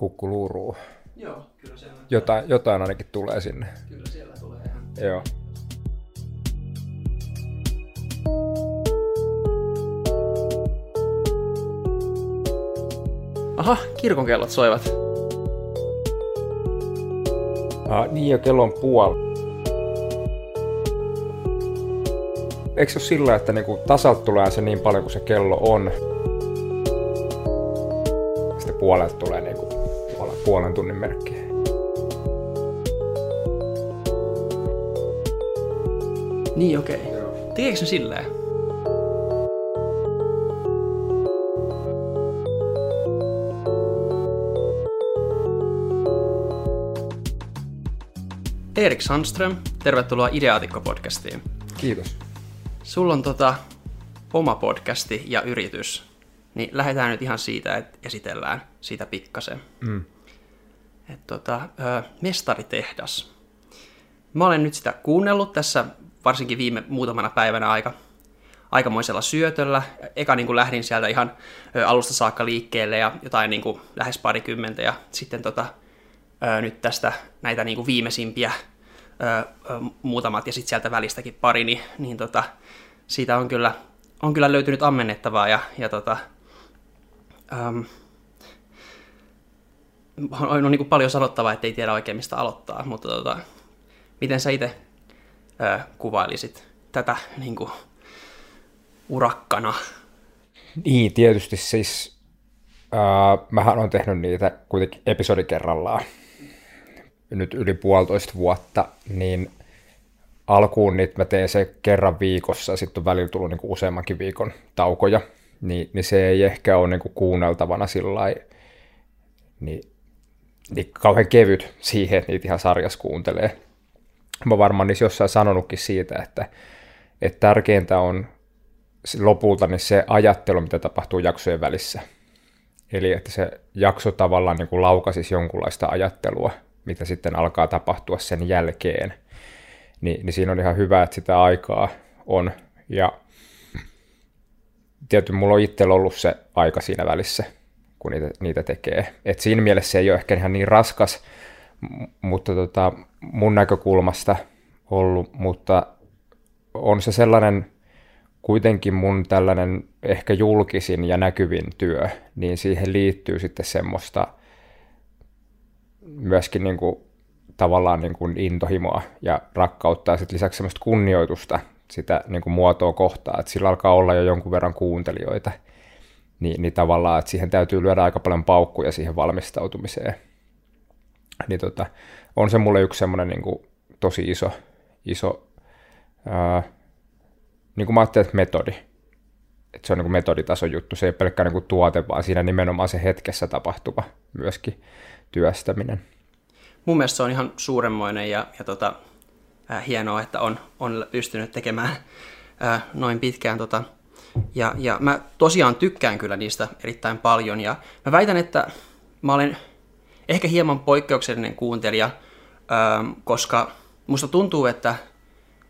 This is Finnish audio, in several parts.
kukkuluuruu. Joo, kyllä siellä, Jotain, jotain ainakin tulee sinne. kyllä siellä tulee ihan. Joo. Aha, kirkon kellot soivat. Ah, niin, ja kello on puoli. Eikö se ole sillä, että niinku tasalta tulee se niin paljon kuin se kello on? Sitten puolelta tulee niinku puolen, tunnin merkki. Niin, okei. Okay. Tekeekö ne silleen? Erik Sandström, tervetuloa Ideaatikko-podcastiin. Kiitos. Sulla on tota oma podcasti ja yritys, niin lähdetään nyt ihan siitä, että esitellään siitä pikkasen. Mm. Et tota, Mestaritehdas. Mä olen nyt sitä kuunnellut tässä varsinkin viime muutamana päivänä aika aikamoisella syötöllä. Eka niin kuin lähdin sieltä ihan alusta saakka liikkeelle ja jotain niin kuin lähes parikymmentä ja sitten tota, nyt tästä näitä niin kuin viimeisimpiä muutamat ja sitten sieltä välistäkin pari, niin, niin tota, siitä on kyllä, on kyllä löytynyt ammennettavaa ja, ja tota, äm, on, on niin kuin paljon sanottavaa, että ei tiedä oikein mistä aloittaa, mutta tota, miten sä itse kuvailisit tätä niin kuin, urakkana? Niin, tietysti siis äh, mähän on tehnyt niitä kuitenkin episodi kerrallaan nyt yli puolitoista vuotta, niin alkuun niitä mä teen se kerran viikossa, sitten on välillä tullut niinku useammankin viikon taukoja, niin, niin se ei ehkä ole niinku kuunneltavana sillä niin, niin kauhean kevyt siihen, että niitä ihan sarjas kuuntelee. Mä varmaan niissä jossain sanonutkin siitä, että, että tärkeintä on lopulta niin se ajattelu, mitä tapahtuu jaksojen välissä. Eli että se jakso tavallaan niin kuin laukasisi jonkunlaista ajattelua, mitä sitten alkaa tapahtua sen jälkeen. Ni, niin siinä on ihan hyvä, että sitä aikaa on. Ja tietysti mulla on itsellä ollut se aika siinä välissä, kun niitä, niitä tekee. Et siinä mielessä se ei ole ehkä ihan niin raskas, mutta tota, mun näkökulmasta ollut, mutta on se sellainen kuitenkin mun tällainen ehkä julkisin ja näkyvin työ, niin siihen liittyy sitten semmoista myöskin niin kuin, tavallaan niin kuin intohimoa ja rakkautta ja sitten lisäksi semmoista kunnioitusta sitä niin kuin muotoa kohtaa, että sillä alkaa olla jo jonkun verran kuuntelijoita, niin, niin tavallaan, että siihen täytyy lyödä aika paljon paukkuja siihen valmistautumiseen. Niin tota, on se mulle yksi semmoinen niin tosi iso, iso ää, niin kuin mä ajattelin, että metodi. Että se on niin kuin metoditason juttu, se ei pelkkää niin kuin tuote, vaan siinä nimenomaan se hetkessä tapahtuva myöskin työstäminen. Mun mielestä se on ihan suuremmoinen ja, ja tota, äh, hienoa, että on, on pystynyt tekemään äh, noin pitkään. Tota, ja, ja mä tosiaan tykkään kyllä niistä erittäin paljon ja mä väitän, että mä olen ehkä hieman poikkeuksellinen kuuntelija, äh, koska musta tuntuu, että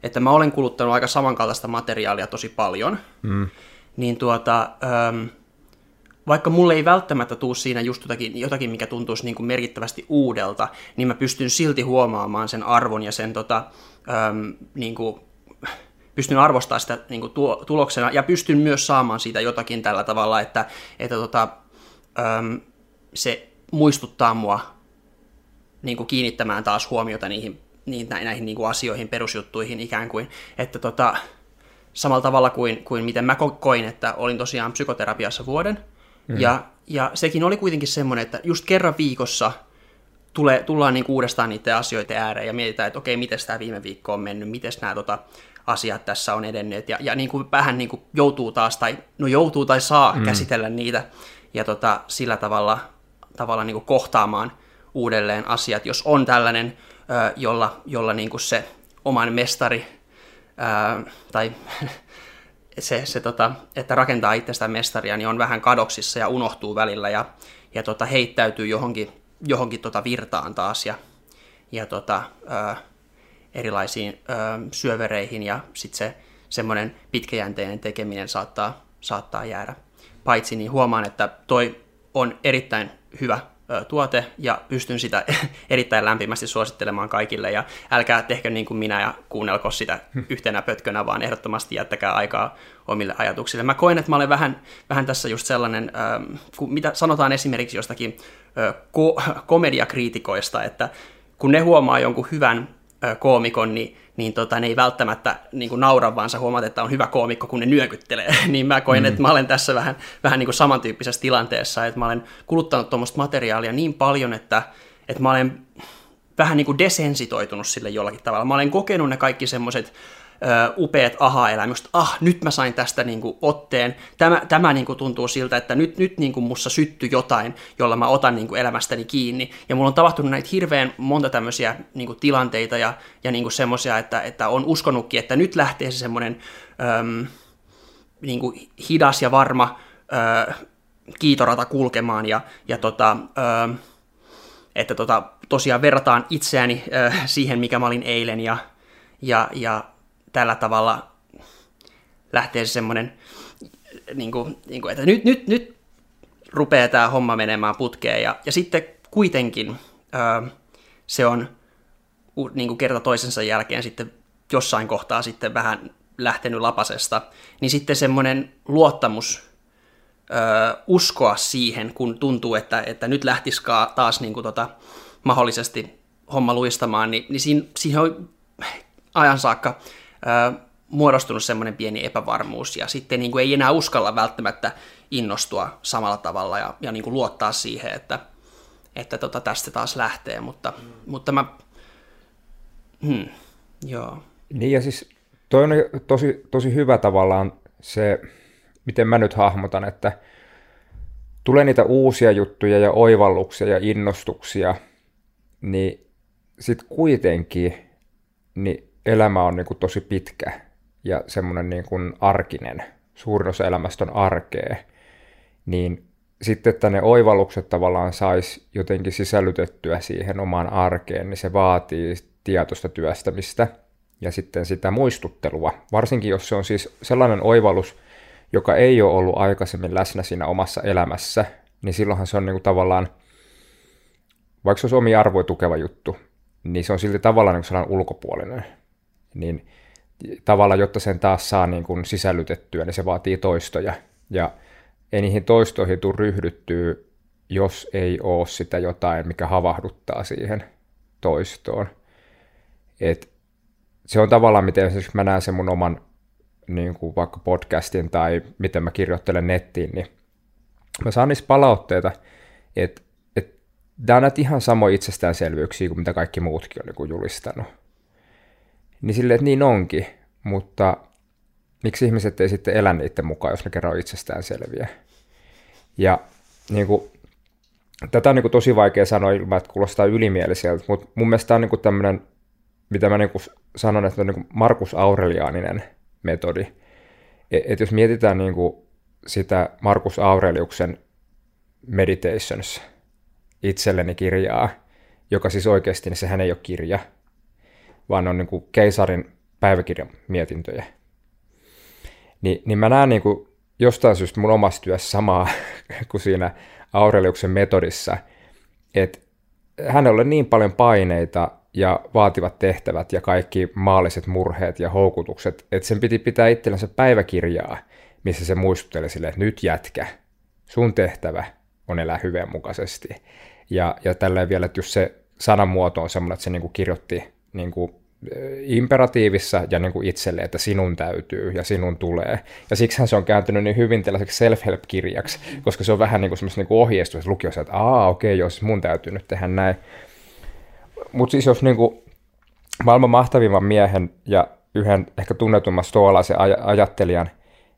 että mä olen kuluttanut aika samankaltaista materiaalia tosi paljon, mm. niin tuota, ähm, vaikka mulle ei välttämättä tuu siinä just jotakin, jotakin mikä tuntuisi niin kuin merkittävästi uudelta, niin mä pystyn silti huomaamaan sen arvon ja sen tota, ähm, niin kuin, pystyn arvostamaan sitä niin kuin tuo, tuloksena ja pystyn myös saamaan siitä jotakin tällä tavalla, että, että tota, ähm, se muistuttaa mua niin kuin kiinnittämään taas huomiota niihin niin, näihin niin kuin asioihin, perusjuttuihin ikään kuin, että tota, samalla tavalla kuin, kuin miten mä koin, että olin tosiaan psykoterapiassa vuoden, mm. ja, ja sekin oli kuitenkin semmoinen, että just kerran viikossa tulee, tullaan niin uudestaan niiden asioiden ääreen ja mietitään, että okei, miten tämä viime viikko on mennyt, miten nämä tota, asiat tässä on edenneet, ja, ja niin kuin vähän niin kuin joutuu taas, tai no joutuu tai saa mm. käsitellä niitä, ja tota, sillä tavalla, tavalla niin kuin kohtaamaan uudelleen asiat, jos on tällainen jolla, jolla niin kuin se oman mestari ää, tai se, se tota, että rakentaa itsestään mestaria, niin on vähän kadoksissa ja unohtuu välillä ja, ja tota, heittäytyy johonkin, johonkin tota virtaan taas ja, ja tota, ää, erilaisiin ää, syövereihin ja sitten se semmoinen pitkäjänteinen tekeminen saattaa, saattaa jäädä. Paitsi niin huomaan, että toi on erittäin hyvä tuote ja pystyn sitä erittäin lämpimästi suosittelemaan kaikille ja älkää tehkö niin kuin minä ja kuunnelko sitä yhtenä pötkönä, vaan ehdottomasti jättäkää aikaa omille ajatuksille. Mä koen, että mä olen vähän, vähän tässä just sellainen, kun mitä sanotaan esimerkiksi jostakin ko- komediakriitikoista, että kun ne huomaa jonkun hyvän koomikon, niin, niin tota, ne ei välttämättä niin kuin naura, vaan sä huomaat, että on hyvä koomikko, kun ne nyökyttelee. niin mä koen, mm. että mä olen tässä vähän, vähän niin kuin samantyyppisessä tilanteessa, että mä olen kuluttanut tuommoista materiaalia niin paljon, että, että mä olen vähän niin kuin desensitoitunut sille jollakin tavalla. Mä olen kokenut ne kaikki semmoiset upeat aha-elämykset, ah, nyt mä sain tästä niin kuin, otteen, tämä, tämä niin kuin, tuntuu siltä, että nyt, nyt niin kuin, mussa sytty jotain, jolla mä otan niin kuin, elämästäni kiinni, ja mulla on tapahtunut näitä hirveän monta tämmöisiä niin kuin, tilanteita ja, ja niin semmoisia, että, että on uskonutkin, että nyt lähtee se semmoinen äm, niin kuin, hidas ja varma äh, kiitorata kulkemaan, ja, ja tota, äh, että tota, tosiaan verrataan itseäni äh, siihen, mikä mä olin eilen, ja, ja, ja tällä tavalla lähtee se semmoinen, niin kuin, niin kuin, että nyt, nyt, nyt rupeaa tämä homma menemään putkeen. Ja, ja sitten kuitenkin öö, se on niin kuin kerta toisensa jälkeen sitten jossain kohtaa sitten vähän lähtenyt lapasesta, niin sitten semmoinen luottamus öö, uskoa siihen, kun tuntuu, että, että nyt lähtisi taas niin kuin tota, mahdollisesti homma luistamaan, niin, niin siinä, siihen on ajan saakka muodostunut semmoinen pieni epävarmuus ja sitten niin kuin ei enää uskalla välttämättä innostua samalla tavalla ja, ja niin kuin luottaa siihen, että, että tota, tästä taas lähtee, mutta, mm. mutta mä, hmm, joo. Niin ja siis toi on tosi, tosi hyvä tavallaan se, miten mä nyt hahmotan, että tulee niitä uusia juttuja ja oivalluksia ja innostuksia, niin sitten kuitenkin niin elämä on niin kuin tosi pitkä ja semmoinen niin kuin arkinen, suurin osa elämästä on arkea, niin sitten, että ne oivallukset tavallaan saisi jotenkin sisällytettyä siihen omaan arkeen, niin se vaatii tietoista työstämistä ja sitten sitä muistuttelua. Varsinkin jos se on siis sellainen oivallus, joka ei ole ollut aikaisemmin läsnä siinä omassa elämässä, niin silloinhan se on niin kuin tavallaan, vaikka se olisi omia arvoja tukeva juttu, niin se on silti tavallaan niin sellainen ulkopuolinen niin tavallaan, jotta sen taas saa niin kuin sisällytettyä, niin se vaatii toistoja. Ja ei niihin toistoihin tule ryhdyttyä, jos ei ole sitä jotain, mikä havahduttaa siihen toistoon. Et se on tavallaan, miten esimerkiksi mä näen sen mun oman niin kuin vaikka podcastin tai miten mä kirjoittelen nettiin, niin mä saan niistä palautteita, että, että nämä on ihan samoja itsestäänselvyyksiä kuin mitä kaikki muutkin on niin julistanut. Niin silleen, että niin onkin, mutta miksi ihmiset ei sitten elä niiden mukaan, jos ne kerran itsestään selviä. Ja niin kuin, tätä on niin kuin tosi vaikea sanoa ilman, että kuulostaa ylimieliseltä, mutta mun mielestä tämä on niin kuin tämmöinen, mitä mä niin kuin sanon, että on niin kuin Markus Aureliaaninen metodi. Et, et jos mietitään niin kuin sitä Markus Aureliuksen Meditations itselleni kirjaa, joka siis oikeasti, niin sehän ei ole kirja, vaan on niin kuin keisarin päiväkirjan mietintöjä. Ni, niin mä näen niin kuin jostain syystä mun omassa työssä samaa kuin siinä Aureliuksen metodissa, että hänellä on niin paljon paineita ja vaativat tehtävät ja kaikki maalliset murheet ja houkutukset, että sen piti pitää itsellensä päiväkirjaa, missä se muistutteli sille, että nyt jätkä, sun tehtävä on elää hyvänmukaisesti. Ja, ja tälleen vielä, että jos se sanamuoto on semmoinen, että se niin kuin kirjoitti niin kuin imperatiivissa ja niin kuin itselle, että sinun täytyy ja sinun tulee. Ja siksi se on kääntynyt niin hyvin tällaiseksi self-help-kirjaksi, koska se on vähän niin kuin semmoista niin kuin lukiossa, että aa okei, okay, jos siis mun täytyy nyt tehdä näin. Mutta siis jos niin kuin maailman mahtavimman miehen ja yhden ehkä tunnetumman stoalaisen aj- ajattelijan,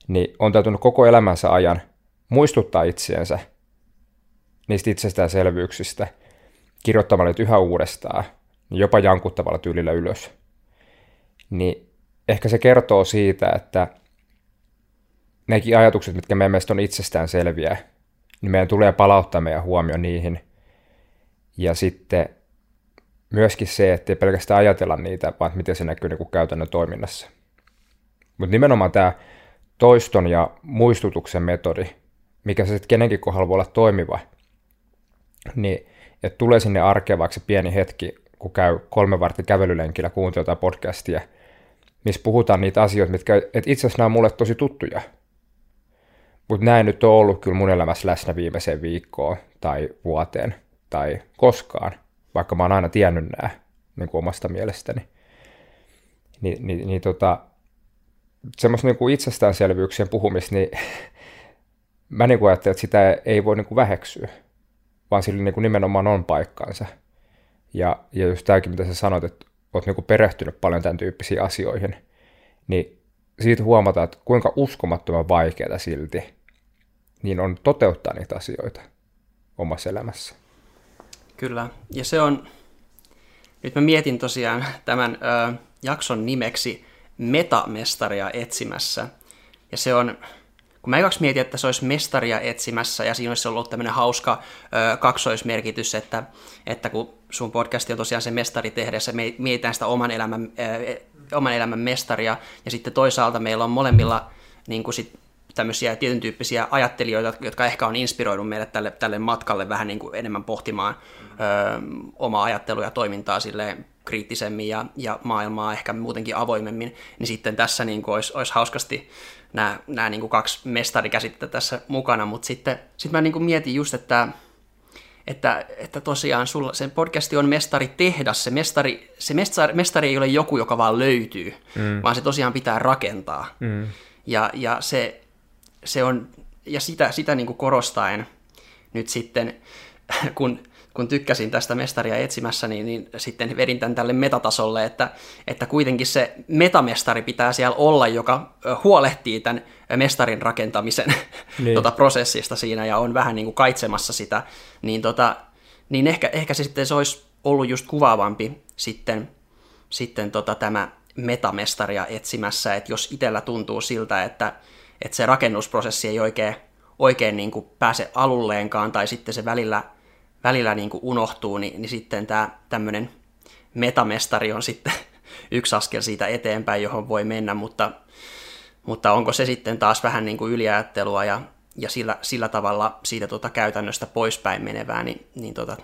niin on täytynyt koko elämänsä ajan muistuttaa itseensä niistä itsestäänselvyyksistä kirjoittamalla yhä uudestaan – jopa jankuttavalla tyylillä ylös. Niin ehkä se kertoo siitä, että nekin ajatukset, mitkä meidän mielestä on itsestään selviä, niin meidän tulee palauttaa meidän huomio niihin. Ja sitten myöskin se, että ei pelkästään ajatella niitä, vaan miten se näkyy niin käytännön toiminnassa. Mutta nimenomaan tämä toiston ja muistutuksen metodi, mikä se sitten kenenkin kohdalla voi olla toimiva, niin että tulee sinne se pieni hetki, kun käy kolme vartin kävelylenkillä, kuuntelee jotain podcastia, missä puhutaan niitä asioita, mitkä, että itse asiassa nämä on mulle tosi tuttuja. Mutta näin nyt on ollut kyllä mun elämässä läsnä viimeiseen viikkoon tai vuoteen tai koskaan, vaikka mä oon aina tiennyt nämä niin kuin omasta mielestäni. Ni, niin, niin tota, semmoista niin kuin itsestäänselvyyksien puhumista, niin mä niin kuin ajattelen, että sitä ei voi niin kuin väheksyä, vaan sillä niin kuin nimenomaan on paikkansa. Ja, ja just tämäkin, mitä sä sanoit, että oot niin kuin perehtynyt paljon tämän tyyppisiin asioihin, niin siitä huomataan, että kuinka uskomattoman vaikeaa silti niin on toteuttaa niitä asioita omassa elämässä. Kyllä, ja se on, nyt mä mietin tosiaan tämän ö, jakson nimeksi Metamestaria etsimässä, ja se on, kun mä ekaksi mietin, että se olisi mestaria etsimässä, ja siinä olisi ollut tämmöinen hauska ö, kaksoismerkitys, että, että kun sun podcasti on tosiaan se mestari tehdessä, me mietitään sitä oman elämän, ö, oman elämän mestaria, ja sitten toisaalta meillä on molemmilla niin kuin sit tämmöisiä tietyn tyyppisiä ajattelijoita, jotka ehkä on inspiroinut meidät tälle, tälle matkalle vähän niin kuin enemmän pohtimaan ö, omaa ajattelua ja toimintaa sille kriittisemmin ja, ja maailmaa ehkä muutenkin avoimemmin, niin sitten tässä niin kuin olisi, olisi hauskasti nämä, nämä niin kuin kaksi mestarikäsitettä tässä mukana, mutta sitten sitten mä niin kuin mietin just, että, että, että tosiaan sulla, sen podcasti on mestari tehdas, se mestari, se mestari, mestari ei ole joku, joka vaan löytyy, mm. vaan se tosiaan pitää rakentaa. Mm. Ja, ja se, se on, ja sitä, sitä niin kuin korostaen nyt sitten, kun, kun tykkäsin tästä mestaria etsimässä, niin, niin sitten vedin tämän tälle metatasolle, että, että kuitenkin se metamestari pitää siellä olla, joka huolehtii tämän mestarin rakentamisen niin. tota, prosessista siinä ja on vähän niin kuin kaitsemassa sitä, niin, tota, niin ehkä, ehkä se sitten se olisi ollut just kuvaavampi sitten, sitten tota, tämä metamestaria etsimässä, että jos itsellä tuntuu siltä, että, että se rakennusprosessi ei oikein, oikein niin kuin pääse alulleenkaan tai sitten se välillä, välillä niin kuin unohtuu, niin, niin sitten tämä tämmöinen metamestari on sitten yksi askel siitä eteenpäin, johon voi mennä, mutta, mutta onko se sitten taas vähän niin kuin yliajattelua ja, ja sillä, sillä tavalla siitä tuota käytännöstä poispäin menevää, niin, niin tuota,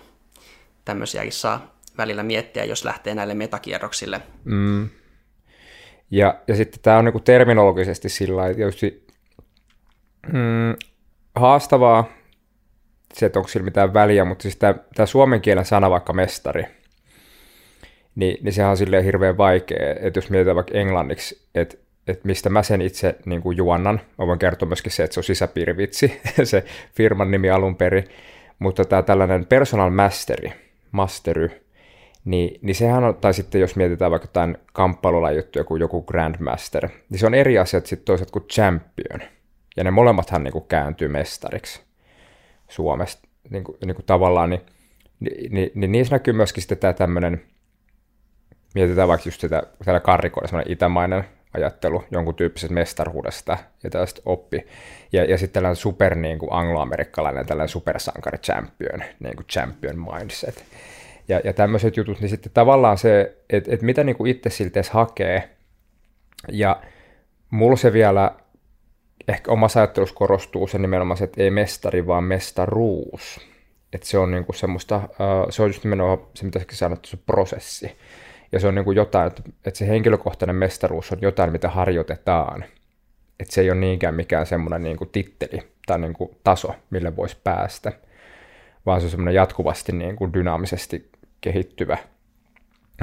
tämmöisiäkin saa välillä miettiä, jos lähtee näille metakierroksille. Mm. Ja, ja sitten tämä on niin kuin terminologisesti sillä että tietysti mm, haastavaa, se, että onko sillä mitään väliä, mutta siis tämä, suomen kielen sana vaikka mestari, niin, niin sehän on silleen hirveän vaikea, että jos mietitään vaikka englanniksi, että, että mistä mä sen itse niin kuin juonnan, mä voin kertoa myöskin se, että se on sisäpiirivitsi, se firman nimi alun perin, mutta tämä tällainen personal masteri, mastery, niin, niin sehän on, tai sitten jos mietitään vaikka jotain kamppailulajuttuja kuin joku Grandmaster, niin se on eri asiat sitten toisaalta kuin Champion – ja ne molemmathan niin kuin kääntyy mestariksi Suomesta niin kuin, niin kuin tavallaan, niin, niin, niin, niin niissä näkyy myöskin sitten tämä tämmöinen, mietitään vaikka just sitä täällä karrikoilla, semmoinen itämainen ajattelu jonkun tyyppisestä mestaruudesta ja tällaista oppi. Ja, ja sitten tällainen super niin kuin angloamerikkalainen, tällainen supersankari champion, niin kuin champion mindset. Ja, ja tämmöiset jutut, niin sitten tavallaan se, että, että mitä niin kuin itse siltä hakee. Ja mulla se vielä ehkä omassa ajattelussa korostuu se nimenomaan se, että ei mestari, vaan mestaruus. Että se on niinku semmoista, se on just nimenomaan se, mitä sanottu, se prosessi. Ja se on niinku jotain, että, se henkilökohtainen mestaruus on jotain, mitä harjoitetaan. Että se ei ole niinkään mikään semmoinen niinku titteli tai niinku taso, mille voisi päästä, vaan se on semmoinen jatkuvasti niinku dynaamisesti kehittyvä,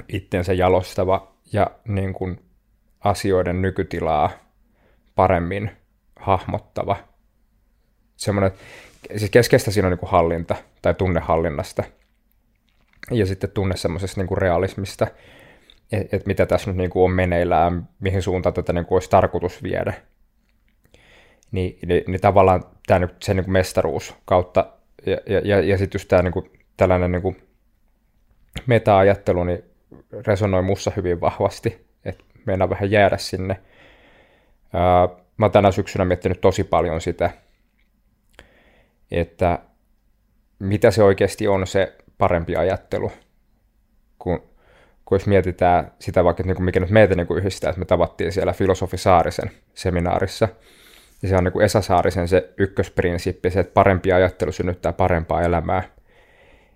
itteensä jalostava ja niinku asioiden nykytilaa paremmin hahmottava. Semmoinen, siis keskeistä siinä on niin kuin hallinta tai tunnehallinnasta ja sitten tunne semmoisesta niin kuin realismista, että et mitä tässä nyt niin kuin on meneillään, mihin suuntaan tätä niin kuin olisi tarkoitus viedä. Niin, niin, niin tavallaan tämä se niin kuin mestaruus kautta ja, ja, ja, ja sitten just tämä niin kuin, tällainen niin kuin meta-ajattelu niin resonoi mussa hyvin vahvasti, että meinaa vähän jäädä sinne. Ää, mä oon tänä syksynä miettinyt tosi paljon sitä, että mitä se oikeasti on se parempi ajattelu, kun, kun jos mietitään sitä vaikka, että niin mikä nyt meitä niin kuin yhdistää, että me tavattiin siellä Filosofi Saarisen seminaarissa, ja se on niin kuin Esa Saarisen se ykkösprinsiippi, se, että parempi ajattelu synnyttää parempaa elämää.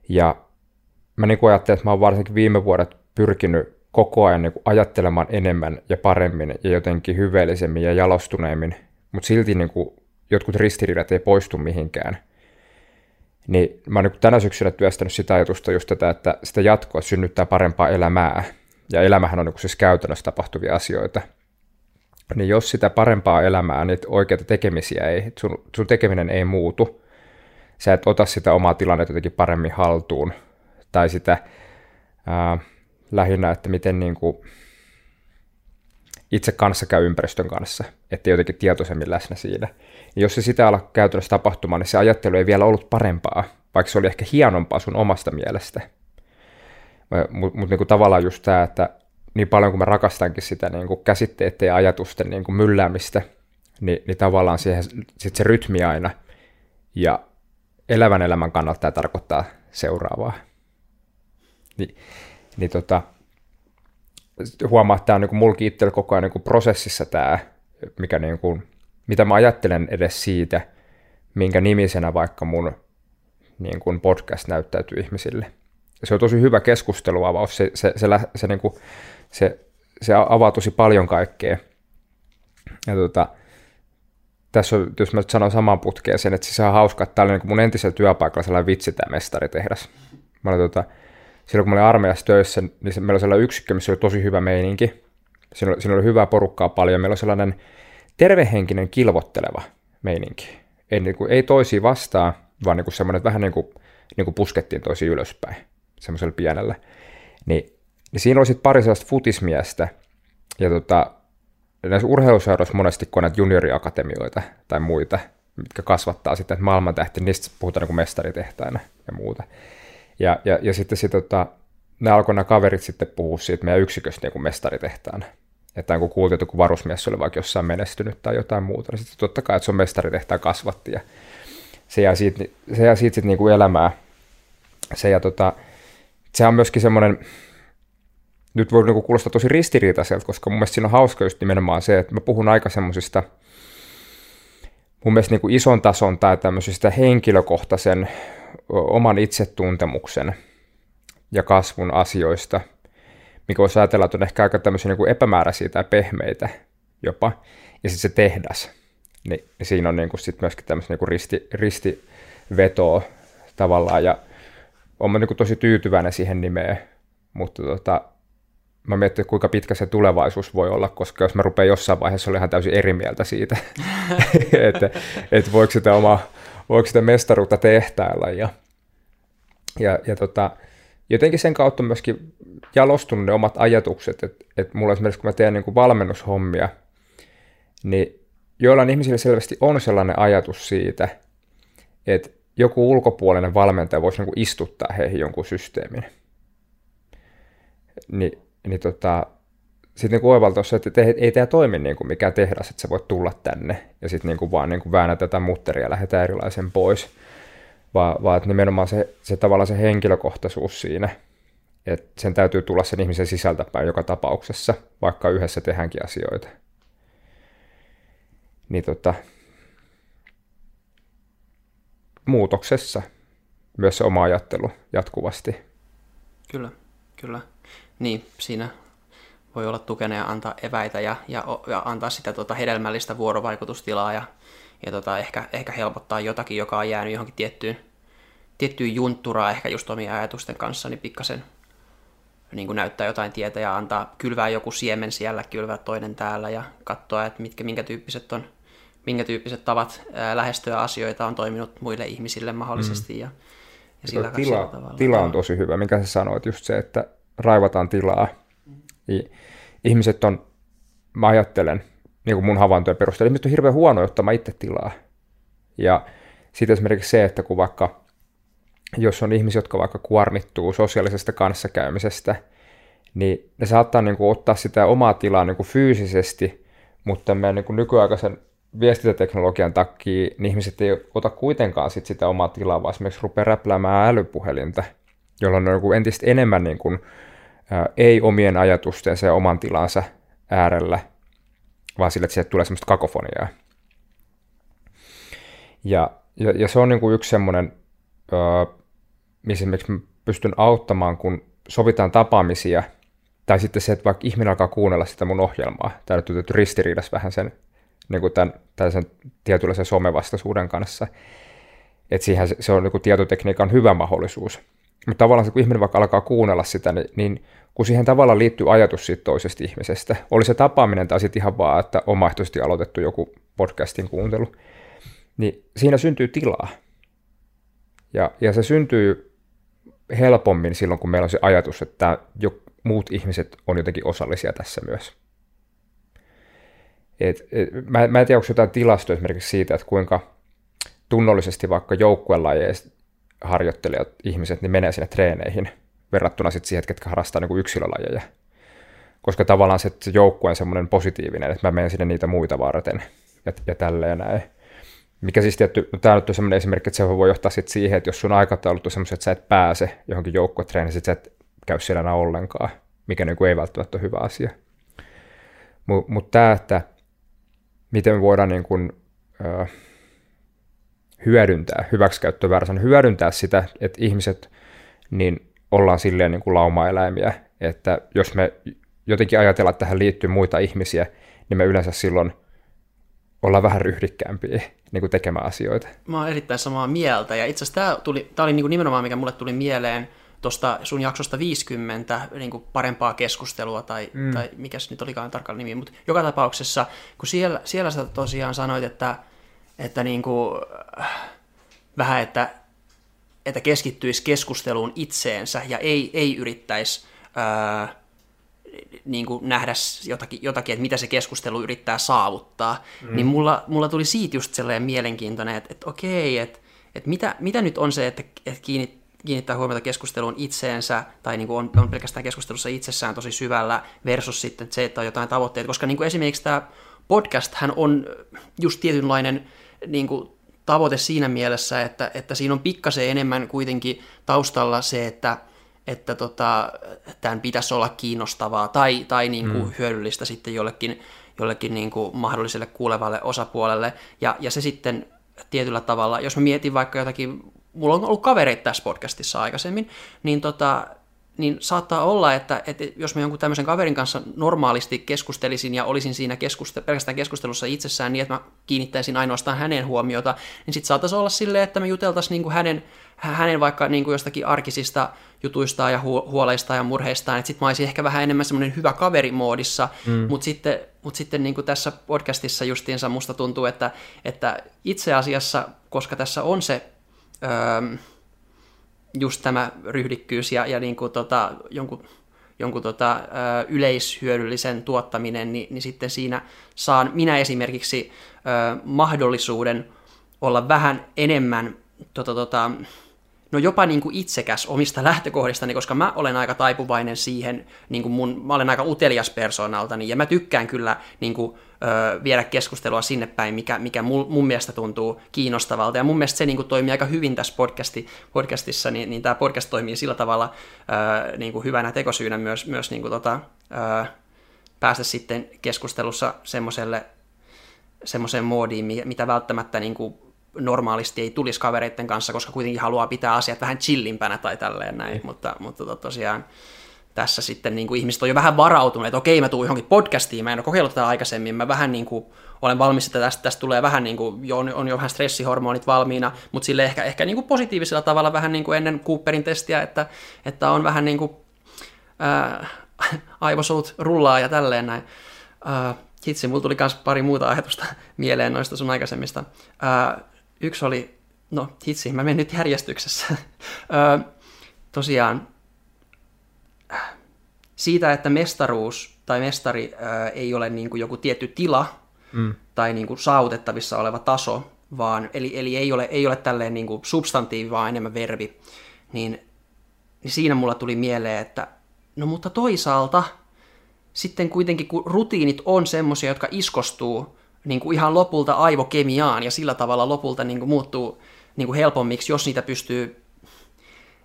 Ja, mä niin kuin ajattelen, että mä oon varsinkin viime vuodet pyrkinyt koko ajan niin kuin ajattelemaan enemmän ja paremmin ja jotenkin hyveellisemmin ja jalostuneemmin, mutta silti niin kuin jotkut ristiriidat ei poistu mihinkään. Niin mä oon niin tänä syksynä työstänyt sitä ajatusta just tätä, että sitä jatkoa synnyttää parempaa elämää. Ja elämähän on niin siis käytännössä tapahtuvia asioita. Niin jos sitä parempaa elämää, niitä oikeita tekemisiä ei, sun, sun tekeminen ei muutu, sä et ota sitä omaa tilannetta jotenkin paremmin haltuun, tai sitä ää, lähinnä, että miten niin kuin itse kanssa käy ympäristön kanssa, ettei jotenkin tietoisemmin läsnä siinä. Ja jos se sitä ala käytännössä tapahtumaan, niin se ajattelu ei vielä ollut parempaa, vaikka se oli ehkä hienompaa sun omasta mielestä. Mutta mut niinku tavallaan just tämä, että niin paljon kuin mä rakastankin sitä niinku käsitteiden ja ajatusten niinku mylläämistä, niin, niin tavallaan siihen sit se rytmi aina. Ja elävän elämän kannalta tämä tarkoittaa seuraavaa. Niin, niin tota, huomaa, että tämä on niin mulki itsellä koko ajan niin prosessissa tämä, mikä niin kuin, mitä mä ajattelen edes siitä, minkä nimisenä vaikka mun niin kuin podcast näyttäytyy ihmisille. Se on tosi hyvä keskusteluavaus, se, se, se, se, se, niin kuin, se, se avaa tosi paljon kaikkea. Ja tota, tässä on, jos mä sanon saman putkeen sen, että se on hauska, että tämä oli niin mun entisellä työpaikalla sellainen vitsi tämä mestaritehdas. Mä olin tota, silloin kun mä olin armeijassa töissä, niin meillä oli sellainen yksikkö, missä oli tosi hyvä meininki. Siinä oli, siinä oli hyvää porukkaa paljon. Meillä oli sellainen tervehenkinen kilvotteleva meininki. Ei, niin kuin, ei toisia vastaan, vaan niin kuin semmoinen, että vähän niin kuin, niin kuin puskettiin toisia ylöspäin, semmoisella pienellä. Niin, niin siinä oli sitten pari sellaista futismiestä, ja tota, näissä urheiluseuroissa monesti kun näitä junioriakatemioita tai muita, mitkä kasvattaa sitten että maailmantähti, niistä puhutaan niin kuin mestaritehtaina ja muuta. Ja, ja, ja sitten sit, tota, ne alkoi nämä kaverit sitten puhua siitä meidän yksiköstä niin kuin mestaritehtaana. Että kun kuultiin, että joku varusmies oli vaikka jossain menestynyt tai jotain muuta, niin sitten totta kai, että se on mestaritehtaan kasvatti ja se jää siitä, se jää siitä sitten niin kuin elämää. Se, ja tota, se on myöskin semmoinen, nyt voi niin kuulostaa tosi ristiriitaiselta, koska mun mielestä siinä on hauska just nimenomaan se, että mä puhun aika semmoisista mun mielestä niin kuin ison tason tai tämmöisistä henkilökohtaisen oman itsetuntemuksen ja kasvun asioista, mikä voisi ajatella, että on ehkä aika tämmöisiä niin epämääräisiä tai pehmeitä jopa, ja sitten se tehdas, niin, siinä on niin kuin sit myöskin tämmöistä niin risti, ristivetoa tavallaan, ja olen niin tosi tyytyväinen siihen nimeen, mutta tota, mä mietin, kuinka pitkä se tulevaisuus voi olla, koska jos mä rupean jossain vaiheessa olla ihan täysin eri mieltä siitä, että, että voiko sitä oma voiko sitä mestaruutta tehtailla ja, ja, ja tota, jotenkin sen kautta myöskin jalostunut ne omat ajatukset, että, että mulla esimerkiksi kun mä teen niin kuin valmennushommia, niin joillain ihmisillä selvästi on sellainen ajatus siitä, että joku ulkopuolinen valmentaja voisi niin istuttaa heihin jonkun systeemin. Ni, niin tota, sitten niin oivaltaa se, että ei tämä toimi niin kuin mikä tehdas, että sä voit tulla tänne ja sitten niin kuin vaan niin kuin väännä tätä mutteria ja lähdetään erilaisen pois. Vaan, vaan että nimenomaan se, se tavallaan se henkilökohtaisuus siinä, että sen täytyy tulla sen ihmisen sisältäpäin joka tapauksessa, vaikka yhdessä tehdäänkin asioita. Niin tota, muutoksessa myös se oma ajattelu jatkuvasti. Kyllä, kyllä. Niin, siinä voi olla tukena ja antaa eväitä ja, ja, ja antaa sitä tota hedelmällistä vuorovaikutustilaa ja, ja tota, ehkä, ehkä helpottaa jotakin, joka on jäänyt johonkin tiettyyn, tiettyyn juntturaan ehkä just omien ajatusten kanssa, niin pikkasen niin kuin näyttää jotain tietä ja antaa kylvää joku siemen siellä, kylvää toinen täällä ja katsoa, että mitkä, minkä tyyppiset on minkä tyyppiset tavat ää, lähestyä asioita on toiminut muille ihmisille mahdollisesti. Mm. Ja, ja sillä tila, tila on tosi hyvä, minkä sä sanoit, just se, että raivataan tilaa. Mm ihmiset on, mä ajattelen, niin kuin mun havaintojen perusteella, ihmiset on hirveän huono ottamaan itse tilaa. Ja sitten esimerkiksi se, että kun vaikka, jos on ihmisiä, jotka vaikka kuormittuu sosiaalisesta kanssakäymisestä, niin ne saattaa niin kuin ottaa sitä omaa tilaa niin kuin fyysisesti, mutta meidän niin kuin nykyaikaisen viestintäteknologian takia niin ihmiset ei ota kuitenkaan sit sitä omaa tilaa, vaan esimerkiksi rupeaa räpläämään älypuhelinta, jolloin on niin entistä enemmän niin kuin ei omien ajatustensa ja oman tilansa äärellä, vaan sille, että sieltä tulee semmoista kakofoniaa. Ja, ja, ja se on niin kuin yksi semmoinen, missä esimerkiksi pystyn auttamaan, kun sovitaan tapaamisia, tai sitten se, että vaikka ihminen alkaa kuunnella sitä mun ohjelmaa, tämä on nyt ristiriidassa vähän sen, niin kuin tämän, tämän tietynlaisen somevastaisuuden kanssa, että siihen se, se on niin kuin tietotekniikan hyvä mahdollisuus. Mutta tavallaan kun ihminen vaikka alkaa kuunnella sitä, niin, niin kun siihen tavallaan liittyy ajatus siitä toisesta ihmisestä, oli se tapaaminen tai sitten ihan vaan, että omaehtoisesti aloitettu joku podcastin kuuntelu, niin siinä syntyy tilaa. Ja, ja se syntyy helpommin silloin, kun meillä on se ajatus, että jo, muut ihmiset on jotenkin osallisia tässä myös. Et, et, mä, mä en tiedä, onko jotain tilastoja esimerkiksi siitä, että kuinka tunnollisesti vaikka joukkuelajeista harjoittelijat ihmiset niin menee sinne treeneihin verrattuna sitten siihen, ketkä harrastaa niin yksilölajeja. Koska tavallaan se, se joukkue semmoinen positiivinen, että mä menen sinne niitä muita varten ja, ja tälleen näin. Mikä siis tietty, no tämä on semmoinen esimerkki, että se voi johtaa sitten siihen, että jos sun aikataulut on semmoiset, että sä et pääse johonkin joukkuetreeniin, sit sä et käy siellä enää ollenkaan, mikä niin kuin ei välttämättä ole hyvä asia. Mutta mut tämä, että miten me voidaan niin kuin, ö, hyödyntää, hyväksikäyttöväärä hyödyntää sitä, että ihmiset niin ollaan silleen niin kuin laumaeläimiä, että jos me jotenkin ajatellaan, että tähän liittyy muita ihmisiä, niin me yleensä silloin ollaan vähän ryhdikkäämpiä niin kuin tekemään asioita. Mä oon erittäin samaa mieltä, ja itse asiassa tämä, tuli, tämä oli niin kuin nimenomaan, mikä mulle tuli mieleen tuosta sun jaksosta 50, niin kuin parempaa keskustelua, tai, mm. tai mikä se nyt olikaan tarkkaan nimi, mutta joka tapauksessa, kun siellä, siellä sä tosiaan sanoit, että, että niin kuin, vähän, että, että keskittyisi keskusteluun itseensä ja ei, ei yrittäisi ää, niin kuin nähdä jotakin, jotakin, että mitä se keskustelu yrittää saavuttaa, mm. niin mulla, mulla tuli siitä just sellainen mielenkiintoinen, että, että okei, että, että mitä, mitä nyt on se, että, että kiinnit, kiinnittää huomiota keskusteluun itseensä, tai niin kuin on, on pelkästään keskustelussa itsessään tosi syvällä, versus sitten se, että on jotain tavoitteita, koska niin kuin esimerkiksi tämä podcast hän on just tietynlainen niin kuin, tavoite siinä mielessä, että, että siinä on pikkasen enemmän kuitenkin taustalla se, että, että tota, tämän pitäisi olla kiinnostavaa tai, tai niin kuin mm. hyödyllistä sitten jollekin, jollekin niin kuin mahdolliselle kuulevalle osapuolelle. Ja, ja se sitten tietyllä tavalla, jos mä mietin vaikka jotakin, mulla on ollut kavereita tässä podcastissa aikaisemmin, niin tota, niin saattaa olla, että, että jos mä jonkun tämmöisen kaverin kanssa normaalisti keskustelisin ja olisin siinä keskuste- pelkästään keskustelussa itsessään niin, että mä kiinnittäisin ainoastaan hänen huomiota, niin sitten saattaisi olla silleen, että me juteltaisiin niin kuin hänen, hänen vaikka niin kuin jostakin arkisista jutuista ja hu- huoleista ja murheistaan, että sitten mä olisin ehkä vähän enemmän semmoinen hyvä kaverimoodissa, mm. mutta sitten, mut sitten niin kuin tässä podcastissa justiinsa musta tuntuu, että, että itse asiassa, koska tässä on se... Öö, just tämä ryhdikkyys ja, ja niin kuin tota, jonkun, jonkun tota, yleishyödyllisen tuottaminen, niin, niin sitten siinä saan minä esimerkiksi ö, mahdollisuuden olla vähän enemmän tota, tota, no jopa niin kuin itsekäs omista lähtökohdistani, koska mä olen aika taipuvainen siihen, niin kuin mun, mä olen aika utelias persoonaltani, ja mä tykkään kyllä niin kuin, ö, viedä keskustelua sinne päin, mikä, mikä mun, mun mielestä tuntuu kiinnostavalta, ja mun mielestä se niin kuin, toimii aika hyvin tässä podcasti, podcastissa, niin, niin tämä podcast toimii sillä tavalla ö, niin kuin hyvänä tekosyynä myös, myös niin kuin, tota, ö, päästä sitten keskustelussa semmoiselle semmoiseen moodiin, mitä välttämättä niin kuin, normaalisti ei tulisi kavereiden kanssa, koska kuitenkin haluaa pitää asiat vähän chillimpänä tai tälleen näin, mm. mutta, mutta tosiaan tässä sitten niin kuin ihmiset on jo vähän varautuneet, että okei mä tuun johonkin podcastiin, mä en ole kokeillut tätä aikaisemmin, mä vähän niin kuin olen valmis, että tästä, tästä tulee vähän niin kuin, jo, on, on jo vähän stressihormonit valmiina, mutta sille ehkä, ehkä niin kuin positiivisella tavalla vähän niin kuin ennen Cooperin testiä, että, että on vähän niin kuin ää, aivosolut rullaa ja tälleen näin. Ää, hitsi, mulla tuli myös pari muuta ajatusta mieleen noista sun aikaisemmista. Ää, Yksi oli, no hitsi, mä menen nyt järjestyksessä. ö, tosiaan siitä, että mestaruus tai mestari ö, ei ole niin kuin joku tietty tila mm. tai niin kuin saavutettavissa oleva taso, vaan, eli, eli ei ole, ei ole tälleen niin kuin substantiivi, vaan enemmän verbi, niin, niin siinä mulla tuli mieleen, että no mutta toisaalta sitten kuitenkin kun rutiinit on semmoisia, jotka iskostuu niin kuin ihan lopulta aivokemiaan ja sillä tavalla lopulta niin kuin muuttuu niin kuin helpommiksi, jos niitä pystyy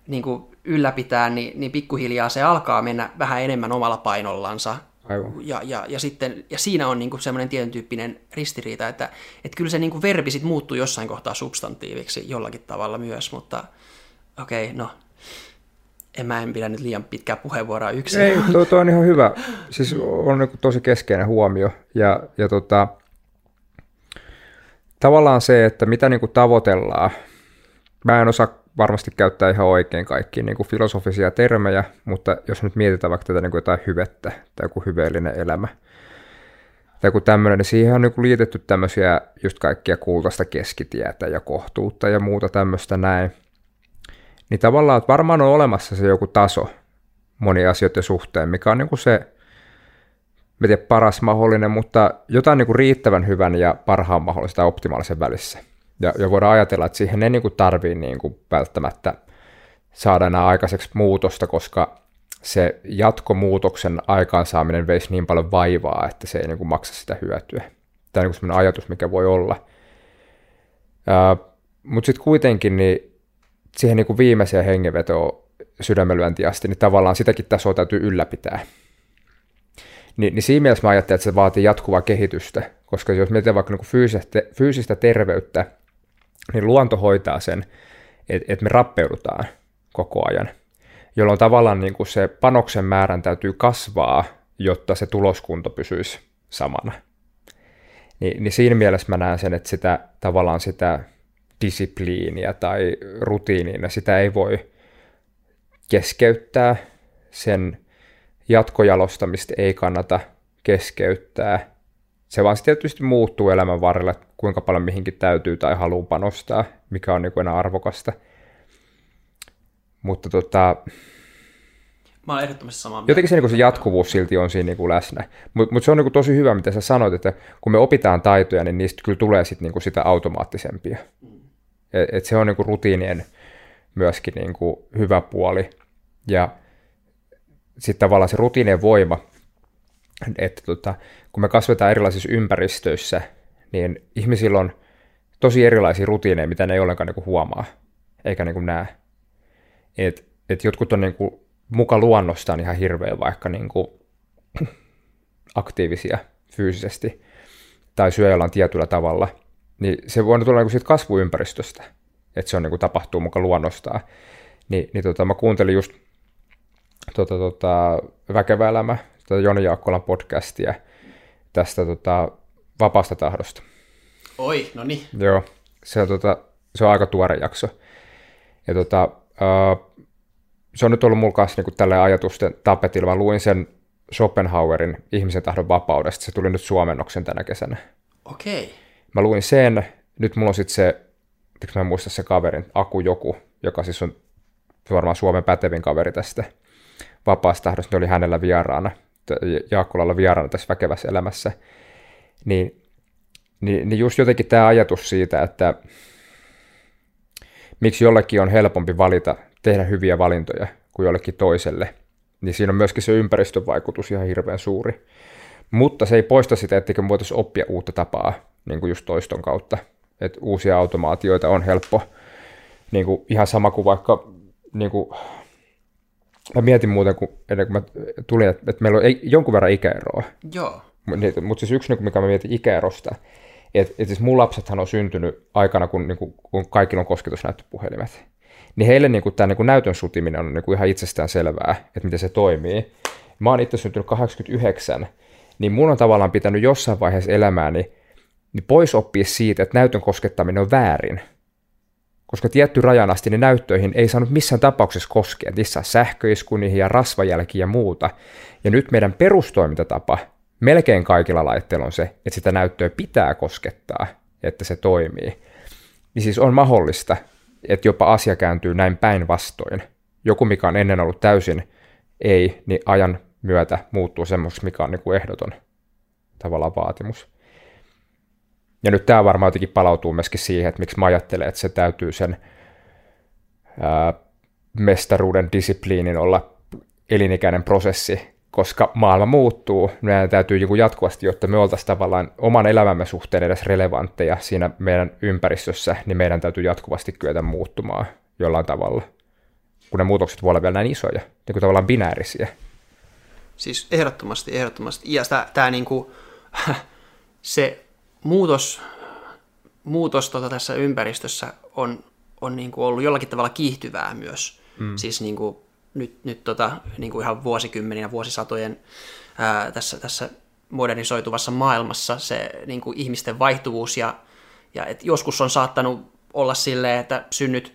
niin kuin ylläpitämään, niin, niin pikkuhiljaa se alkaa mennä vähän enemmän omalla painollansa. Aivan. Ja, ja, ja, sitten, ja siinä on niin semmoinen tietyn tyyppinen ristiriita, että, että kyllä se niin kuin verbi sit muuttuu jossain kohtaa substantiiviksi jollakin tavalla myös, mutta okei, okay, no en mä en pidä nyt liian pitkää puheenvuoroa yksin. Ei, toi, toi on ihan hyvä. Siis on niin tosi keskeinen huomio. Ja, ja tota, tavallaan se, että mitä niin kuin tavoitellaan. Mä en osaa varmasti käyttää ihan oikein kaikki niin kuin filosofisia termejä, mutta jos nyt mietitään vaikka tätä niin kuin jotain hyvettä tai joku hyveellinen elämä, tai joku tämmöinen, niin siihen on niin kuin liitetty tämmöisiä just kaikkia kultaista keskitietä ja kohtuutta ja muuta tämmöistä näin. Niin tavallaan, että varmaan on olemassa se joku taso moni asioiden suhteen, mikä on niin kuin se, mä tiedä, paras mahdollinen, mutta jotain niin kuin riittävän hyvän ja parhaan mahdollista optimaalisen välissä. Ja, ja voidaan ajatella, että siihen ei niin kuin tarvii niin kuin välttämättä saada enää aikaiseksi muutosta, koska se jatkomuutoksen aikaansaaminen veisi niin paljon vaivaa, että se ei niin kuin maksa sitä hyötyä. Tämä on niin sellainen ajatus, mikä voi olla. Mutta sitten kuitenkin niin siihen niin kuin viimeiseen hengenvetoon sydämenlyönti asti, niin tavallaan sitäkin tasoa täytyy ylläpitää. Ni, niin siinä mielessä mä ajattelen, että se vaatii jatkuvaa kehitystä, koska jos mietitään vaikka niin fyysistä, fyysistä terveyttä, niin luonto hoitaa sen, että et me rappeudutaan koko ajan, jolloin tavallaan niin kuin se panoksen määrän täytyy kasvaa, jotta se tuloskunto pysyisi samana. Ni, niin siinä mielessä mä näen sen, että sitä tavallaan sitä disipliiniä tai rutiiniä, sitä ei voi keskeyttää, sen jatkojalostamista ei kannata keskeyttää. Se vaan tietysti muuttuu elämän varrella, kuinka paljon mihinkin täytyy tai haluaa panostaa, mikä on niin enää arvokasta. Mutta tota, Mä olen ehdottomasti samaa mieltä. Jotenkin se, niin se jatkuvuus silti on siinä niin kuin läsnä. Mutta mut se on niin kuin tosi hyvä, mitä sä sanoit, että kun me opitaan taitoja, niin niistä kyllä tulee sit niin kuin sitä automaattisempia. Et, et se on niin kuin rutiinien myöskin niin kuin hyvä puoli. Ja sitten tavallaan se rutiinien voima, että tota, kun me kasvetaan erilaisissa ympäristöissä, niin ihmisillä on tosi erilaisia rutiineja, mitä ne ei ollenkaan niin huomaa, eikä niin näe. Et, et jotkut on niin kuin muka luonnostaan ihan hirveän vaikka niin kuin aktiivisia fyysisesti, tai syö jollain tietyllä tavalla, niin se voi tulla niin siitä kasvuympäristöstä, että se on niin kuin tapahtuu muka luonnostaan. Ni, niin tota, mä kuuntelin just tota, tota, Väkevä elämä, tota Joni Jaakkolan podcastia tästä tota, vapaasta tahdosta. Oi, no niin. Joo, se on, tota, se on aika tuore jakso. Ja tota, uh, se on nyt ollut mulla kanssa niin tällä ajatusten tapetilla. Mä luin sen Schopenhauerin Ihmisen tahdon vapaudesta. Se tuli nyt suomennoksen tänä kesänä. Okei. Okay. Mä luin sen. Nyt mulla on sitten se, mä en muista se kaverin, Aku Joku, joka siis on varmaan Suomen pätevin kaveri tästä vapaasta tahdosta. Ne oli hänellä vieraana, Jaakkolalla vieraana tässä väkevässä elämässä. Niin, niin, niin just jotenkin tämä ajatus siitä, että miksi jollekin on helpompi valita tehdä hyviä valintoja kuin jollekin toiselle, niin siinä on myöskin se ympäristövaikutus ihan hirveän suuri. Mutta se ei poista sitä, etteikö me voitaisiin oppia uutta tapaa, niin kuin just toiston kautta. Että uusia automaatioita on helppo, niin kuin ihan sama kuin vaikka, niin kuin, mä mietin muuten, kun, ennen kuin mä tulin, että, että meillä on jonkun verran ikäeroa. Joo. Niin, mutta siis yksi, mikä mä mietin ikäerosta, että et siis mun lapsethan on syntynyt aikana, kun, niin kuin, kun kaikilla on kosketusnäyttöpuhelimet niin heille niin tämä niin näytön sutiminen on niin kuin ihan itsestään selvää, että miten se toimii. Mä oon itse syntynyt 89, niin mun on tavallaan pitänyt jossain vaiheessa elämääni niin pois oppia siitä, että näytön koskettaminen on väärin. Koska tietty rajan asti niin näyttöihin ei saanut missään tapauksessa koskea. Niissä sähköisku, ja rasvajälki ja muuta. Ja nyt meidän perustoimintatapa melkein kaikilla laitteilla on se, että sitä näyttöä pitää koskettaa, että se toimii. Niin siis on mahdollista, että jopa asia kääntyy näin päinvastoin. Joku, mikä on ennen ollut täysin ei, niin ajan myötä muuttuu semmoiseksi, mikä on niin kuin ehdoton tavallaan vaatimus. Ja nyt tämä varmaan jotenkin palautuu myöskin siihen, että miksi mä ajattelen, että se täytyy sen ää, mestaruuden disipliinin olla elinikäinen prosessi, koska maailma muuttuu, meidän täytyy joku jatkuvasti, jotta me oltaisiin tavallaan oman elämämme suhteen edes relevantteja siinä meidän ympäristössä, niin meidän täytyy jatkuvasti kyetä muuttumaan jollain tavalla, kun ne muutokset voi olla vielä näin isoja, niin kuin tavallaan binäärisiä. Siis ehdottomasti, ehdottomasti. Ja tämä, tämä niin se muutos, muutos tota tässä ympäristössä on, on niin kuin ollut jollakin tavalla kiihtyvää myös. Mm. Siis niin kuin nyt, nyt tota, niin kuin ihan vuosikymmeninä, vuosisatojen ää, tässä, tässä modernisoituvassa maailmassa se niin kuin ihmisten vaihtuvuus ja, ja et joskus on saattanut olla silleen, että synnyt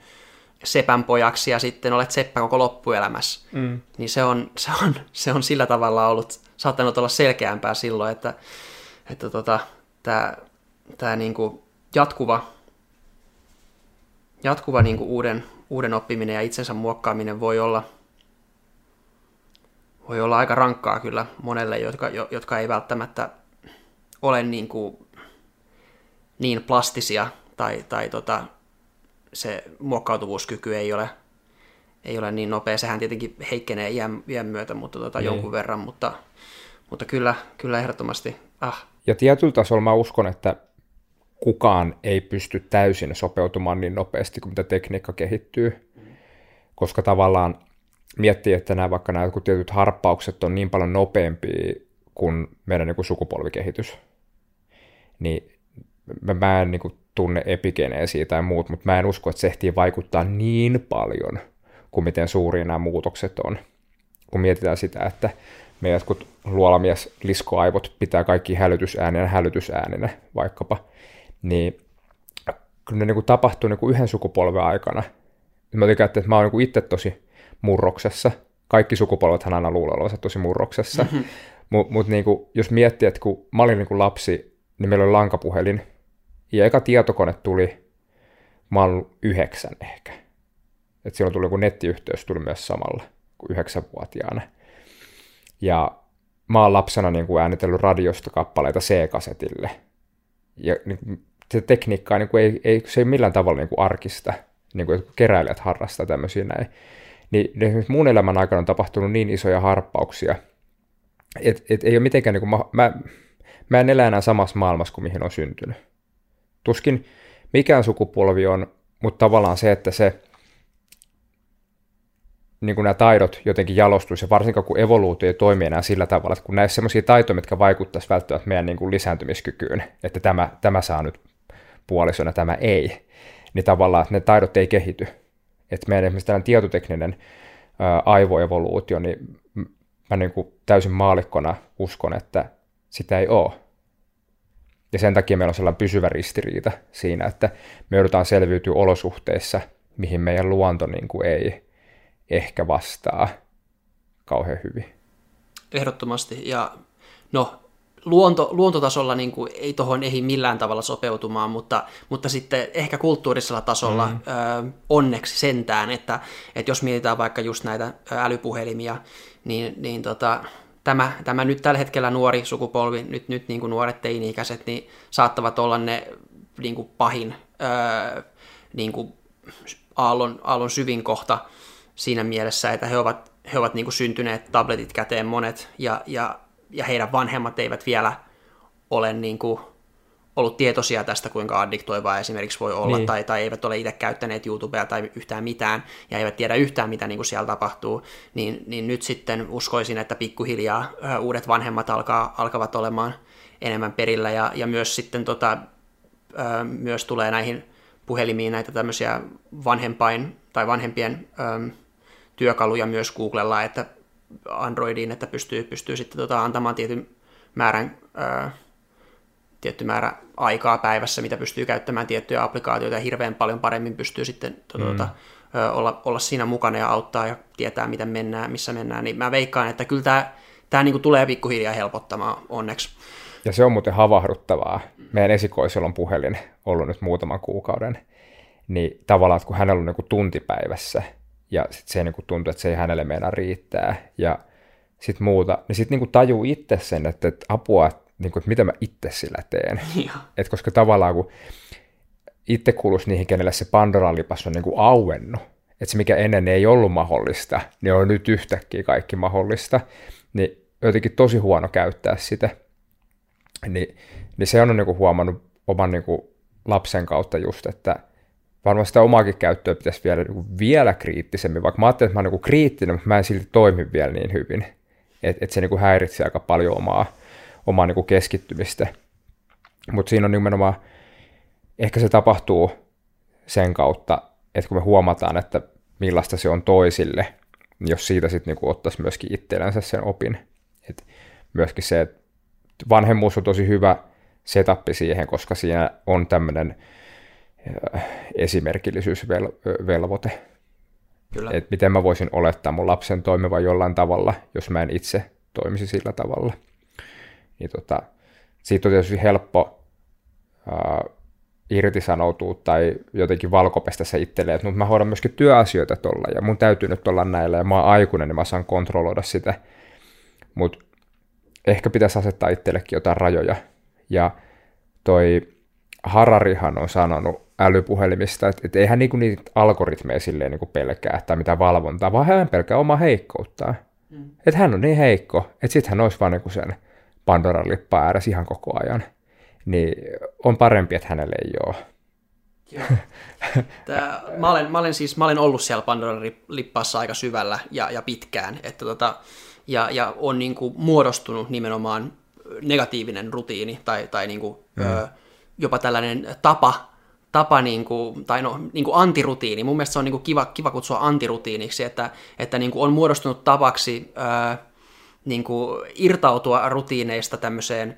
sepän pojaksi ja sitten olet seppä koko loppuelämässä. Mm. Niin se on, se, on, se on sillä tavalla ollut, saattanut olla selkeämpää silloin, että, että tota, tämä tää niinku jatkuva, jatkuva niinku uuden, uuden oppiminen ja itsensä muokkaaminen voi olla, voi olla aika rankkaa kyllä monelle, jotka, jotka ei välttämättä ole niin, kuin, niin plastisia tai, tai tota, se muokkautuvuuskyky ei ole, ei ole niin nopea. Sehän tietenkin heikkenee iän, iän myötä mutta tota, niin. jonkun verran, mutta, mutta kyllä, kyllä ehdottomasti. Ah. Ja tietyllä tasolla mä uskon, että kukaan ei pysty täysin sopeutumaan niin nopeasti kuin mitä tekniikka kehittyy, koska tavallaan miettii, että nämä, vaikka nämä tietyt harppaukset on niin paljon nopeampia kuin meidän niin kuin sukupolvikehitys, niin mä en niin kuin tunne epigeneesiä tai muut, mutta mä en usko, että se ehtii vaikuttaa niin paljon kuin miten suuria nämä muutokset on. Kun mietitään sitä, että meidän jotkut luolamies liskoaivot pitää kaikki hälytysääninä hälytysääninä vaikkapa, niin kun ne niin kuin tapahtuu niin kuin yhden sukupolven aikana, niin mä tykkään, että mä oon niin itse tosi murroksessa. Kaikki sukupolvethan aina luulee olevansa tosi murroksessa. Mm-hmm. Mutta mut niinku, jos miettii, että kun mä olin niinku lapsi, niin meillä oli lankapuhelin, ja eka tietokone tuli, mä olin yhdeksän ehkä. Et silloin tuli joku nettiyhteys tuli myös samalla kuin yhdeksänvuotiaana. Ja mä oon lapsena niin kuin äänitellyt radiosta kappaleita C-kasetille. Ja niin, se tekniikka niin kuin ei, ei, se ei millään tavalla niin kuin arkista, niin kuin keräilijät harrastaa tämmöisiä näin. Niin, niin mun elämän aikana on tapahtunut niin isoja harppauksia, että et ei ole mitenkään, niin kuin, mä, mä, mä en elä enää samassa maailmassa kuin mihin on syntynyt tuskin mikään sukupolvi on, mutta tavallaan se, että se niin kuin nämä taidot jotenkin jalostuisi, ja varsinkin kun evoluutio ei toimi enää sillä tavalla, että kun näissä sellaisia taitoja, mitkä vaikuttaisi välttämättä meidän niin kuin lisääntymiskykyyn, että tämä, tämä saa nyt puolisona, tämä ei, niin tavallaan että ne taidot ei kehity. Että meidän esimerkiksi tällainen tietotekninen ää, aivoevoluutio, niin mä niin kuin täysin maalikkona uskon, että sitä ei ole. Ja sen takia meillä on sellainen pysyvä ristiriita siinä, että me joudutaan selviytyä olosuhteissa, mihin meidän luonto niin kuin ei ehkä vastaa kauhean hyvin. Ehdottomasti. Ja no, luonto, luontotasolla niin kuin ei tuohon ehdi millään tavalla sopeutumaan, mutta, mutta sitten ehkä kulttuurisella tasolla mm. ö, onneksi sentään, että, että jos mietitään vaikka just näitä älypuhelimia, niin, niin tota, tämä, tämä nyt tällä hetkellä nuori sukupolvi, nyt, nyt niin kuin nuoret teini-ikäiset, niin saattavat olla ne niin kuin pahin öö, niin kuin aallon, aallon syvin kohta siinä mielessä, että he ovat, he ovat niin kuin syntyneet tabletit käteen monet, ja, ja, ja heidän vanhemmat eivät vielä ole niin kuin ollut tietoisia tästä, kuinka addiktoivaa esimerkiksi voi olla, niin. tai, tai eivät ole itse käyttäneet YouTubea tai yhtään mitään, ja eivät tiedä yhtään, mitä niin kuin siellä tapahtuu, niin, niin nyt sitten uskoisin, että pikkuhiljaa uudet vanhemmat alkaa, alkavat olemaan enemmän perillä, ja, ja myös sitten tota, myös tulee näihin puhelimiin näitä tämmöisiä vanhempain tai vanhempien työkaluja myös Googlella, että Androidiin, että pystyy, pystyy sitten tota, antamaan tietyn määrän ö, tietty määrä aikaa päivässä, mitä pystyy käyttämään tiettyjä applikaatioita ja hirveän paljon paremmin pystyy sitten mm. tuota, olla, olla siinä mukana ja auttaa ja tietää, miten mennään, missä mennään. Niin mä veikkaan, että kyllä tämä, tämä niin kuin tulee pikkuhiljaa helpottamaan onneksi. Ja se on muuten havahduttavaa. Meidän esikoisella on puhelin ollut nyt muutaman kuukauden. Niin tavallaan, että kun hänellä on niin tuntipäivässä ja sitten se niin kuin tuntuu, että se ei hänelle meinaa riittää ja sitten muuta, niin sitten niin tajuu itse sen, että, että apua, että niin kuin, että mitä mä itse sillä teen. Et koska tavallaan kun itse kuuluisi niihin, kenelle se Pandoran lipas on niin kuin auennut, että se mikä ennen ei ollut mahdollista, niin on nyt yhtäkkiä kaikki mahdollista, niin jotenkin tosi huono käyttää sitä. Niin, niin se on niin kuin huomannut oman niin kuin lapsen kautta just, että varmaan sitä omaakin käyttöä pitäisi vielä, niin kuin vielä kriittisemmin, vaikka mä ajattelin, että mä oon niin kriittinen, mutta mä en silti toimi vielä niin hyvin, että et se niin kuin häiritsee aika paljon omaa omaa niin kuin keskittymistä. Mutta siinä on nimenomaan, ehkä se tapahtuu sen kautta, että kun me huomataan, että millaista se on toisille, jos siitä sitten niinku ottaisi myöskin itsellensä sen opin. Et myöskin se, että vanhemmuus on tosi hyvä setappi siihen, koska siinä on tämmöinen esimerkillisyysvelvoite. Kyllä. Et miten mä voisin olettaa mun lapsen toimivan jollain tavalla, jos mä en itse toimisi sillä tavalla. Niin tota, siitä on tietysti helppo uh, irtisanoutua tai jotenkin valkopestä se itselleen, että mä hoidan myöskin työasioita tuolla ja mun täytyy nyt olla näillä ja mä oon aikuinen, niin mä saan kontrolloida sitä. Mutta ehkä pitäisi asettaa itsellekin jotain rajoja. Ja toi Hararihan on sanonut älypuhelimista, että, että eihän niinku niitä algoritmeja silleen niinku pelkää tai mitä valvontaa, vaan hän pelkää omaa heikkouttaan. Mm. Että hän on niin heikko, että sitten hän olisi vaan niinku sen Pandoran lippaa ääressä ihan koko ajan. Niin on parempi, että hänelle ei ole. Tää, mä, olen, mä, olen siis, mä olen ollut siellä Pandoran lippaassa aika syvällä ja, ja pitkään, että tota, ja, ja on niin kuin muodostunut nimenomaan negatiivinen rutiini tai, tai niin kuin, mm. ö, jopa tällainen tapa, tapa niin kuin, tai no, niin kuin antirutiini. Mun mielestä se on niin kuin kiva, kiva kutsua antirutiiniksi, että, että niin kuin on muodostunut tapaksi ö, niin kuin irtautua rutiineista tämmöiseen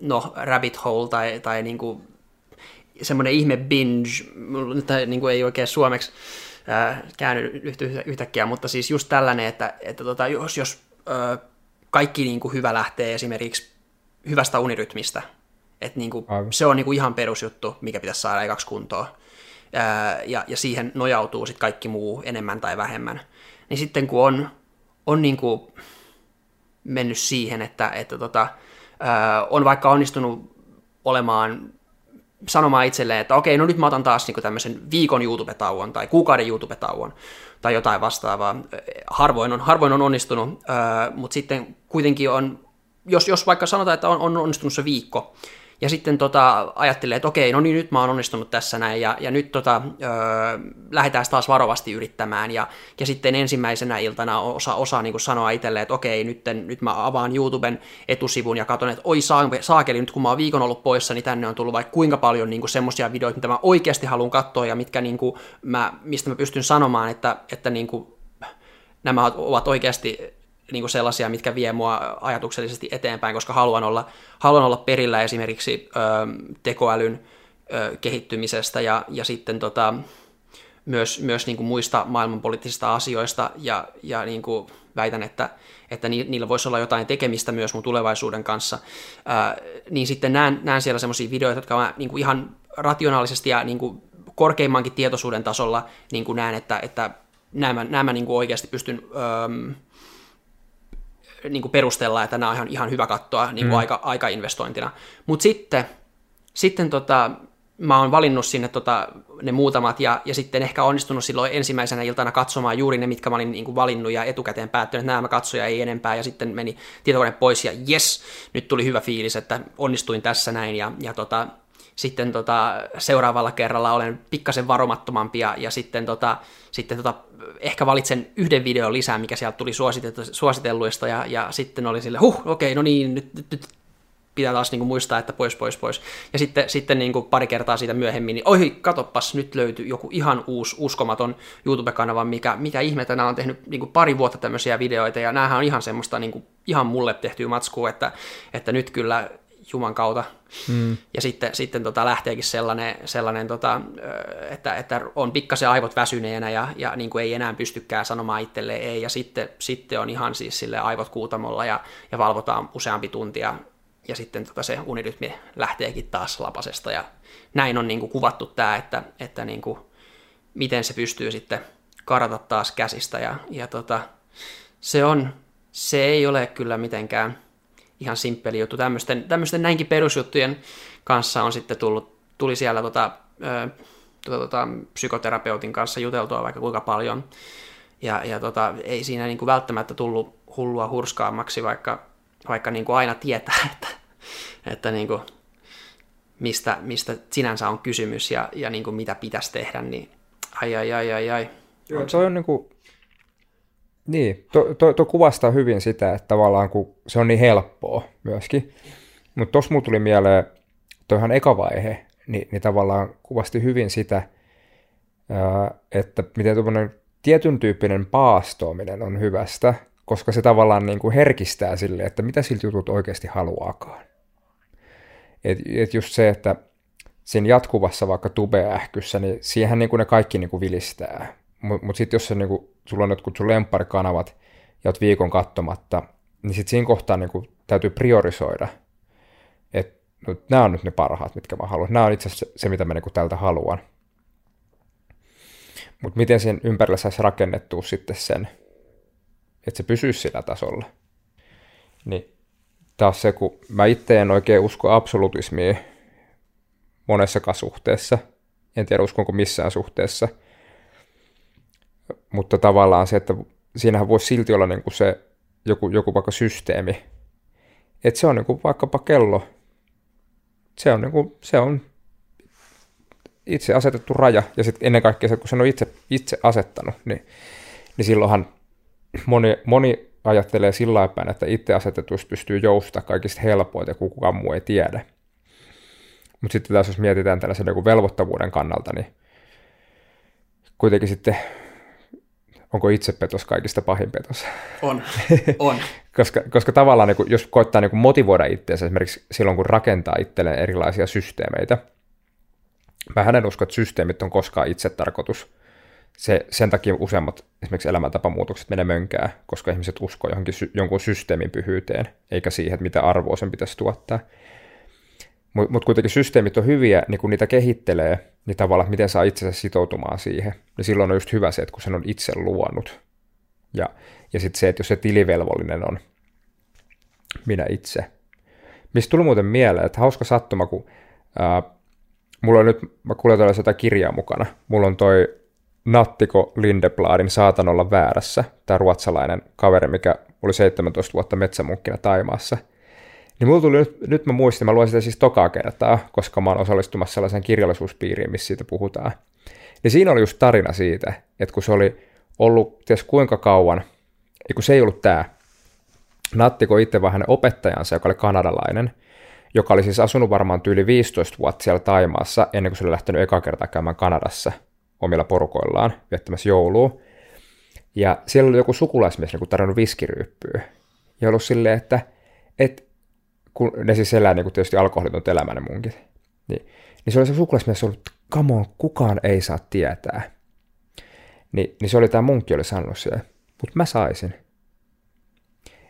no, rabbit hole tai, tai niin kuin semmoinen ihme binge, tai niin kuin ei oikein suomeksi ää, käänny yhtäkkiä, mutta siis just tällainen, että, että tota, jos, jos ää, kaikki niin kuin hyvä lähtee esimerkiksi hyvästä unirytmistä, että niin kuin, se on niin kuin ihan perusjuttu, mikä pitäisi saada ekaksi kuntoon, ja, ja siihen nojautuu sitten kaikki muu enemmän tai vähemmän, niin sitten kun on, on niin kuin mennyt siihen, että, että tota, on vaikka onnistunut olemaan sanomaan itselleen, että okei, no nyt mä otan taas niin tämmöisen viikon YouTube-tauon tai kuukauden YouTube-tauon tai jotain vastaavaa. Harvoin on, harvoin on onnistunut, mutta sitten kuitenkin on, jos, jos vaikka sanotaan, että on, on onnistunut se viikko, ja sitten tota, ajattelee, että okei, no niin nyt mä oon onnistunut tässä näin, ja, ja nyt tota, öö, lähdetään taas varovasti yrittämään, ja, ja sitten ensimmäisenä iltana osa, osaa niin sanoa itselleen, että okei, nyt, nyt mä avaan YouTuben etusivun ja katson, että oi saakeli, nyt kun mä oon viikon ollut poissa, niin tänne on tullut vaikka kuinka paljon niin semmoisia videoita, mitä mä oikeasti haluan katsoa, ja mitkä niin kuin mä, mistä mä pystyn sanomaan, että, että niin kuin, nämä ovat oikeasti niin kuin sellaisia, mitkä vie mua ajatuksellisesti eteenpäin, koska haluan olla, haluan olla perillä esimerkiksi ö, tekoälyn ö, kehittymisestä ja, ja sitten tota, myös, myös niin kuin muista maailmanpoliittisista asioista ja, ja niin kuin väitän, että, että niillä voisi olla jotain tekemistä myös mun tulevaisuuden kanssa, ö, niin sitten näen, näen siellä semmoisia videoita, jotka mä niin kuin ihan rationaalisesti ja niin kuin korkeimmankin tietoisuuden tasolla niin kuin näen, että, että nämä, nämä niin kuin oikeasti pystyn... Ö, niin kuin perustella, että nämä on ihan, ihan hyvä katsoa niin kuin mm. aika, aikainvestointina. Mutta sitten, sitten tota, mä oon valinnut sinne tota, ne muutamat ja, ja sitten ehkä onnistunut silloin ensimmäisenä iltana katsomaan juuri ne, mitkä mä olin niin kuin valinnut ja etukäteen päättänyt, että nämä mä katsoja ei enempää ja sitten meni tietokone pois ja yes, nyt tuli hyvä fiilis, että onnistuin tässä näin ja, ja tota, sitten tota, seuraavalla kerralla olen pikkasen varomattomampi ja, ja sitten, tota, sitten tota, ehkä valitsen yhden videon lisää, mikä sieltä tuli suositelluista ja, ja sitten oli sille, huh, okei, okay, no niin, nyt, nyt, nyt pitää taas niin kuin muistaa, että pois, pois, pois. Ja sitten, sitten niin kuin pari kertaa siitä myöhemmin, niin oi, katoppas, nyt löytyi joku ihan uusi, uskomaton YouTube-kanava, mikä, mikä ihme, nämä on tehnyt niin kuin pari vuotta tämmöisiä videoita, ja näähän on ihan semmoista niin kuin, ihan mulle tehtyä matskua, että, että nyt kyllä Juman kautta. Mm. Ja sitten, sitten tota lähteekin sellainen, sellainen tota, että, että on pikkasen aivot väsyneenä ja, ja niin kuin ei enää pystykään sanomaan itselleen ei. Ja sitten, sitten on ihan siis sille aivot kuutamolla ja, ja valvotaan useampi tuntia ja sitten tota se unirytmi lähteekin taas lapasesta. Ja näin on niin kuin kuvattu tämä, että, että niin kuin, miten se pystyy sitten karata taas käsistä. Ja, ja tota, se, on, se ei ole kyllä mitenkään ihan simppeli juttu. Tämmöisten, tämmöisten näinkin perusjuttujen kanssa on sitten tullut, tuli siellä tota, ö, tota, tota, psykoterapeutin kanssa juteltua vaikka kuinka paljon. Ja, ja tota, ei siinä niin kuin välttämättä tullut hullua hurskaammaksi, vaikka, vaikka niin kuin aina tietää, että, että niin kuin mistä, mistä sinänsä on kysymys ja, ja niin kuin mitä pitäisi tehdä, niin ai ai ai ai ai. Joo, se on niin kuin niin, tuo to, to kuvastaa hyvin sitä, että tavallaan kun se on niin helppoa myöskin. Mutta tuossa tuli mieleen toihan eka vaihe, niin, niin tavallaan kuvasti hyvin sitä, että miten tuommoinen tietyn tyyppinen paastoaminen on hyvästä, koska se tavallaan niin kuin herkistää sille, että mitä siltä jutut oikeasti haluaakaan. Et, et just se, että siinä jatkuvassa vaikka tubeähkyssä, niin siihen niin kuin ne kaikki niin kuin vilistää. Mutta mut sitten jos se, niin kuin, sulla on jotkut sun lempparikanavat ja oot viikon katsomatta, niin sitten siinä kohtaa niin kuin, täytyy priorisoida, että no, nämä on nyt ne parhaat, mitkä mä haluan. Nämä on itse asiassa se, mitä mä niin kuin, tältä haluan. Mutta miten sen ympärillä saisi rakennettua sitten sen, että se pysyisi sillä tasolla. Niin taas se, kun mä itse en oikein usko absolutismiin monessakaan suhteessa, en tiedä uskonko missään suhteessa, mutta tavallaan se, että siinähän voisi silti olla niin kuin se joku, joku vaikka systeemi, että se on niin kuin vaikkapa kello, se on, niin kuin, se on itse asetettu raja, ja sitten ennen kaikkea se, kun sen on itse, itse asettanut, niin, niin silloinhan moni, moni ajattelee sillä päin, että itse asetetusti pystyy joustaa kaikista helpoita, kun kukaan muu ei tiedä. Mutta sitten taas jos mietitään tällaisen joku velvoittavuuden kannalta, niin kuitenkin sitten onko itsepetos kaikista pahin petos? On, on. koska, koska tavallaan niin kun, jos koittaa niin motivoida itseänsä esimerkiksi silloin, kun rakentaa itselleen erilaisia systeemeitä, mä en usko, että systeemit on koskaan itse tarkoitus. Se, sen takia useammat esimerkiksi elämäntapamuutokset menee mönkää, koska ihmiset uskoo johonkin jonkun systeemin pyhyyteen, eikä siihen, että mitä arvoa sen pitäisi tuottaa. Mutta mut kuitenkin systeemit on hyviä, niin kun niitä kehittelee, niin tavallaan, miten saa itsensä sitoutumaan siihen. Niin silloin on just hyvä se, että kun sen on itse luonut. Ja, ja sitten se, että jos se tilivelvollinen on minä itse. Mistä tuli muuten mieleen, että hauska sattuma, kun ää, mulla on nyt, mä kuljetan sitä kirjaa mukana. Mulla on toi Nattiko Lindebladin Saatan olla väärässä, tämä ruotsalainen kaveri, mikä oli 17 vuotta metsämunkkina Taimaassa – niin mulla tuli nyt, nyt mä muistin, mä luen sitä siis tokaa kertaa, koska mä oon osallistumassa sellaiseen kirjallisuuspiiriin, missä siitä puhutaan. Niin siinä oli just tarina siitä, että kun se oli ollut ties kuinka kauan, ei kun se ei ollut tämä, Nattiko itse vaan hänen opettajansa, joka oli kanadalainen, joka oli siis asunut varmaan tyyli 15 vuotta siellä Taimaassa, ennen kuin se oli lähtenyt eka kertaa käymään Kanadassa omilla porukoillaan viettämässä joulua. Ja siellä oli joku sukulaismies niin tarjonnut viskiryyppyä. Ja ollut silleen, että, että kun ne siis elää niin kuin tietysti alkoholitonta elämää ne munkit. Niin, niin se oli se sukulaismies ollut, come on, kukaan ei saa tietää. Niin, niin se oli tämä munkki oli sanonut se, mutta mä saisin.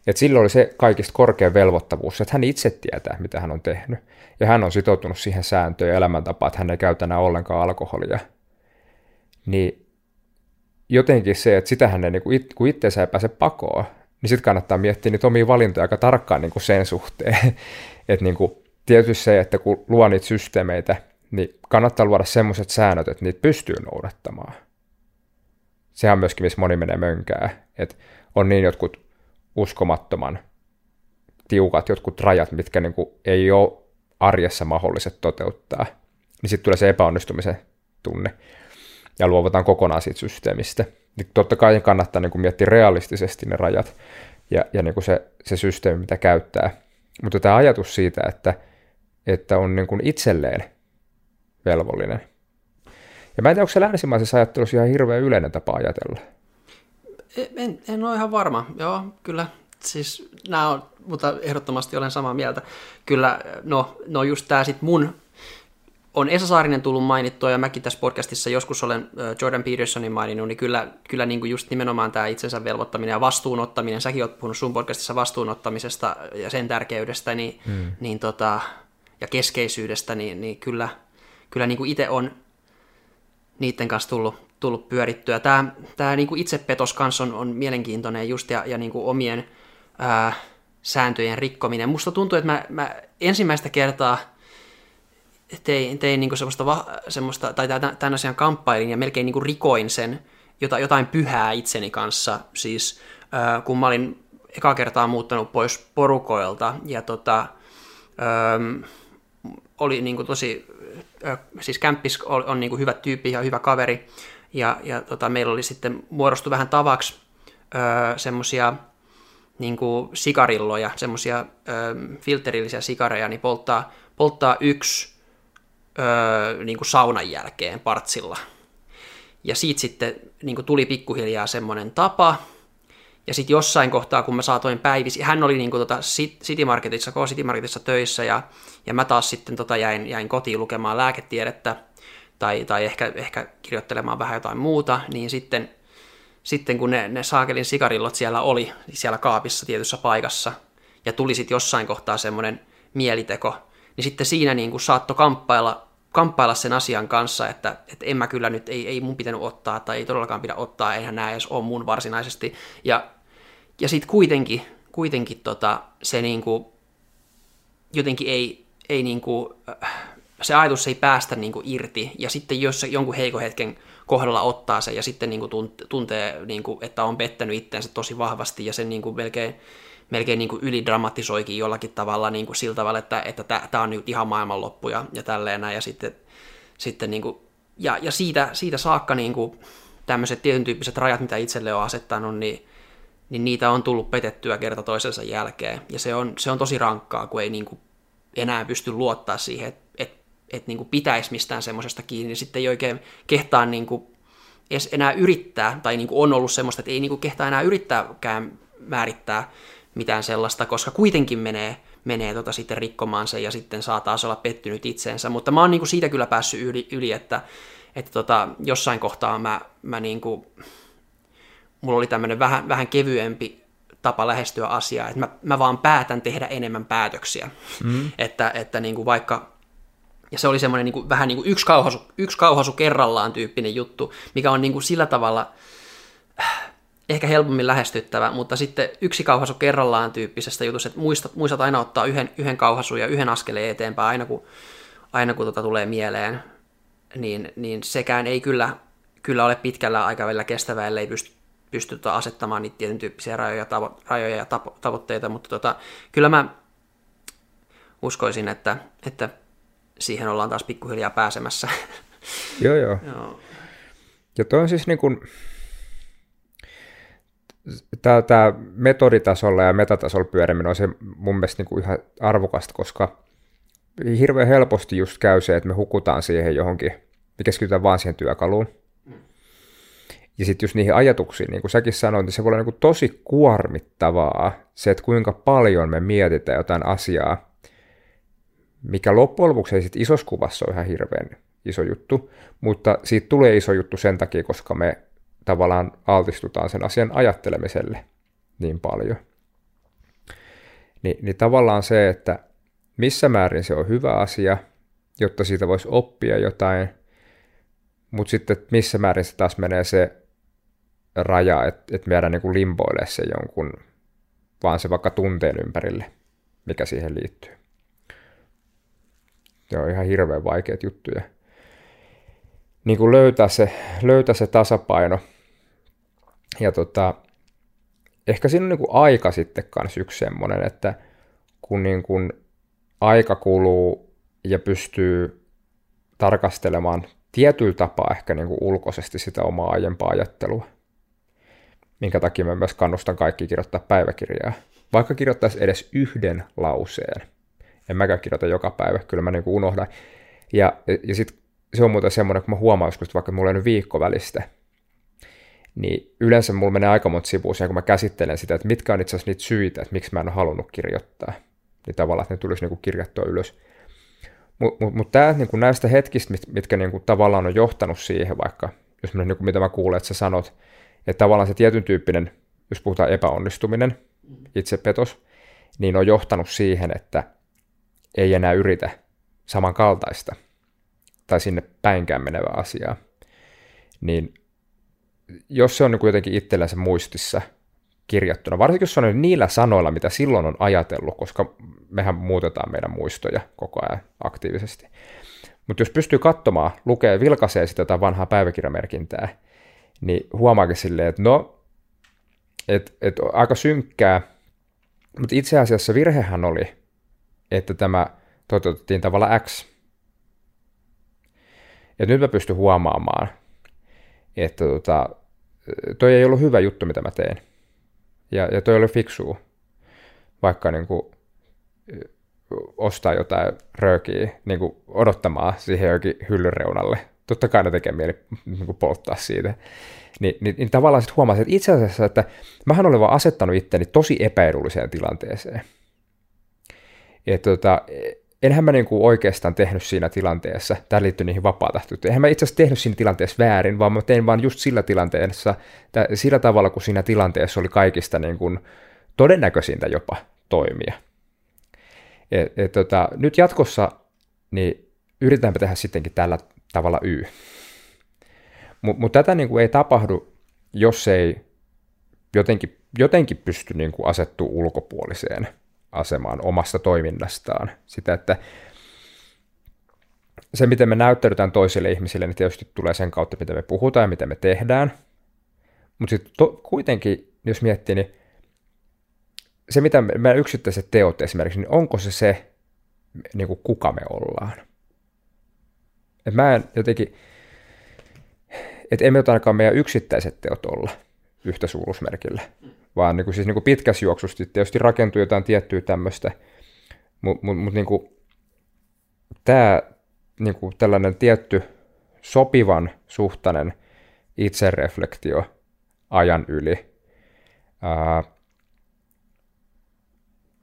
Et silloin oli se kaikista korkein velvoittavuus, että hän itse tietää, mitä hän on tehnyt. Ja hän on sitoutunut siihen sääntöön ja elämäntapaan, että hän ei käytä enää ollenkaan alkoholia. Niin jotenkin se, että sitä hän ei, niin kun itseensä ei pääse pakoon, niin sitten kannattaa miettiä niitä omia valintoja aika tarkkaan niin kuin sen suhteen. että niin kuin, tietysti se, että kun luo niitä systeemeitä, niin kannattaa luoda semmoiset säännöt, että niitä pystyy noudattamaan. Sehän on myöskin, missä moni menee mönkää. Että on niin jotkut uskomattoman tiukat jotkut rajat, mitkä niin kuin ei ole arjessa mahdolliset toteuttaa. Niin sitten tulee se epäonnistumisen tunne ja luovutaan kokonaan siitä systeemistä niin totta kai kannattaa niin kuin miettiä realistisesti ne rajat ja, ja niin kuin se, se systeemi, mitä käyttää. Mutta tämä ajatus siitä, että, että on niin kuin itselleen velvollinen. Ja mä en tiedä, onko se länsimaisessa ajattelussa ihan hirveän yleinen tapa ajatella. En, en ole ihan varma. Joo, kyllä. Siis nämä on, mutta ehdottomasti olen samaa mieltä. Kyllä, no, no just tämä sitten mun on Esa Saarinen tullut mainittua, ja mäkin tässä podcastissa joskus olen Jordan Petersonin maininnut, niin kyllä, kyllä niin kuin just nimenomaan tämä itsensä velvoittaminen ja vastuunottaminen, säkin olet puhunut sun podcastissa vastuunottamisesta ja sen tärkeydestä niin, hmm. niin tota, ja keskeisyydestä, niin, niin kyllä, kyllä niin kuin itse on niiden kanssa tullut, tullut pyörittyä. Tämä, tämä niin kuin itsepetos kanssa on, on mielenkiintoinen just ja, ja niin kuin omien ää, sääntöjen rikkominen. Musta tuntuu, että mä, mä ensimmäistä kertaa – tein, tein niin semmoista, semmoista, tai tämän asian kamppailin ja melkein niin rikoin sen jota, jotain pyhää itseni kanssa. Siis äh, kun mä olin eka kertaa muuttanut pois porukoilta ja tota, ähm, oli niin kuin tosi, äh, siis Kämppis on, on niin kuin hyvä tyyppi ja hyvä kaveri ja, ja tota, meillä oli sitten muodostu vähän tavaksi äh, semmoisia niin sikarilloja, semmoisia filterillisiä sikareja, niin polttaa, polttaa yksi öö, niin kuin saunan jälkeen partsilla. ja siitä sitten niin kuin tuli pikkuhiljaa semmoinen tapa, ja sitten jossain kohtaa, kun mä saatoin päivisi, hän oli niin kuin tota City Marketissa, K City Marketissa töissä, ja, ja mä taas sitten tota jäin, jäin kotiin lukemaan lääketiedettä, tai, tai ehkä, ehkä kirjoittelemaan vähän jotain muuta, niin sitten, sitten kun ne, ne saakelin sikarillot siellä oli, siellä kaapissa tietyssä paikassa, ja tuli sitten jossain kohtaa semmoinen mieliteko, niin sitten siinä niin kuin saattoi kamppailla, kamppailla sen asian kanssa, että, että en mä kyllä nyt, ei, ei mun pitänyt ottaa, tai ei todellakaan pidä ottaa, eihän nämä edes ole mun varsinaisesti. Ja, ja sitten kuitenkin, kuitenkin tota, se niin kuin, jotenkin ei, ei niin kuin, se ajatus ei päästä niin kuin irti, ja sitten jos se jonkun heikon hetken kohdalla ottaa sen, ja sitten niin kuin tuntee, niin kuin, että on pettänyt itseensä tosi vahvasti, ja sen niin kuin melkein, melkein niin kuin ylidramatisoikin jollakin tavalla niin kuin sillä tavalla, että, että tämä on nyt ihan maailmanloppu ja, ja tälleen näin, ja sitten, sitten niin kuin, ja, ja siitä, siitä saakka niin kuin, tämmöiset tietyn tyyppiset rajat, mitä itselle on asettanut, niin, niin niitä on tullut petettyä kerta toisensa jälkeen, ja se on, se on tosi rankkaa, kun ei niin kuin enää pysty luottaa siihen, että että niin pitäisi mistään semmoisesta kiinni, niin sitten ei oikein kehtaa niin kuin edes enää yrittää, tai niin kuin on ollut semmoista, että ei niin kuin kehtaa enää yrittääkään määrittää mitään sellaista, koska kuitenkin menee, menee tota sitten rikkomaan se ja sitten saa taas olla pettynyt itseensä. Mutta mä oon niin kuin siitä kyllä päässyt yli, yli että, että tota, jossain kohtaa mä, mä niin kuin, mulla oli tämmöinen vähän, vähän kevyempi tapa lähestyä asiaa, että mä, mä vaan päätän tehdä enemmän päätöksiä. Mm. että, että niin kuin vaikka ja se oli semmoinen niin kuin, vähän niin kuin yksi, kauhasu, yksi kauhasu kerrallaan tyyppinen juttu, mikä on niin kuin sillä tavalla ehkä helpommin lähestyttävä, mutta sitten yksi kauhasu kerrallaan tyyppisestä jutusta, että muistat, muistat aina ottaa yhden, yhden kauhasun ja yhden askeleen eteenpäin aina kun, aina kun tota tulee mieleen, niin, niin sekään ei kyllä, kyllä ole pitkällä aikavälillä kestävä, ellei pysty, pysty tota asettamaan niitä tietyn tyyppisiä rajoja, tavo, rajoja ja tavo, tavoitteita, mutta tota, kyllä mä uskoisin, että, että siihen ollaan taas pikkuhiljaa pääsemässä. joo, joo. joo. Ja toi on siis niin kuin, tämä, metoditasolla ja metatasolla pyöriminen on se mun mielestä niin kuin ihan arvokasta, koska hirveän helposti just käy se, että me hukutaan siihen johonkin, me keskitytään vaan siihen työkaluun. Ja sitten just niihin ajatuksiin, niin kuin säkin sanoit, niin se voi olla niin kuin tosi kuormittavaa se, että kuinka paljon me mietitään jotain asiaa, mikä loppujen lopuksi ei sitten isossa kuvassa ole ihan hirveän iso juttu, mutta siitä tulee iso juttu sen takia, koska me tavallaan altistutaan sen asian ajattelemiselle niin paljon. Ni, niin tavallaan se, että missä määrin se on hyvä asia, jotta siitä voisi oppia jotain, mutta sitten missä määrin se taas menee se raja, että, että me jäädään niin limboille se jonkun, vaan se vaikka tunteen ympärille, mikä siihen liittyy. Ne on ihan hirveän vaikeat juttuja. Niin kuin löytää se, löytää se tasapaino. Ja tota, ehkä siinä on niin kuin aika sitten kanssa yksi semmoinen, että kun niin kuin aika kuluu ja pystyy tarkastelemaan tietyllä tapaa ehkä niin kuin ulkoisesti sitä omaa aiempaa ajattelua, minkä takia mä myös kannustan kaikki kirjoittaa päiväkirjaa. Vaikka kirjoittaisi edes yhden lauseen, en mäkään kirjoita joka päivä, kyllä mä niin unohdan. Ja, ja sitten se on muuten semmoinen, kun mä huomaan joskus, vaikka mulla on nyt viikko välistä, niin yleensä mulla menee aika monta sivua kun mä käsittelen sitä, että mitkä on itse asiassa niitä syitä, että miksi mä en ole halunnut kirjoittaa. Niin tavallaan, että ne tulisi niin kirjattua ylös. Mutta mut, mut tämä niin näistä hetkistä, mit, mitkä niin kuin tavallaan on johtanut siihen, vaikka jos mä, niin kuin, mitä mä kuulen, että sä sanot, että tavallaan se tietyn tyyppinen, jos puhutaan epäonnistuminen, itsepetos, niin on johtanut siihen, että ei enää yritä samankaltaista tai sinne päinkään menevää asiaa, niin jos se on niin jotenkin itsellensä muistissa kirjattuna, varsinkin jos se on niillä sanoilla, mitä silloin on ajatellut, koska mehän muutetaan meidän muistoja koko ajan aktiivisesti. Mutta jos pystyy katsomaan, lukee, vilkaisee sitä jotain vanhaa päiväkirjamerkintää, niin huomaakin silleen, että no, et, et aika synkkää, mutta itse asiassa virhehän oli, että tämä toteutettiin tavalla X. Ja nyt mä pystyn huomaamaan, että tota, toi ei ollut hyvä juttu, mitä mä teen. Ja, ja toi oli fiksua, vaikka niin kuin, ostaa jotain röökiä niin kuin odottamaan siihen jokin hyllyreunalle totta kai ne tekee mieli niin polttaa siitä. Ni, niin, niin tavallaan sitten huomasin, että itse asiassa, että mähän olen vaan asettanut itteni tosi epäedulliseen tilanteeseen. Ja tota, enhän mä niin kuin oikeastaan tehnyt siinä tilanteessa, tämä liittyy niihin vapaatahtoihin, enhän mä itse asiassa tehnyt siinä tilanteessa väärin, vaan mä tein vaan just sillä tilanteessa, sillä tavalla, kun siinä tilanteessa oli kaikista niin kuin todennäköisintä jopa toimia. Et, et, tota, nyt jatkossa niin yritetäänpä tehdä sittenkin tällä tavalla Y. Mutta mut tätä niin kuin ei tapahdu, jos ei jotenkin, jotenkin pysty niin kuin asettua ulkopuoliseen asemaan omasta toiminnastaan. Sitä, että se, miten me näyttäydytään toisille ihmisille, niin tietysti tulee sen kautta, miten me puhutaan ja miten me tehdään. Mutta sitten kuitenkin, jos miettii, niin se, mitä meidän yksittäiset teot esimerkiksi, niin onko se se, niin kuin kuka me ollaan? Et mä en jotenkin, että emme ainakaan meidän yksittäiset teot olla yhtä suuruusmerkillä, vaan niin kuin, siis niin kuin pitkässä juoksussa tietysti rakentuu jotain tiettyä tämmöistä, mutta mut, mut, niin kuin, tämä niin kuin tällainen tietty sopivan suhtainen itsereflektio ajan yli. Ää,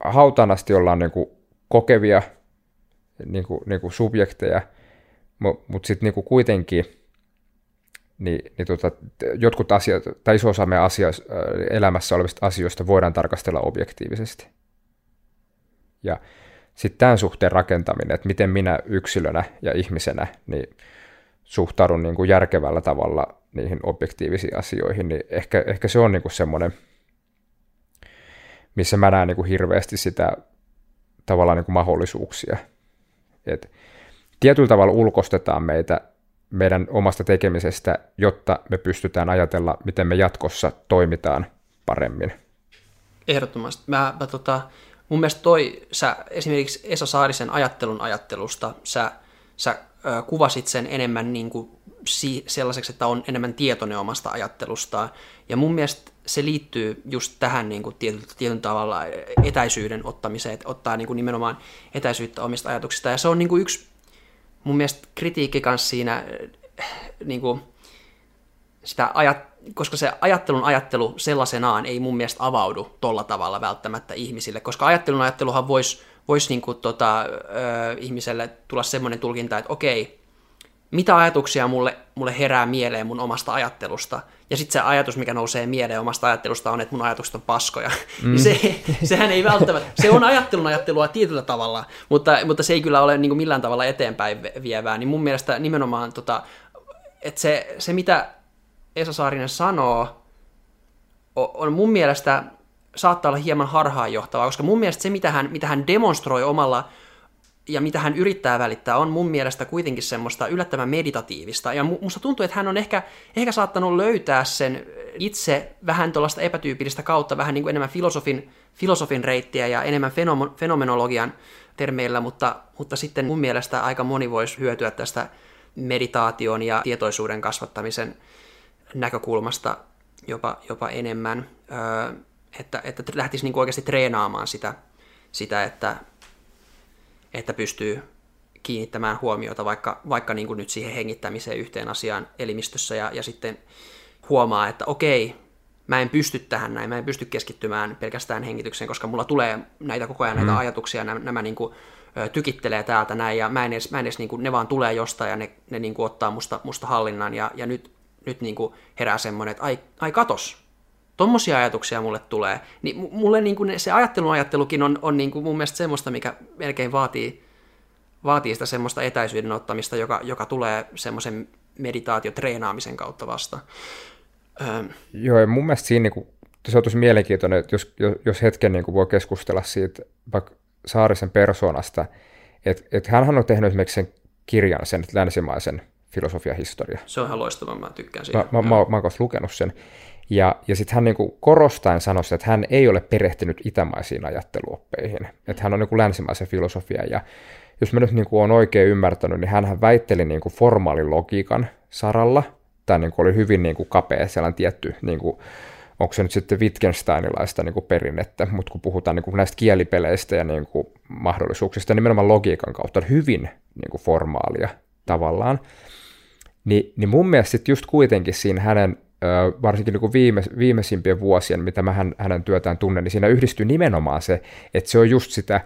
hautanasti ollaan niin kuin kokevia niin kuin, niin kuin subjekteja, mutta mut sitten niin kuitenkin niin, niin tota, jotkut asiat, tai iso osa meidän asia, elämässä olevista asioista voidaan tarkastella objektiivisesti. Ja sitten tämän suhteen rakentaminen, että miten minä yksilönä ja ihmisenä niin suhtaudun niin kuin järkevällä tavalla niihin objektiivisiin asioihin, niin ehkä, ehkä se on niin kuin semmoinen, missä mä näen niin kuin hirveästi sitä tavallaan niin kuin mahdollisuuksia. Et tietyllä tavalla ulkostetaan meitä meidän omasta tekemisestä, jotta me pystytään ajatella, miten me jatkossa toimitaan paremmin. Ehdottomasti. Mä, mä tota, mun mielestä toi, sä esimerkiksi Esa Saarisen ajattelun ajattelusta, sä, sä ö, kuvasit sen enemmän niin kuin si- sellaiseksi, että on enemmän tietoinen omasta ajattelustaan. Ja mun mielestä se liittyy just tähän niin kuin tietyllä, tietyllä tavalla etäisyyden ottamiseen, että ottaa niin kuin nimenomaan etäisyyttä omista ajatuksista. Ja se on niin kuin yksi mun mielestä kritiikki kanssa siinä, niin kuin, sitä ajat, koska se ajattelun ajattelu sellaisenaan ei mun mielestä avaudu tolla tavalla välttämättä ihmisille, koska ajattelun ajatteluhan voisi vois niin kuin, tota, ihmiselle tulla semmoinen tulkinta, että okei, mitä ajatuksia mulle, mulle herää mieleen mun omasta ajattelusta, ja sitten se ajatus, mikä nousee mieleen omasta ajattelusta on, että mun ajatukset on paskoja. Mm. se, sehän ei välttämättä, se on ajattelun ajattelua tietyllä tavalla, mutta, mutta se ei kyllä ole niin millään tavalla eteenpäin vievää, niin mun mielestä nimenomaan, tota, että se, se mitä Esa Saarinen sanoo, on mun mielestä saattaa olla hieman harhaanjohtavaa, koska mun mielestä se, mitä hän, mitä hän demonstroi omalla ja mitä hän yrittää välittää, on mun mielestä kuitenkin semmoista yllättävän meditatiivista. Ja musta tuntuu, että hän on ehkä, ehkä saattanut löytää sen itse vähän tuollaista epätyypillistä kautta, vähän niin kuin enemmän filosofin, filosofin reittiä ja enemmän fenomenologian termeillä, mutta, mutta sitten mun mielestä aika moni voisi hyötyä tästä meditaation ja tietoisuuden kasvattamisen näkökulmasta jopa, jopa enemmän, öö, että, että lähtisi niin oikeasti treenaamaan sitä, sitä että että pystyy kiinnittämään huomiota vaikka, vaikka niin kuin nyt siihen hengittämiseen yhteen asiaan elimistössä ja, ja sitten huomaa, että okei, mä en pysty tähän näin, mä en pysty keskittymään pelkästään hengitykseen, koska mulla tulee näitä koko ajan näitä mm. ajatuksia, nämä, nämä niin kuin, tykittelee täältä näin ja mä en edes, mä en edes niin kuin, ne vaan tulee jostain ja ne, ne niin kuin ottaa musta, musta hallinnan ja, ja nyt, nyt niin kuin herää semmoinen, että ai, ai katos, tommosia ajatuksia mulle tulee, niin mulle niin kuin se ajattelun ajattelukin on, on niin kuin mun mielestä semmoista, mikä melkein vaatii, vaatii sitä semmoista etäisyyden ottamista, joka, joka tulee semmoisen meditaatiotreenaamisen kautta vasta. Öö. Joo, ja mun mielestä siinä niin kuin, se on tosi mielenkiintoinen, että jos, jos hetken niin kuin voi keskustella siitä vaikka Saarisen persoonasta, että, että hän on tehnyt esimerkiksi sen kirjan, sen länsimaisen filosofiahistoria. Se on ihan loistava, mä tykkään siitä. Mä, mä, mä, mä oon lukenut sen. Ja, ja sitten hän niin korostaen sanoi, että hän ei ole perehtynyt itämaisiin ajatteluoppeihin, että hän on niin länsimaisen filosofia. Ja jos mä nyt niin kuin olen oikein ymmärtänyt, niin hän väitteli niin kuin formaalin logiikan saralla, tai niin oli hyvin niin kuin kapea sellainen tietty, niin kuin, onko se nyt sitten Wittgensteinilaista niin kuin perinnettä, mutta kun puhutaan niin kuin näistä kielipeleistä ja niin kuin mahdollisuuksista, nimenomaan logiikan kautta hyvin niin kuin formaalia tavallaan. Niin, niin mun mielestä just kuitenkin siinä hänen, varsinkin niin viime, viimeisimpien vuosien, mitä mä hän, hänen työtään tunnen, niin siinä yhdistyy nimenomaan se, että se on just sitä,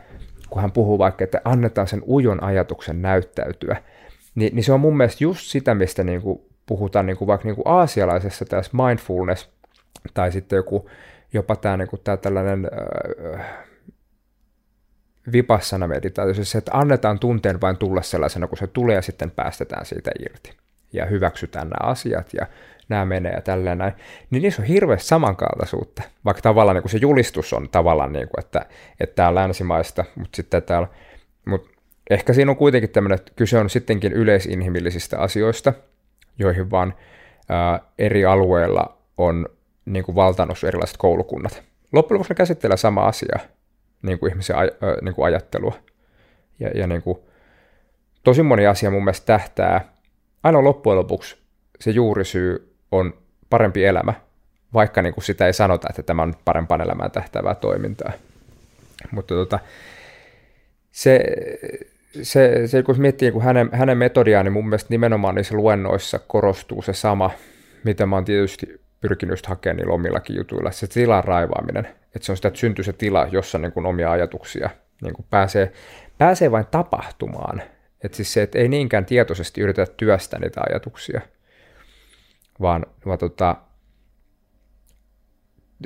kun hän puhuu vaikka, että annetaan sen ujon ajatuksen näyttäytyä, niin, niin se on mun mielestä just sitä, mistä niin kuin puhutaan niin kuin vaikka niin kuin aasialaisessa tässä mindfulness, tai sitten joku, jopa tämä, niin kuin tämä tällainen äh, vipassana meditaatio, siis se, että annetaan tunteen vain tulla sellaisena, kun se tulee ja sitten päästetään siitä irti ja hyväksytään nämä asiat ja nämä menee ja tälleen näin, niin niissä on hirveästi samankaltaisuutta, vaikka tavallaan niin kuin se julistus on tavallaan, niin kuin, että, että tämä on länsimaista, mutta sitten täällä, mutta ehkä siinä on kuitenkin tämmöinen, että kyse on sittenkin yleisinhimillisistä asioista, joihin vaan ää, eri alueilla on niin kuin valtannut erilaiset koulukunnat. Loppujen lopuksi ne käsittelee sama asia, niin kuin ihmisen aj- niin kuin ajattelua. Ja, ja niin kuin, tosi moni asia mun mielestä tähtää, aina loppujen lopuksi se juurisyy on parempi elämä, vaikka niin kuin sitä ei sanota, että tämä on parempaan elämään tähtäävää toimintaa. Mutta tota, se, se, se, kun miettii niin hänen, hänen metodiaan, niin mun mielestä nimenomaan niissä luennoissa korostuu se sama, mitä mä oon tietysti pyrkinyt hakemaan niillä omillakin jutuilla, se tilan raivaaminen, että se on sitä, että syntyy se tila, jossa niin kuin omia ajatuksia niin kuin pääsee, pääsee vain tapahtumaan. Että siis se, että ei niinkään tietoisesti yritetä työstää niitä ajatuksia, vaan, vaan tota,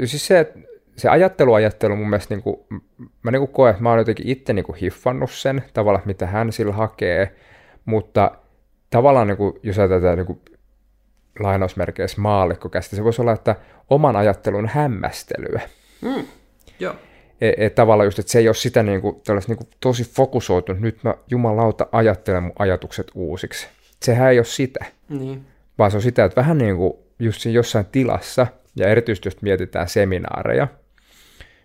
siis se, että se ajatteluajattelu mun mielestä, niin kuin, mä niin kuin koen, että mä oon jotenkin itse niin kuin hiffannut sen tavalla, mitä hän sillä hakee, mutta tavallaan niin kuin, jos ajatellaan niin kuin, lainausmerkeissä maallikkokästä, se voisi olla, että oman ajattelun hämmästelyä. Mm, joo. Et, et tavallaan just, että se ei ole sitä niin kuin, niin kuin tosi fokusoitunut, nyt mä jumalauta ajattelen mun ajatukset uusiksi. Sehän ei ole sitä, niin. Vaan se on sitä, että vähän niin kuin just siinä jossain tilassa, ja erityisesti jos mietitään seminaareja,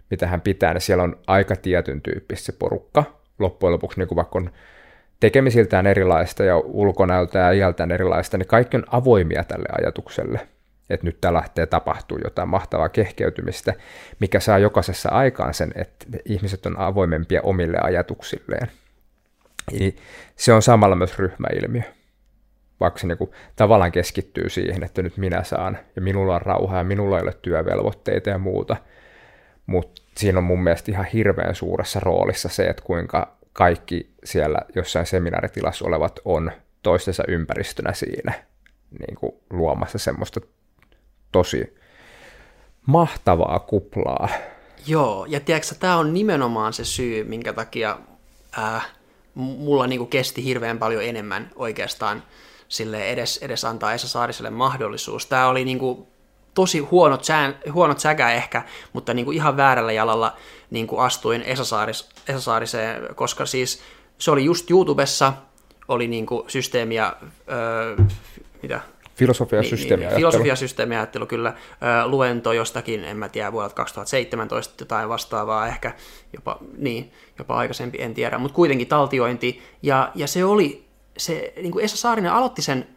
mitä hän pitää, niin siellä on aika tietyn tyyppistä se porukka. Loppujen lopuksi, niin kuin vaikka on tekemisiltään erilaista ja ulkonäöltä ja iältään erilaista, niin kaikki on avoimia tälle ajatukselle, että nyt tämä lähtee tapahtuu jotain mahtavaa kehkeytymistä, mikä saa jokaisessa aikaan sen, että ihmiset on avoimempia omille ajatuksilleen. Eli se on samalla myös ryhmäilmiö, vaikka se niin tavallaan keskittyy siihen, että nyt minä saan ja minulla on rauhaa ja minulla ei ole työvelvoitteita ja muuta, mutta siinä on mun mielestä ihan hirveän suuressa roolissa se, että kuinka kaikki siellä jossain seminaaritilassa olevat on toistensa ympäristönä siinä niin kuin luomassa semmoista tosi mahtavaa kuplaa. Joo, ja tiedätkö, tämä on nimenomaan se syy, minkä takia ää, mulla niin kuin kesti hirveän paljon enemmän oikeastaan sille edes, edes antaa Esa Saariselle mahdollisuus. Tämä oli niin kuin tosi huonot, sään, huonot säkä ehkä, mutta niin kuin ihan väärällä jalalla niin kuin astuin Esa, Saaris, Esa Saariseen, koska siis se oli just YouTubessa, oli niin kuin systeemiä, öö, mitä? Filosofia- ja niin, systeemiajattelu. Niin, filosofia- ja systeemiajattelu, kyllä. Öö, luento jostakin, en mä tiedä, vuodelta 2017 jotain vastaavaa ehkä, jopa, niin, jopa aikaisempi, en tiedä, mutta kuitenkin taltiointi. Ja, ja se oli, se, niin kuin Esa Saarinen aloitti sen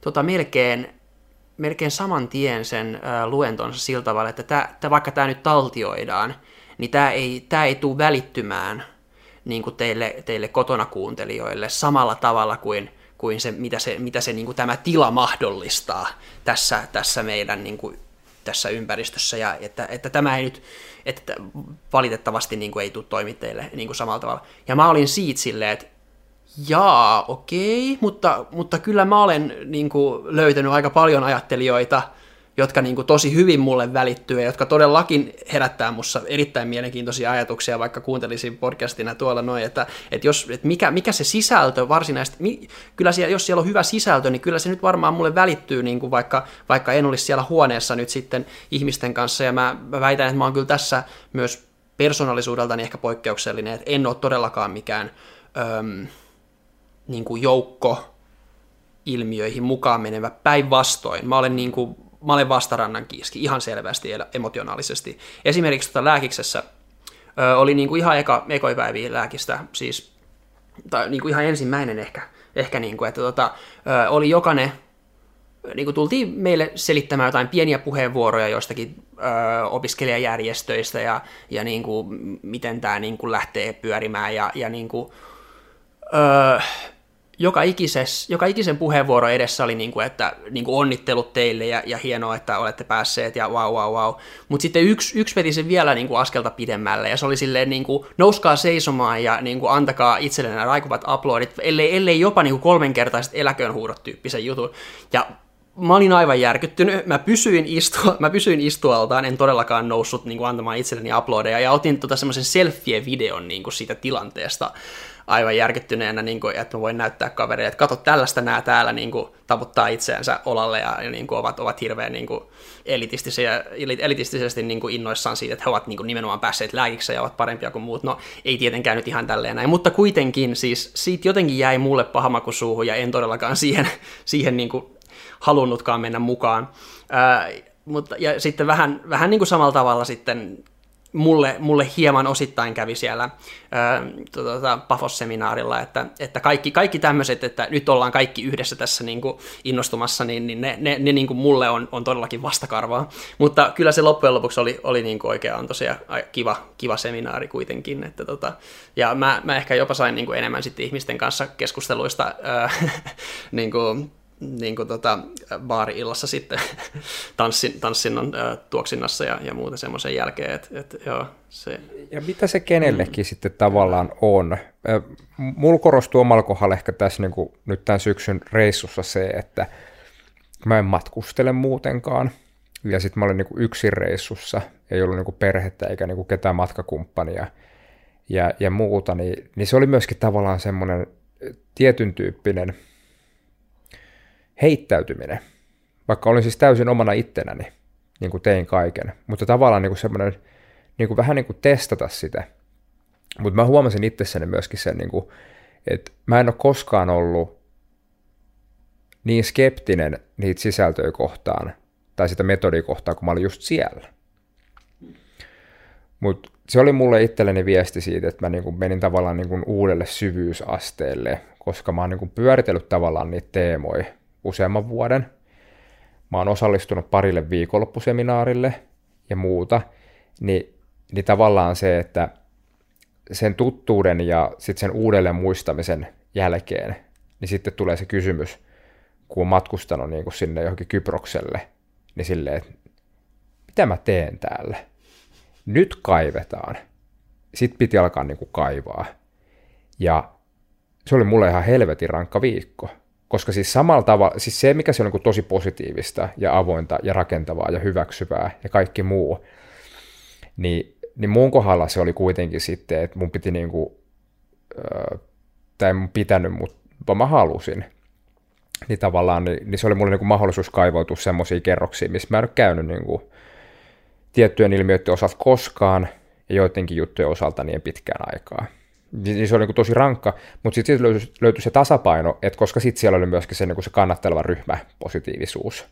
tota, melkein melkein saman tien sen ää, luentonsa sillä tavalla, että tää, tää, vaikka tämä nyt taltioidaan, niin tämä ei, tää ei tule välittymään niin kuin teille, teille kotona kuuntelijoille samalla tavalla kuin, kuin se, mitä se, mitä se niin kuin tämä tila mahdollistaa tässä, tässä meidän niin kuin, tässä ympäristössä, ja että, että tämä ei nyt, että valitettavasti niin kuin ei tule toimittajille niin kuin samalla tavalla. Ja mä olin siitä silleen, että jaa, okei, mutta, mutta kyllä mä olen niin kuin, löytänyt aika paljon ajattelijoita, jotka niin kuin, tosi hyvin mulle välittyy ja jotka todellakin herättää mussa erittäin mielenkiintoisia ajatuksia, vaikka kuuntelisin podcastina tuolla noin, että, että, jos, että mikä, mikä se sisältö varsinaisesti, mi, kyllä siellä, jos siellä on hyvä sisältö, niin kyllä se nyt varmaan mulle välittyy, niin kuin vaikka, vaikka en olisi siellä huoneessa nyt sitten ihmisten kanssa, ja mä, mä väitän, että mä oon kyllä tässä myös persoonallisuudeltani ehkä poikkeuksellinen, että en ole todellakaan mikään... Öm, niin kuin joukko ilmiöihin mukaan menevä päinvastoin. Mä olen, niin kuin, mä olen vastarannan kiiski ihan selvästi emotionaalisesti. Esimerkiksi tota lääkiksessä ö, oli niin kuin ihan eka, ekoipäiviä lääkistä, siis tai niin kuin ihan ensimmäinen ehkä, ehkä niin kuin, että tota, ö, oli jokainen niin kuin tultiin meille selittämään jotain pieniä puheenvuoroja joistakin ö, opiskelijajärjestöistä ja, ja niin kuin, miten tämä niin kuin lähtee pyörimään ja, ja niin kuin, ö, joka, ikises, joka ikisen puheenvuoro edessä oli, niin kuin, että niin kuin onnittelut teille ja, ja hienoa, että olette päässeet ja wow, wow, wow. Mutta sitten yksi, yksi veti sen vielä niin kuin askelta pidemmälle ja se oli silleen, niin kuin, nouskaa seisomaan ja niin kuin, antakaa itsellenne nämä raikuvat uploadit, ellei, ellei jopa niin kuin kolmenkertaiset eläköönhuudot tyyppisen jutun. Ja mä olin aivan järkyttynyt. Mä pysyin, istu, mä pysyin istualtaan, en todellakaan noussut niin kuin, antamaan itselleni uploadeja, ja otin tota semmoisen selfie-videon niin kuin, siitä tilanteesta aivan järkyttyneenä, niin kuin, että mä voin näyttää kavereille, että kato tällaista nämä täällä niin kuin, taputtaa itseänsä olalle ja, ja niin kuin, ovat, ovat hirveän niin kuin, elitistisesti niin kuin, innoissaan siitä, että he ovat niin kuin, nimenomaan päässeet lääkiksi ja ovat parempia kuin muut. No ei tietenkään nyt ihan tälleen näin, mutta kuitenkin siis siitä jotenkin jäi mulle pahamaku suuhun ja en todellakaan siihen, siihen niin kuin, halunnutkaan mennä mukaan. Ää, mutta, ja sitten vähän, vähän niin kuin samalla tavalla sitten mulle, mulle hieman osittain kävi siellä tuota, Pafos-seminaarilla, että, että kaikki, kaikki tämmöiset, että nyt ollaan kaikki yhdessä tässä niin kuin innostumassa, niin, niin ne, ne, ne niin kuin mulle on, on todellakin vastakarvaa. Mutta kyllä se loppujen lopuksi oli, oli niin kuin oikeaan tosiaan kiva, kiva seminaari kuitenkin. Että tota, ja mä, mä ehkä jopa sain niin kuin enemmän sitten ihmisten kanssa keskusteluista ää, niin kuin niin kuin tota, baari-illassa sitten tanssin, tanssinnon äh, tuoksinnassa ja, ja muuta semmoisen jälkeen. Et, et, joo, se. Ja mitä se kenellekin mm. sitten tavallaan on? Mulla korostuu omalla kohdalla ehkä tässä niin kuin, nyt tämän syksyn reissussa se, että mä en matkustele muutenkaan. Ja sitten mä olin niin kuin yksin reissussa, ei ollut niin kuin perhettä eikä niin kuin ketään matkakumppania ja, ja muuta, niin, niin se oli myöskin tavallaan semmoinen tietyn tyyppinen – heittäytyminen, vaikka olin siis täysin omana ittenäni, niin kuin tein kaiken, mutta tavallaan niin kuin semmoinen, niin kuin vähän niin kuin testata sitä. Mutta mä huomasin itsessäni myöskin sen, niin kuin, että mä en ole koskaan ollut niin skeptinen niitä sisältöjä kohtaan tai sitä metodia kohtaan, kun mä olin just siellä. Mutta se oli mulle itselleni viesti siitä, että mä niin kuin menin tavallaan niin kuin uudelle syvyysasteelle, koska mä oon niin kuin pyöritellyt tavallaan niitä teemoja useamman vuoden. Mä oon osallistunut parille viikonloppuseminaarille ja muuta, niin, niin tavallaan se, että sen tuttuuden ja sitten sen uudelleen muistamisen jälkeen, niin sitten tulee se kysymys, kun on matkustanut niin kuin sinne johonkin Kyprokselle, niin silleen, että mitä mä teen täällä? Nyt kaivetaan. Sitten piti alkaa niin kuin kaivaa. Ja se oli mulle ihan helvetin rankka viikko. Koska siis samalla tavalla, siis se mikä se on niin tosi positiivista ja avointa ja rakentavaa ja hyväksyvää ja kaikki muu, niin, niin mun kohdalla se oli kuitenkin sitten, että mun piti niin kuin, tai mun pitänyt, mutta mä halusin, niin tavallaan niin, niin se oli mulle niin kuin mahdollisuus kaivautua semmoisiin kerroksiin, missä mä en ole käynyt niin kuin, tiettyjen ilmiöiden osalta koskaan ja joidenkin juttujen osalta niin pitkään aikaa. Niin, niin se oli niin tosi rankka, mutta sitten löytyi, löytyi se tasapaino, että koska sitten siellä oli myöskin se, niin se kannatteleva ryhmä positiivisuus,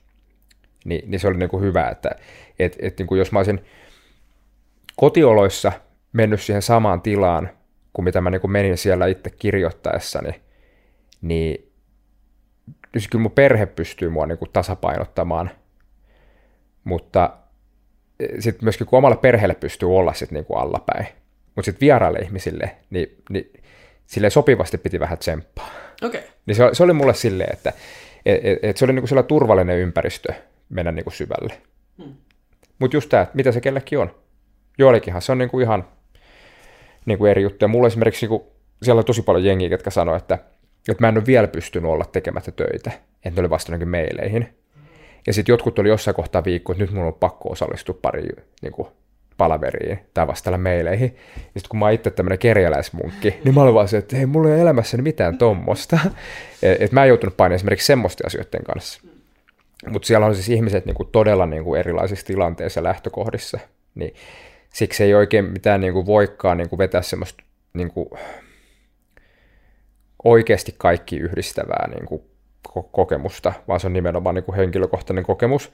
niin, niin se oli niin kuin hyvä, että et, et, niin jos mä olisin kotioloissa mennyt siihen samaan tilaan, kuin mitä mä niin kuin menin siellä itse kirjoittaessani, niin, niin kyllä mun perhe pystyy mua niin tasapainottamaan, mutta e, sitten myöskin kun omalle perheelle pystyy olla sitten niin allapäin, mutta sitten vieraille ihmisille, niin, niin sille sopivasti piti vähän tsemppaa. Okay. Niin se, se oli mulle silleen, että et, et, et se oli niinku sellainen turvallinen ympäristö mennä niinku syvälle. Hmm. Mutta just tämä, mitä se kellekin on. Joillekinhan se on niinku ihan niinku eri juttu. Ja mulla esimerkiksi niinku, siellä on tosi paljon jengiä, jotka sanoo, että, että mä en ole vielä pystynyt olla tekemättä töitä. Että ne oli vasta meileihin. Ja sitten jotkut oli jossain kohtaa viikkoa, että nyt mulla on pakko osallistua pari niin kuin, palaveriin tai vastailla meileihin. Ja sitten kun mä oon itse tämmöinen kerjäläismunkki, niin mä olin vaan se, että hei, mulla ei ole elämässäni mitään tommosta. että et mä en joutunut painamaan esimerkiksi semmoisten asioiden kanssa. Mutta siellä on siis ihmiset niinku todella niinku erilaisissa tilanteissa ja lähtökohdissa. Niin siksi ei oikein mitään niinku voikaan niinku vetää semmoista niinku oikeasti kaikki yhdistävää niinku kokemusta, vaan se on nimenomaan niinku henkilökohtainen kokemus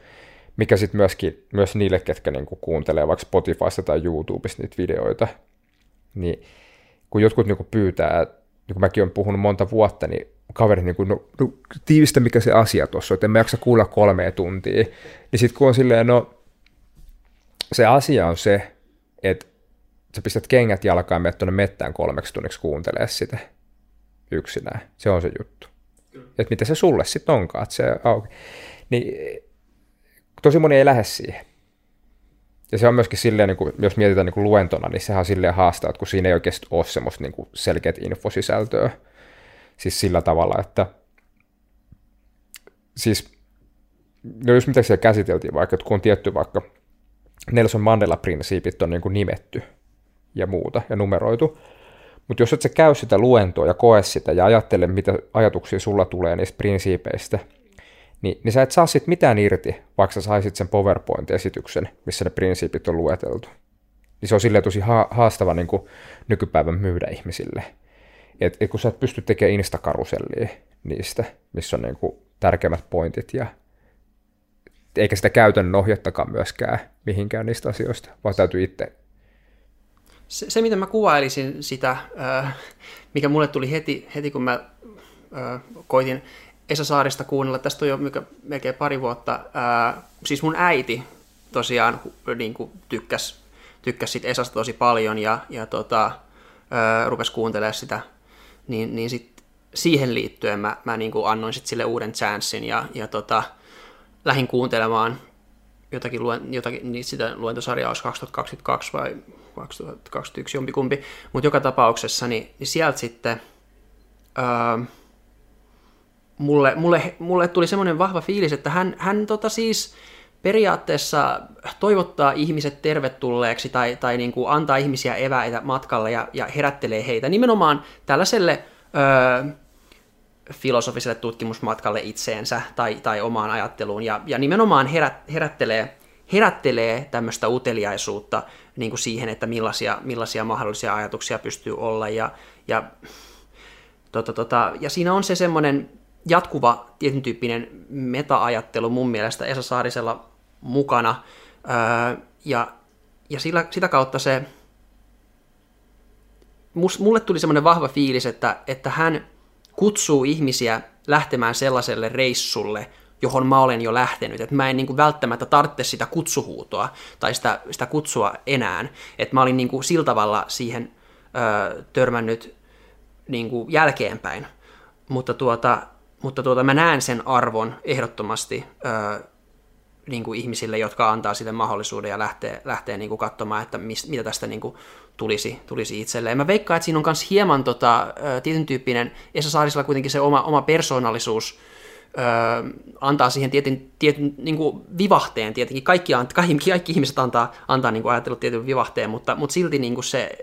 mikä sitten myöskin myös niille, ketkä niinku kuuntelee vaikka Spotifysta tai YouTubesta niitä videoita, niin kun jotkut niinku pyytää, niin kun mäkin olen puhunut monta vuotta, niin kaveri niin kuin, no, no, tiivistä mikä se asia tuossa on, että en mä jaksa kuulla kolmea tuntia. Niin sitten kun on silleen, no se asia on se, että sä pistät kengät jalkaan ja menet tuonne mettään kolmeksi tunniksi kuuntelee sitä. yksinään. Se on se juttu. Että mitä se sulle sitten onkaan, että se auki. Niin tosi moni ei lähde siihen. Ja se on myöskin silleen, niin kuin, jos mietitään niin kuin luentona, niin sehän on silleen haastaa, että kun siinä ei oikeasti ole semmoista niin kuin selkeät infosisältöä. Siis sillä tavalla, että siis no jos mitä siellä käsiteltiin vaikka, että kun on tietty vaikka Nelson Mandela-prinsiipit on niin kuin nimetty ja muuta ja numeroitu, mutta jos et sä käy sitä luentoa ja koe sitä ja ajattele, mitä ajatuksia sulla tulee niistä prinsiipeistä, niin, niin sä et saa sit mitään irti, vaikka sä saisit sen PowerPoint-esityksen, missä ne prinsiipit on lueteltu. Niin se on silleen tosi ha- haastava niin nykypäivän myydä ihmisille. Et, et kun sä et pysty tekemään instakarusellia niistä, missä on niin kuin tärkeimmät pointit ja eikä sitä käytännön ohjettakaan myöskään mihinkään niistä asioista, vaan täytyy itse. Se, se mitä mä kuvailisin sitä, mikä mulle tuli heti, heti kun mä koitin Esa Saarista kuunnella, tästä on jo melkein pari vuotta, siis mun äiti tosiaan niin kuin tykkäsi, tykkäs sit Esasta tosi paljon ja, ja tota, rupesi kuuntelemaan sitä, niin, niin sit siihen liittyen mä, mä niin kuin annoin sit sille uuden chanssin ja, ja tota, lähdin kuuntelemaan jotakin, luen, jotakin niin sitä luentosarjaa olisi 2022 vai 2021 jompikumpi, mutta joka tapauksessa niin, niin sieltä sitten öö, mulle, mulle, mulle tuli semmoinen vahva fiilis, että hän, hän tota siis periaatteessa toivottaa ihmiset tervetulleeksi tai, tai niin kuin antaa ihmisiä eväitä matkalle ja, ja herättelee heitä nimenomaan tällaiselle öö, filosofiselle tutkimusmatkalle itseensä tai, tai omaan ajatteluun. Ja, ja nimenomaan herät, herättelee, herättelee tämmöistä uteliaisuutta niin kuin siihen, että millaisia, millaisia mahdollisia ajatuksia pystyy olla. Ja, ja, tota, tota, ja siinä on se semmoinen jatkuva tietyn tyyppinen meta-ajattelu mun mielestä Esa Saarisella mukana öö, ja, ja sillä, sitä kautta se mulle tuli semmoinen vahva fiilis, että, että hän kutsuu ihmisiä lähtemään sellaiselle reissulle, johon mä olen jo lähtenyt. Että mä en niin kuin välttämättä tarvitse sitä kutsuhuutoa tai sitä, sitä kutsua enää. Että mä olin niin kuin sillä tavalla siihen ö, törmännyt niin kuin jälkeenpäin. Mutta, tuota, mutta tuota, mä näen sen arvon ehdottomasti ö, niin kuin ihmisille, jotka antaa sille mahdollisuuden ja lähtee, lähtee niin kuin katsomaan, että mis, mitä tästä niin kuin tulisi, tulisi itselleen. Mä veikkaan, että siinä on myös hieman tota, tietyn tyyppinen, Esa Saarisella kuitenkin se oma, oma persoonallisuus ö, antaa siihen tietyn, tietyn niin kuin vivahteen, tietenkin kaikki, kaikki, kaikki ihmiset antaa, antaa niin kuin ajattelut tietyn vivahteen, mutta, mutta silti niin kuin se,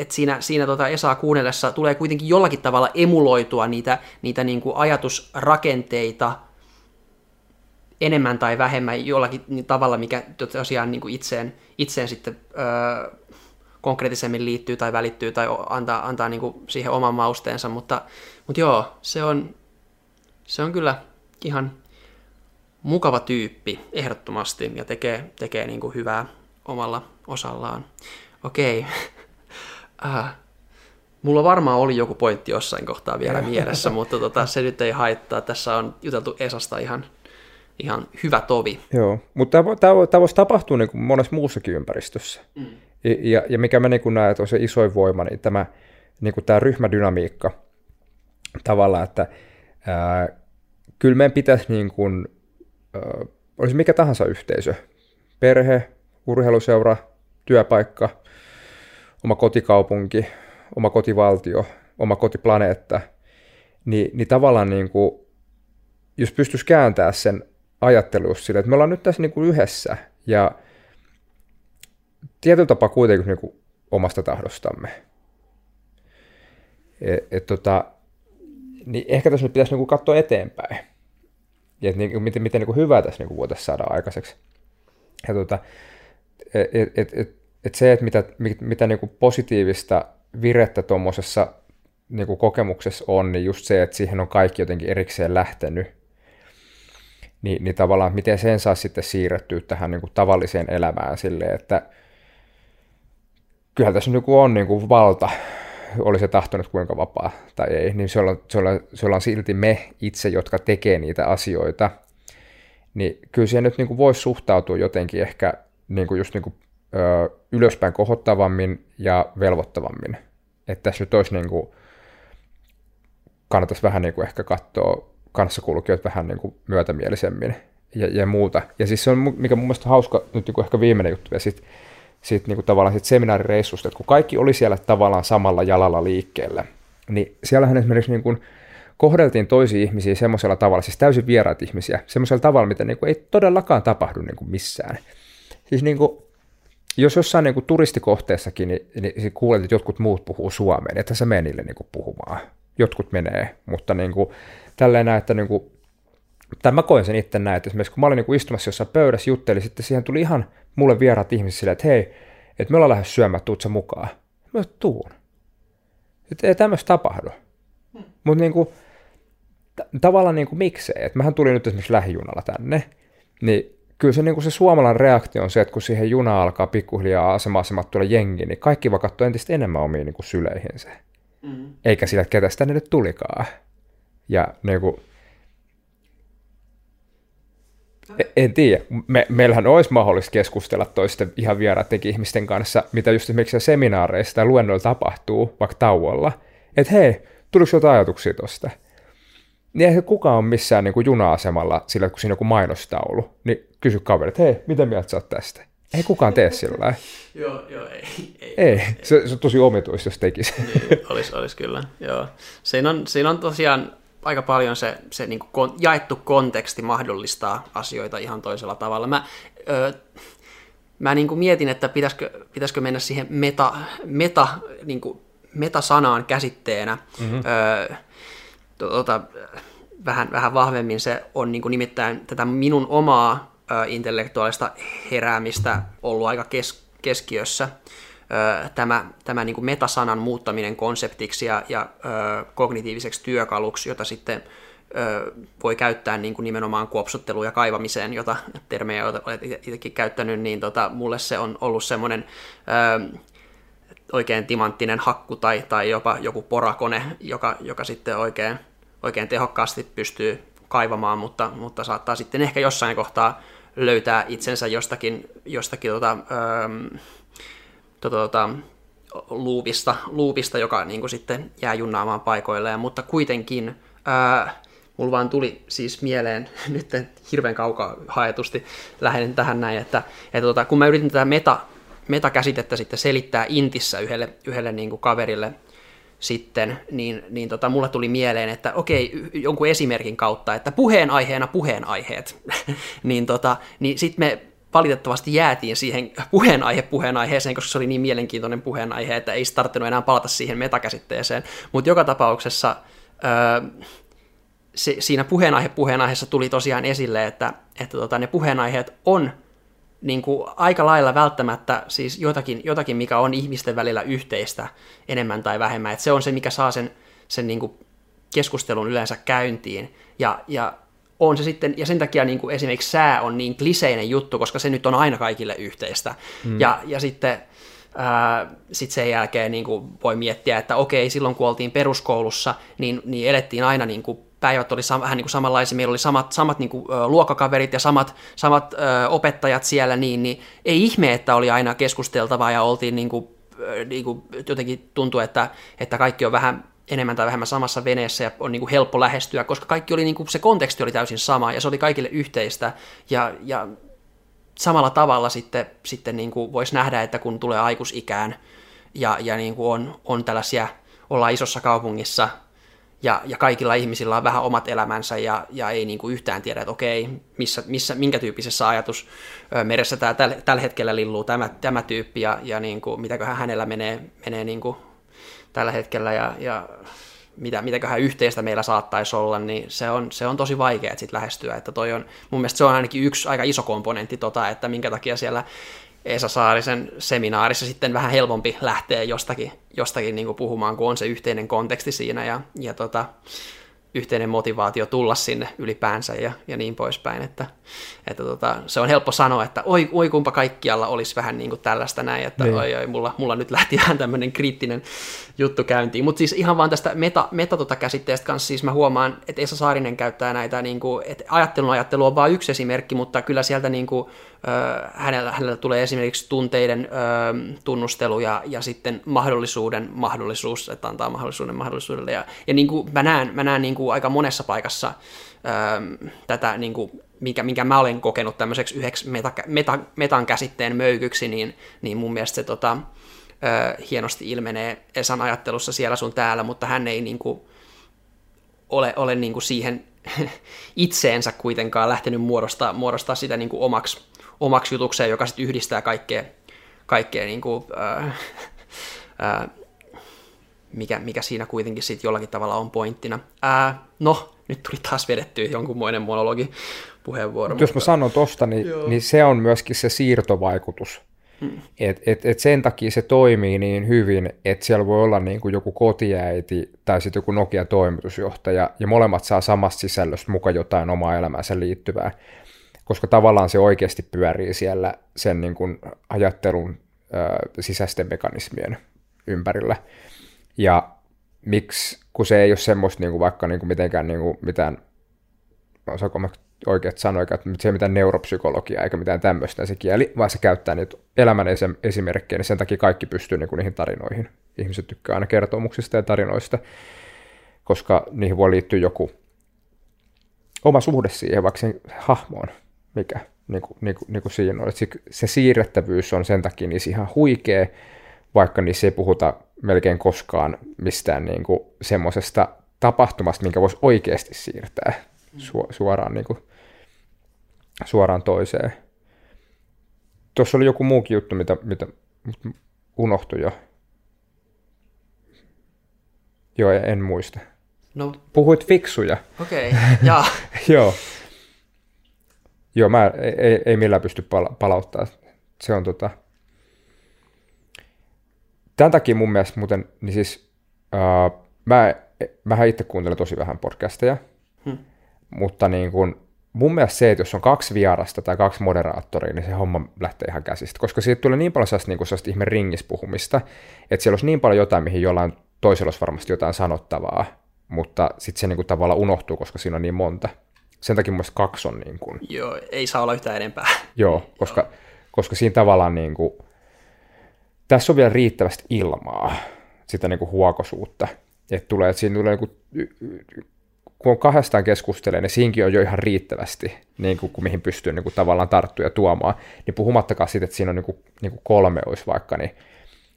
että siinä, siinä tota Esaa kuunnellessa tulee kuitenkin jollakin tavalla emuloitua niitä, niitä niin kuin ajatusrakenteita, enemmän tai vähemmän jollakin tavalla, mikä tosiaan niin kuin itseen, itseen sitten öö, konkreettisemmin liittyy tai välittyy tai antaa, antaa niin kuin siihen oman mausteensa, mutta, mutta joo, se on, se on kyllä ihan mukava tyyppi ehdottomasti ja tekee, tekee niin kuin hyvää omalla osallaan. Okei. Äh, mulla varmaan oli joku pointti jossain kohtaa vielä mielessä, mutta tota, se nyt ei haittaa. Tässä on juteltu Esasta ihan ihan hyvä tovi. Joo, mutta tämä voisi tapahtua niin kuin monessa muussakin ympäristössä. Mm. Ja, ja mikä mä niin kuin näen, että on se isoin voima, niin tämä, niin kuin tämä ryhmädynamiikka tavallaan, että ää, kyllä meidän pitäisi niin kuin, ää, olisi mikä tahansa yhteisö, perhe, urheiluseura, työpaikka, oma kotikaupunki, oma kotivaltio, oma kotiplaneetta, niin, niin tavallaan niin kuin, jos pystyisi kääntämään sen ajattelussa sille, että me ollaan nyt tässä niin kuin yhdessä ja tietyllä tapaa kuitenkin niin kuin omasta tahdostamme. Et, et tota, niin ehkä tässä nyt pitäisi niin kuin katsoa eteenpäin. Ja et, niin, miten, miten niin kuin hyvää tässä niin kuin voitaisiin saada aikaiseksi. Ja tota, et, et, et, et se, että mitä, mitä niin kuin positiivista virettä tuommoisessa niin kokemuksessa on, niin just se, että siihen on kaikki jotenkin erikseen lähtenyt. Niin, niin tavallaan miten sen saa sitten siirrettyä tähän niin kuin tavalliseen elämään silleen, että kyllähän tässä niin on niin kuin valta, oli se tahtonut kuinka vapaa tai ei, niin se on, se, on, se on silti me itse, jotka tekee niitä asioita, niin kyllä siihen nyt niin kuin voisi suhtautua jotenkin ehkä niin kuin just niin kuin, ö, ylöspäin kohottavammin ja velvoittavammin. Että tässä nyt olisi niin kuin kannattaisi vähän niin kuin ehkä katsoa kanssakulkijoita vähän niin kuin myötämielisemmin ja, ja muuta. Ja siis se on, mikä mun mielestä hauska, nyt niin kuin ehkä viimeinen juttu, ja sitten sit niin kuin tavallaan sit seminaarireissusta, että kun kaikki oli siellä tavallaan samalla jalalla liikkeellä, niin siellähän esimerkiksi niin kuin kohdeltiin toisia ihmisiä semmoisella tavalla, siis täysin vieraat ihmisiä, semmoisella tavalla, mitä niin kuin ei todellakaan tapahdu niin kuin missään. Siis niin kuin, jos jossain niin kuin turistikohteessakin, niin, niin kuulet, että jotkut muut puhuu suomeen, että sä mene niille niin kuin puhumaan. Jotkut menee, mutta niin kuin, tälleen näin, että niin kuin, tai mä koin sen itse näin, että esimerkiksi kun mä olin niin kuin istumassa jossain pöydässä, juttelin, sitten siihen tuli ihan mulle vieraat ihmiset silleen, että hei, että me ollaan lähes syömään, tuut sä mukaan. Mä tuun. Että ei tämmöistä tapahdu. Mutta niin kuin, tavallaan niin kuin miksei. Että mähän tulin nyt esimerkiksi lähijunalla tänne, niin kyllä se, niin kuin se suomalainen reaktio on se, että kun siihen juna alkaa pikkuhiljaa asema-asemat tulla jengi, niin kaikki vaan katsoo entistä enemmän omiin niin kuin syleihinsä. Mm. Eikä sillä, että ketä sitä nyt tulikaan. Ja niin kuin, e, en tiedä. Me, meillähän olisi mahdollista keskustella toisten ihan vieraiden ihmisten kanssa, mitä just esimerkiksi seminaareissa tai luennoilla tapahtuu, vaikka tauolla. Että hei, tuliko jotain ajatuksia tuosta? Niin eihän kukaan ole missään niin kuin juna-asemalla sillä, kun siinä on joku mainostaulu, niin kysy kaverit, hei, mitä mieltä sä oot tästä? Ei kukaan tee sillä Joo, joo, ei. Ei, ei. Se, se on tosi omituista, jos tekisi. niin, olisi, olisi kyllä, joo. Siinä on, siinä on tosiaan aika paljon se, se niin kuin jaettu konteksti mahdollistaa asioita ihan toisella tavalla. Mä, ö, mä niin kuin mietin, että pitäisikö, pitäisikö mennä siihen meta, meta, niin kuin metasanaan käsitteenä. Mm-hmm. Ö, tota, vähän, vähän vahvemmin se on niin kuin nimittäin tätä minun omaa intellektuaalista heräämistä ollut aika kes, keskiössä. Tämä tämä niin kuin metasanan muuttaminen konseptiksi ja, ja kognitiiviseksi työkaluksi, jota sitten voi käyttää niin kuin nimenomaan kuopsutteluun ja kaivamiseen, jota termejä olet itsekin käyttänyt, niin tota, mulle se on ollut semmoinen oikein timanttinen hakku tai, tai jopa joku porakone, joka, joka sitten oikein oikein tehokkaasti pystyy kaivamaan, mutta, mutta saattaa sitten ehkä jossain kohtaa löytää itsensä jostakin, jostakin tota, ähm, tota, tota, luupista, luupista, joka niin kuin sitten jää junnaamaan paikoilleen, mutta kuitenkin ää, mulla vaan tuli siis mieleen nyt hirveän kaukaa haetusti lähden tähän näin, että, että tota, kun mä yritin tätä meta, metakäsitettä sitten selittää intissä yhdelle, yhdelle niin kuin kaverille, sitten, niin, niin tota, mulla tuli mieleen, että okei, jonkun esimerkin kautta, että puheenaiheena puheenaiheet, niin, tota, niin sitten me valitettavasti jäätiin siihen puheenaihe puheenaiheeseen, koska se oli niin mielenkiintoinen puheenaihe, että ei tarvinnut enää palata siihen metakäsitteeseen. Mutta joka tapauksessa öö, se, siinä puheenaihe puheenaiheessa tuli tosiaan esille, että, että tota, ne puheenaiheet on niin kuin aika lailla välttämättä siis jotakin, jotakin, mikä on ihmisten välillä yhteistä enemmän tai vähemmän. että se on se, mikä saa sen, sen niin kuin keskustelun yleensä käyntiin. Ja, ja on se sitten, ja sen takia niin kuin esimerkiksi sää on niin kliseinen juttu, koska se nyt on aina kaikille yhteistä. Mm. Ja, ja sitten ää, sit sen jälkeen niin kuin voi miettiä, että okei, silloin kun oltiin peruskoulussa, niin, niin elettiin aina niin kuin päivät oli vähän niin kuin samanlaisia, meillä oli samat, samat niin kuin, luokkakaverit ja samat, samat opettajat siellä, niin, niin ei ihme, että oli aina keskusteltavaa ja oltiin niin kuin, niin kuin, jotenkin tuntuu, että, että kaikki on vähän enemmän tai vähemmän samassa veneessä ja on niin kuin helppo lähestyä, koska kaikki oli, niin kuin, se konteksti oli täysin sama ja se oli kaikille yhteistä. Ja, ja samalla tavalla sitten, sitten niin kuin voisi nähdä, että kun tulee aikuisikään ja, ja niin kuin on, on tällaisia, ollaan isossa kaupungissa – ja, ja kaikilla ihmisillä on vähän omat elämänsä ja, ja ei niin kuin yhtään tiedä, että okei, missä, missä, minkä tyyppisessä ajatus meressä tämä täl, tällä hetkellä lilluu tämä, tämä tyyppi ja, ja niin kuin, mitäköhän hänellä menee, menee niin kuin tällä hetkellä ja, ja mitä, mitäköhän yhteistä meillä saattaisi olla, niin se on, se on tosi vaikea sit lähestyä. Että toi on, mun mielestä se on ainakin yksi aika iso komponentti, tota, että minkä takia siellä Esa Saarisen seminaarissa sitten vähän helpompi lähteä jostakin, jostakin niin kuin puhumaan, kun on se yhteinen konteksti siinä. Ja, ja tota, yhteinen motivaatio tulla sinne ylipäänsä ja, ja niin poispäin. Että, että tota, se on helppo sanoa, että oi, oi kumpa kaikkialla olisi vähän niin kuin tällaista näin, että niin. oi, oi mulla, mulla nyt lähti ihan tämmöinen kriittinen juttu käyntiin. Mutta siis ihan vaan tästä meta, meta tota käsitteestä kanssa siis mä huomaan, että Esa Saarinen käyttää näitä, niin kuin, että ajattelun ajattelu on vain yksi esimerkki, mutta kyllä sieltä niin kuin, hänellä, hänellä tulee esimerkiksi tunteiden ö, tunnustelu ja, ja sitten mahdollisuuden mahdollisuus, että antaa mahdollisuuden mahdollisuudelle. Ja, ja niin kuin mä näen, mä näen niin kuin aika monessa paikassa ö, tätä, niin kuin, mikä, minkä mä olen kokenut tämmöiseksi yhdeksi meta, meta, metan käsitteen möykyksi, niin, niin mun mielestä se tota, ö, hienosti ilmenee Esan ajattelussa siellä sun täällä, mutta hän ei niin kuin, ole, ole niin kuin siihen itseensä kuitenkaan lähtenyt muodostaa, muodostaa sitä niin kuin omaksi omaksi jutukseen, joka sitten yhdistää kaikkea, kaikkea niin kuin, ää, ää, mikä, mikä siinä kuitenkin sitten jollakin tavalla on pointtina. Ää, no, nyt tuli taas vedettyä jonkunmoinen monologi puheenvuoro. Mutta jos mä sanon tosta, niin, niin se on myöskin se siirtovaikutus. Hmm. Et, et, et sen takia se toimii niin hyvin, että siellä voi olla niin kuin joku kotiäiti tai sitten joku Nokia-toimitusjohtaja, ja molemmat saa samasta sisällöstä mukaan jotain omaa elämäänsä liittyvää koska tavallaan se oikeasti pyörii siellä sen niin kuin ajattelun ö, sisäisten mekanismien ympärillä. Ja miksi, kun se ei ole semmoista niin kuin vaikka niin kuin mitenkään niin kuin mitään, osaako mä oikeat sanoa, että se ei mitään neuropsykologiaa eikä mitään tämmöistä se kieli, vaan se käyttää niitä elämän esimerkkejä, niin sen takia kaikki pystyy niin kuin niihin tarinoihin. Ihmiset tykkää aina kertomuksista ja tarinoista, koska niihin voi liittyä joku oma suhde siihen, vaikka sen hahmoon mikä niin kuin, niin kuin, niin kuin siinä on. Että se, se siirrettävyys on sen takia niin ihan huikea, vaikka niissä ei puhuta melkein koskaan mistään niin kuin semmoisesta tapahtumasta, minkä voisi oikeasti siirtää su, suoraan, niin kuin, suoraan toiseen. Tuossa oli joku muukin juttu, mitä, mitä unohtui jo. Joo, en muista. No. Puhuit fiksuja. Okei, okay. Joo. Joo, mä ei, ei millään pysty pala- palauttaa. Se on tota... Tämän takia mun mielestä muuten, niin siis uh, mä, mähän itse kuuntelen tosi vähän podcasteja, hmm. mutta niin kun, mun mielestä se, että jos on kaksi vierasta tai kaksi moderaattoria, niin se homma lähtee ihan käsistä, koska siitä tulee niin paljon sellaista, niin kuin sellaista ihme ringispuhumista, että siellä olisi niin paljon jotain, mihin jollain toisella olisi varmasti jotain sanottavaa, mutta sitten se niin kuin tavallaan unohtuu, koska siinä on niin monta. Sen takia mun kaksi on niin kuin... Joo, ei saa olla yhtään enempää. Joo, koska, Joo. koska siinä tavallaan niin kuin, tässä on vielä riittävästi ilmaa, sitä niin kuin huokosuutta, että tulee, että siinä tulee niin kuin, kun on kahdestaan keskustelee, niin siinkin on jo ihan riittävästi, niin kuin, kun mihin pystyy niin kuin, tavallaan tarttua ja tuomaan. Niin puhumattakaan siitä, että siinä on niin kuin, niin kuin kolme olisi vaikka, niin,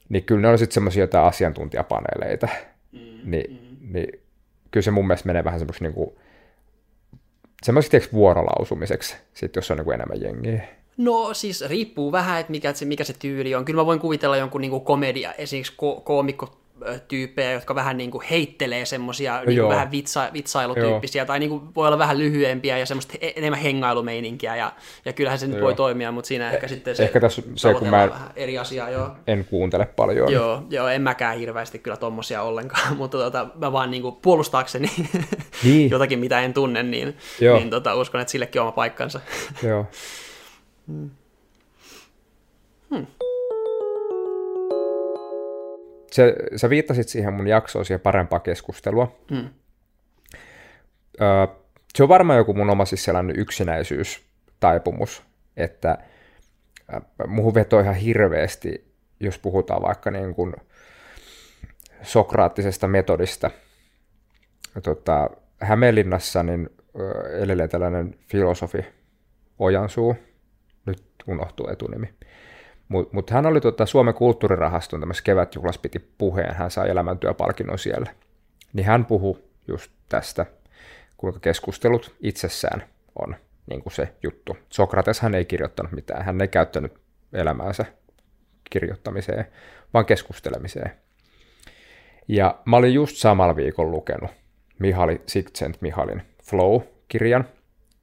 niin kyllä ne on sitten semmoisia jotain asiantuntijapaneeleita. Mm, niin, mm. niin kyllä se mun mielestä menee vähän semmoiksi niin kuin, semmoiseksi vuorolausumiseksi, sit jos on niin kuin enemmän jengiä? No siis riippuu vähän, että mikä se, mikä se tyyli on. Kyllä mä voin kuvitella jonkun niin komedia, esimerkiksi ko- koomikko tyyppejä, jotka vähän niin kuin heittelee semmoisia niin vähän vitsa, vitsailutyyppisiä, Joo. tai niin kuin voi olla vähän lyhyempiä ja semmoista enemmän hengailumeininkiä, ja, ja kyllähän se nyt Joo. voi toimia, mutta siinä ehkä sitten se, ehkä tässä, se kun mä vähän eri asiaa. Joo. En kuuntele paljon. Joo, joo en mäkään hirveästi kyllä tommosia ollenkaan, mutta tota, mä vaan niin kuin puolustaakseni niin. jotakin, mitä en tunne, niin, niin tota, uskon, että sillekin on oma paikkansa. Joo. hmm. Hmm se, sä viittasit siihen mun jaksoon siihen parempaa keskustelua. Mm. Öö, se on varmaan joku mun oma siis sellainen yksinäisyystaipumus, että äh, muuhun vetoo ihan hirveästi, jos puhutaan vaikka niin kuin sokraattisesta metodista. Tota, Hämeenlinnassa niin elelee tällainen filosofi Ojansuu, nyt unohtuu etunimi. Mutta mut hän oli tota Suomen kulttuurirahaston tämmöisessä kevätjuhlassa piti puheen, hän sai elämäntyöpalkinnon siellä. Niin hän puhui just tästä, kuinka keskustelut itsessään on niin kuin se juttu. Sokrates hän ei kirjoittanut mitään, hän ei käyttänyt elämäänsä kirjoittamiseen, vaan keskustelemiseen. Ja mä olin just samalla viikolla lukenut Mihali Siktsent Mihalin Flow-kirjan,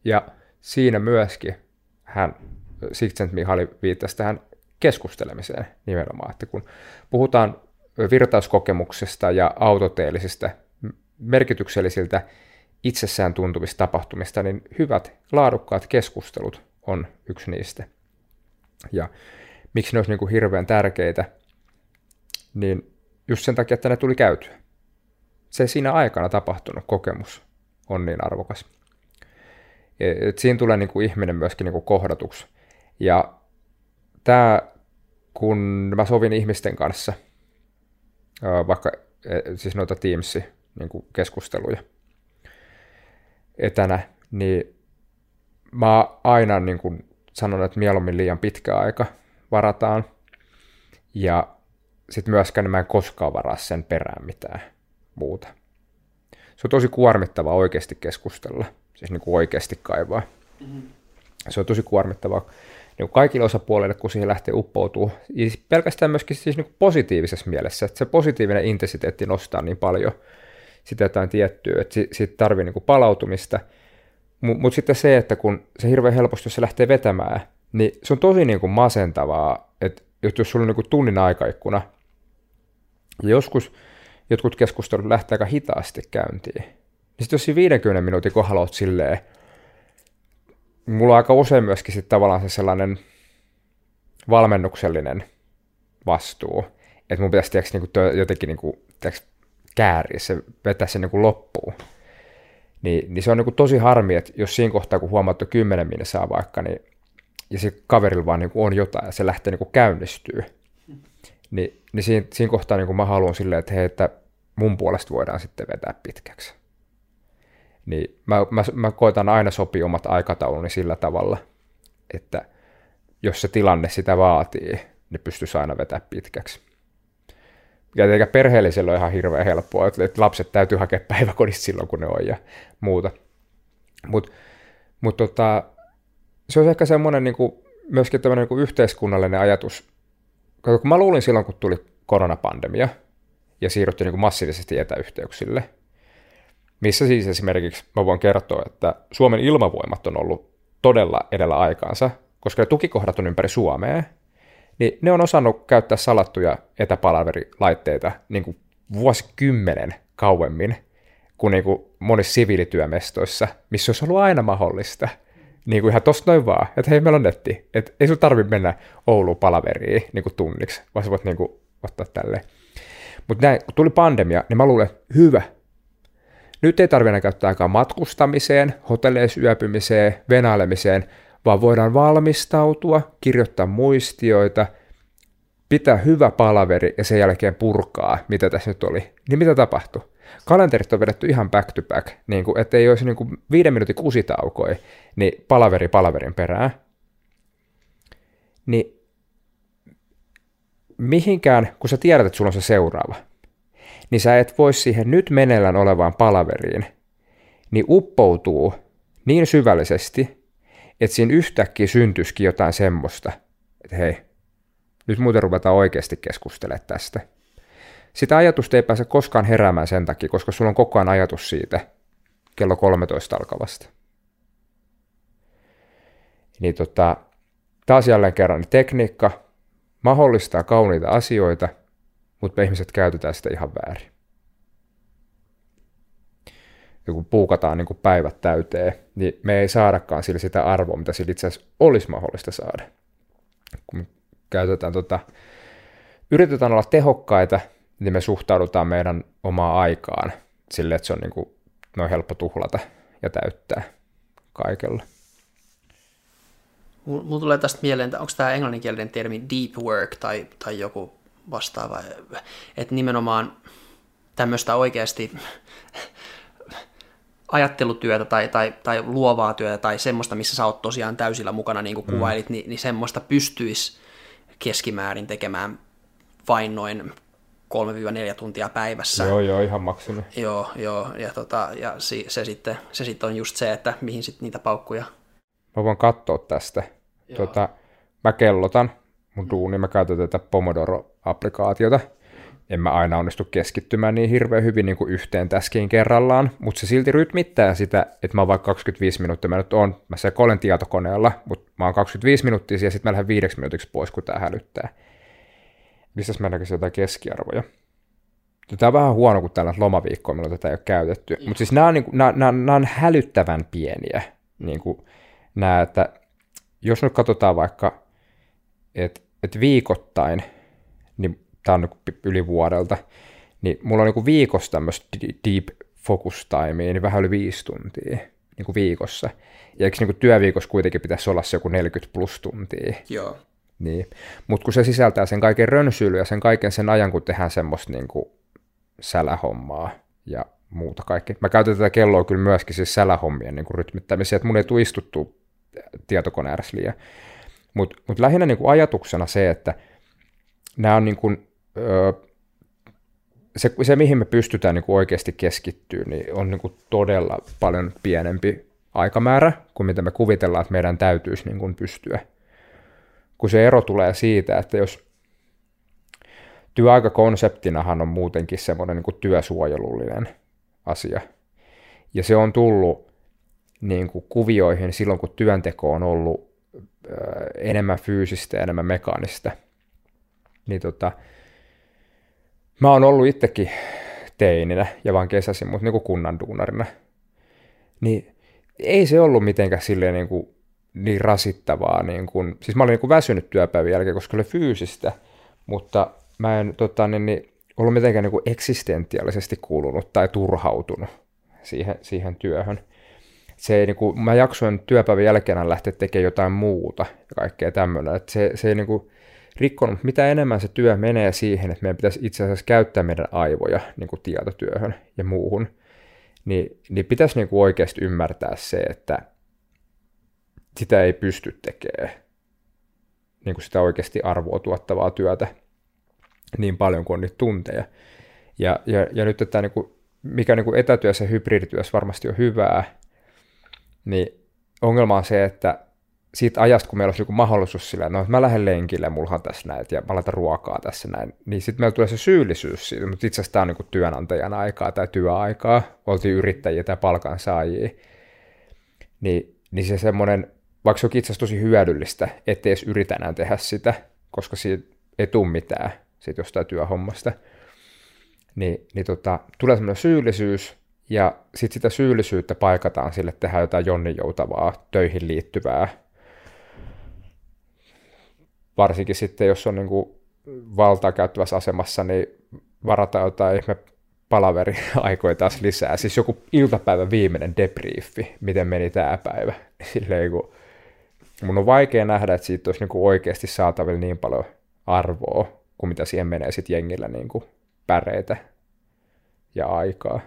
ja siinä myöskin hän, Siktsent Mihali viittasi tähän keskustelemiseen nimenomaan. Että kun puhutaan virtauskokemuksesta ja autoteellisista merkityksellisiltä itsessään tuntuvista tapahtumista, niin hyvät, laadukkaat keskustelut on yksi niistä. Ja miksi ne olisi niin kuin hirveän tärkeitä, niin just sen takia, että ne tuli käytyä. Se siinä aikana tapahtunut kokemus on niin arvokas. Et siinä tulee niin kuin ihminen myöskin niin kuin kohdatuksi. Ja tämä, kun mä sovin ihmisten kanssa, vaikka e, siis noita Teamsi niin kuin keskusteluja etänä, niin mä aina niin kuin sanon, että mieluummin liian pitkä aika varataan. Ja sitten myöskään mä en koskaan varaa sen perään mitään muuta. Se on tosi kuormittavaa oikeasti keskustella, siis niin kuin oikeasti kaivaa. Mm-hmm. Se on tosi kuormittavaa niin kuin kaikille osapuolille, kun siihen lähtee uppoutuu. Ja pelkästään myöskin siis niin kuin positiivisessa mielessä, että se positiivinen intensiteetti nostaa niin paljon sitä jotain tiettyä, että siitä tarvii niin kuin palautumista. Mutta mut sitten se, että kun se hirveän helposti, jos se lähtee vetämään, niin se on tosi niin kuin masentavaa, että jos sulla on niin kuin tunnin aikaikkuna, ja joskus jotkut keskustelut lähtee aika hitaasti käyntiin, niin sitten jos siinä 50 minuutin kohdalla olet silleen, mulla on aika usein myöskin sitten tavallaan se sellainen valmennuksellinen vastuu, että mun pitäisi tiiäks, niinku, jotenkin niinku, tiiäks, kääriä se, vetää se niinku loppuun. Niin, niin se on niinku tosi harmi, että jos siinä kohtaa, kun huomaat, että 10 saa vaikka, niin, ja se kaverilla vaan niinku on jotain, ja se lähtee niinku käynnistyy, niin, niin siinä, siinä kohtaa niinku mä haluan silleen, että hei, että mun puolesta voidaan sitten vetää pitkäksi. Niin mä, mä, mä koitan aina sopia omat aikatauluni sillä tavalla, että jos se tilanne sitä vaatii, niin pystyisi aina vetää pitkäksi. Ja eikä perheellisellä ole ihan hirveän helppoa, että lapset täytyy hakea päiväkodista silloin, kun ne on ja muuta. Mutta mut tota, se on ehkä semmoinen niin kuin, myöskin tämmöinen niin yhteiskunnallinen ajatus. Kun mä luulin silloin, kun tuli koronapandemia ja siirryttiin niin kuin massiivisesti etäyhteyksille – missä siis esimerkiksi mä voin kertoa, että Suomen ilmavoimat on ollut todella edellä aikaansa, koska ne tukikohdat on ympäri Suomea, niin ne on osannut käyttää salattuja etäpalaverilaitteita niin kuin vuosikymmenen kauemmin kuin, niin kuin monissa siviilityömestoissa, missä olisi ollut aina mahdollista. Niin kuin ihan tosta noin vaan, että hei, meillä on netti. Että ei sun tarvitse mennä Ouluun palaveriin niin kuin tunniksi, vaan sä voit niin kuin, ottaa tälleen. Mutta kun tuli pandemia, niin mä luulen, hyvä, nyt ei tarvitse käyttää aikaa matkustamiseen, hotelleissa yöpymiseen, venailemiseen, vaan voidaan valmistautua, kirjoittaa muistioita, pitää hyvä palaveri ja sen jälkeen purkaa, mitä tässä nyt oli. Niin mitä tapahtui? Kalenterit on vedetty ihan back to back, niin kuin, ettei olisi niin kuin viiden minuutin kusitaukoi, niin palaveri palaverin perään. Niin mihinkään, kun sä tiedät, että sulla on se seuraava, niin sä et voi siihen nyt meneillään olevaan palaveriin, niin uppoutuu niin syvällisesti, että siinä yhtäkkiä syntyisikin jotain semmoista, että hei, nyt muuten ruvetaan oikeasti keskustelemaan tästä. Sitä ajatusta ei pääse koskaan heräämään sen takia, koska sulla on koko ajan ajatus siitä kello 13 alkavasta. Niin tota, taas jälleen kerran tekniikka mahdollistaa kauniita asioita – mutta me ihmiset käytetään sitä ihan väärin. Ja kun puukataan niin kuin päivät täyteen, niin me ei saadakaan sillä sitä arvoa, mitä sillä itse asiassa olisi mahdollista saada. Kun käytetään tota, yritetään olla tehokkaita, niin me suhtaudutaan meidän omaa aikaan sille, että se on niin kuin, noin helppo tuhlata ja täyttää kaikella. Mulla tulee tästä mieleen, että onko tämä englanninkielinen termi deep work tai, tai joku vastaava. Että nimenomaan tämmöistä oikeasti ajattelutyötä tai, tai, tai luovaa työtä tai semmoista, missä sä oot tosiaan täysillä mukana, niin kuin mm. kuvailit, niin, niin semmoista pystyisi keskimäärin tekemään vain noin 3-4 tuntia päivässä. Joo, joo, ihan maksimi. Joo, joo, ja, tota, ja se, se, sitten, se sitten on just se, että mihin sitten niitä paukkuja. Mä voin katsoa tästä. Tota, mä kellotan mun duuni, mä käytän tätä Pomodoro-applikaatiota. En mä aina onnistu keskittymään niin hirveän hyvin niin kuin yhteen täskiin kerrallaan, mutta se silti rytmittää sitä, että mä oon vaikka 25 minuuttia, mä nyt on, mä sekoilen tietokoneella, mutta mä oon 25 minuuttia ja sitten mä lähden viideksi minuutiksi pois, kun tää hälyttää. Mistäs mä näkisin jotain keskiarvoja? Tämä on vähän huono, kun täällä on lomaviikkoa, milloin tätä ei ole käytetty. Mutta siis nämä on, niin kuin, nämä, nämä, nämä on hälyttävän pieniä. Niin kuin, nämä, että jos nyt katsotaan vaikka, että, että viikoittain, niin tämä on niin yli vuodelta, niin mulla on niin kuin viikossa tämmöistä deep focus timea, niin vähän yli viisi tuntia niin kuin viikossa. Ja eikö niin kuin työviikossa kuitenkin pitäisi olla se joku 40 plus tuntia? Joo. Niin. Mutta kun se sisältää sen kaiken rönsyily ja sen kaiken sen ajan, kun tehdään semmoista niin kuin sälähommaa ja muuta kaikkea. Mä käytän tätä kelloa kyllä myöskin siis sälähommien niin rytmittämiseen, että mun ei tule istuttu tietokoneen ääressä liian. Mutta mut lähinnä niin kuin ajatuksena se, että nämä on niin kuin, öö, se, se, mihin me pystytään niin kuin oikeasti keskittyä, niin on niin kuin todella paljon pienempi aikamäärä kuin mitä me kuvitellaan, että meidän täytyisi niin kuin pystyä. Kun se ero tulee siitä, että jos työaikakonseptinahan on muutenkin semmoinen niin kuin työsuojelullinen asia. Ja se on tullut niin kuin kuvioihin silloin, kun työnteko on ollut enemmän fyysistä ja enemmän mekaanista. Niin tota, mä oon ollut itsekin teininä ja vaan kesäsin, mutta niin kuin kunnan duunarina. Niin ei se ollut mitenkään silleen niin, kuin, niin rasittavaa. Niin kuin, siis mä olin niin kuin väsynyt työpäivän jälkeen, koska oli fyysistä, mutta mä en tota, niin, niin, ollut mitenkään niin kuin eksistentiaalisesti kuulunut tai turhautunut siihen, siihen työhön. Se ei, niin kuin, mä jaksoin työpäivän jälkeen lähteä tekemään jotain muuta ja kaikkea tämmöinen. Että se, se ei niin kuin, rikkonut, mitä enemmän se työ menee siihen, että meidän pitäisi itse asiassa käyttää meidän aivoja niin kuin tietotyöhön ja muuhun, niin, niin pitäisi niin kuin oikeasti ymmärtää se, että sitä ei pysty tekemään niin kuin sitä oikeasti arvoa tuottavaa työtä niin paljon kuin on nyt tunteja. Ja, ja, ja nyt tämä, niin kuin, mikä niin kuin etätyössä ja hybridityössä varmasti on hyvää, niin ongelma on se, että siitä ajasta, kun meillä olisi joku mahdollisuus sillä, no mä lähden lenkille, mullahan tässä näin, ja mä laitan ruokaa tässä näin, niin sitten meillä tulee se syyllisyys siitä, mutta itse asiassa tämä on niin työnantajan aikaa tai työaikaa, oltiin yrittäjiä tai palkansaajia, niin, niin se semmoinen, vaikka se onkin itse asiassa tosi hyödyllistä, ettei edes yritä enää tehdä sitä, koska siitä ei tule mitään siitä jostain työhommasta, niin, niin tota, tulee semmoinen syyllisyys, ja sitten sitä syyllisyyttä paikataan sille, että tehdään jotain jonninjoutavaa, töihin liittyvää, varsinkin sitten, jos on niin kuin valtaa käyttävässä asemassa, niin varataan jotain ihme palaveri-aikoja taas lisää. Siis joku iltapäivän viimeinen debriefi, miten meni tämä päivä. Silleen, kun mun on vaikea nähdä, että siitä olisi niin kuin oikeasti saatavilla niin paljon arvoa, kuin mitä siihen menee sitten jengillä niin kuin päreitä ja aikaa.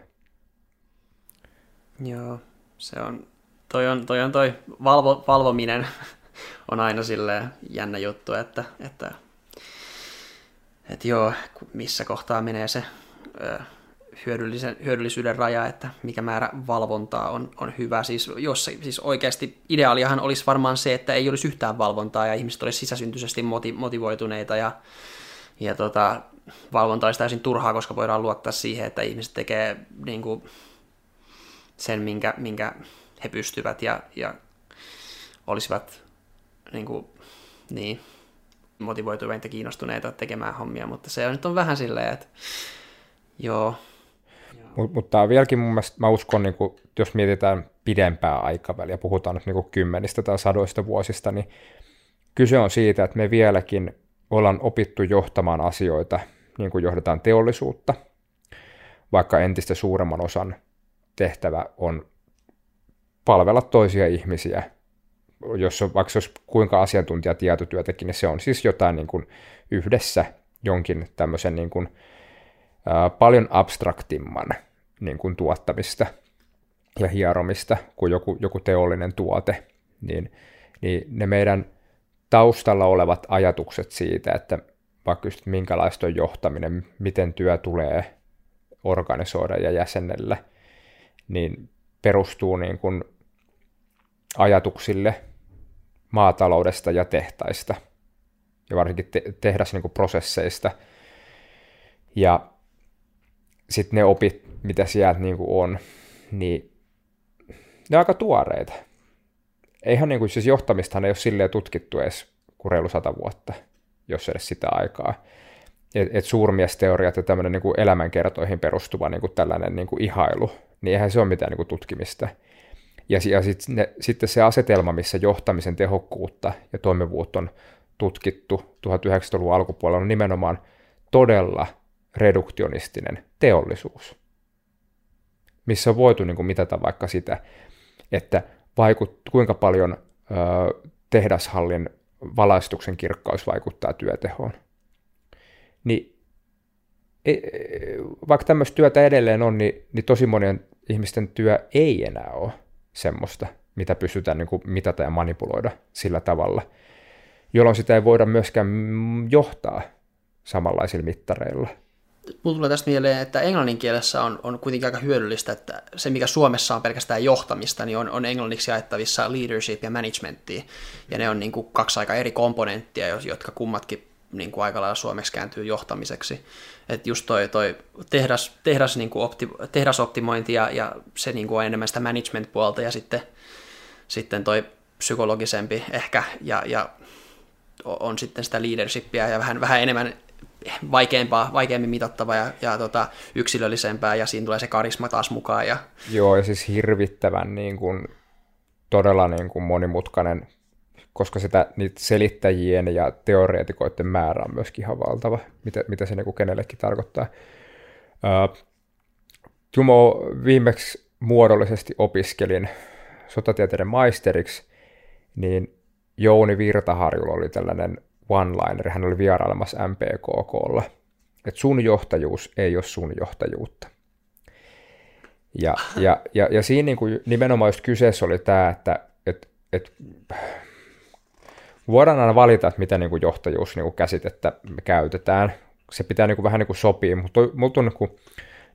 Joo, se on, toi on toi, on toi valvo, valvominen on aina sille jännä juttu, että, että, että joo, missä kohtaa menee se ö, hyödyllisen, hyödyllisyyden raja, että mikä määrä valvontaa on, on hyvä. Siis, jos, siis oikeasti ideaaliahan olisi varmaan se, että ei olisi yhtään valvontaa ja ihmiset olisi sisäsyntyisesti moti, motivoituneita ja, ja tota, valvonta olisi täysin turhaa, koska voidaan luottaa siihen, että ihmiset tekee niin kuin, sen, minkä, minkä he pystyvät ja, ja olisivat niin, kuin, niin motivoituneita kiinnostuneita tekemään hommia, mutta se on nyt on vähän silleen, että joo. Mutta mut tämä on vieläkin mun mielestä, mä uskon, niin kuin, jos mietitään pidempää aikaväliä, puhutaan nyt niin kuin kymmenistä tai sadoista vuosista, niin kyse on siitä, että me vieläkin ollaan opittu johtamaan asioita, niin kuin johdetaan teollisuutta, vaikka entistä suuremman osan tehtävä on palvella toisia ihmisiä. Jos on, vaikka olisi kuinka asiantuntija tietotyötäkin, niin se on siis jotain niin kuin yhdessä jonkin tämmöisen niin kuin, ää, paljon abstraktimman niin kuin tuottamista ja hieromista kuin joku, joku teollinen tuote, niin, niin ne meidän taustalla olevat ajatukset siitä, että vaikka just minkälaista on johtaminen, miten työ tulee organisoida ja jäsennellä, niin perustuu niin kuin ajatuksille maataloudesta ja tehtaista ja varsinkin te- tehdasprosesseista. Niin ja sitten ne opit, mitä sieltä niin kuin on, niin ne on aika tuoreita. Eihän niin kuin, siis johtamistahan ei ole silleen tutkittu edes kuin reilu sata vuotta, jos edes sitä aikaa. että et suurmiesteoriat ja tämmöinen niin elämänkertoihin perustuva niin kuin tällainen niin kuin ihailu, niin eihän se ole mitään niin tutkimista. Ja, ja sit ne, sitten se asetelma, missä johtamisen tehokkuutta ja toimivuutta on tutkittu 1900-luvun alkupuolella, on nimenomaan todella reduktionistinen teollisuus, missä on voitu niin kuin mitata vaikka sitä, että vaikut, kuinka paljon ö, tehdashallin valaistuksen kirkkaus vaikuttaa työtehoon. Niin e, e, vaikka tämmöistä työtä edelleen on, niin, niin tosi monien ihmisten työ ei enää ole semmoista, mitä pystytään niin kuin mitata ja manipuloida sillä tavalla, jolloin sitä ei voida myöskään johtaa samanlaisilla mittareilla. Mulla tulee tästä mieleen, että englannin kielessä on, on kuitenkin aika hyödyllistä, että se mikä Suomessa on pelkästään johtamista, niin on, on englanniksi jaettavissa leadership ja managementtia. Ja ne on niin kuin kaksi aika eri komponenttia, jotka kummatkin niin kuin aika lailla suomeksi kääntyy johtamiseksi. Että just toi, toi tehdas, tehdas, niin kuin opti, tehdasoptimointi ja, ja se niin kuin on enemmän sitä management-puolta ja sitten, sitten toi psykologisempi ehkä ja, ja on sitten sitä leadershipia ja vähän, vähän enemmän vaikeampaa, vaikeammin mitattavaa ja, ja tota, yksilöllisempää ja siinä tulee se karisma taas mukaan. Ja... Joo, ja siis hirvittävän niin kuin, todella niin kuin monimutkainen, koska sitä, niitä selittäjien ja teoreetikoiden määrä on myöskin ihan valtava, mitä, mitä se niin kuin kenellekin tarkoittaa. Uh, Jumo viimeksi muodollisesti opiskelin sotatieteiden maisteriksi, niin Jouni Virtaharjulla oli tällainen one-liner, hän oli vierailemassa MPKKlla, että sun johtajuus ei ole sun johtajuutta. Ja, ja, ja, ja siinä niin kuin nimenomaan just kyseessä oli tämä, että et, et, voidaan aina valita, että mitä niin kuin johtajuus niin kuin käsitettä me käytetään. Se pitää niin kuin vähän niin kuin sopia, mutta mulla on niin kuin,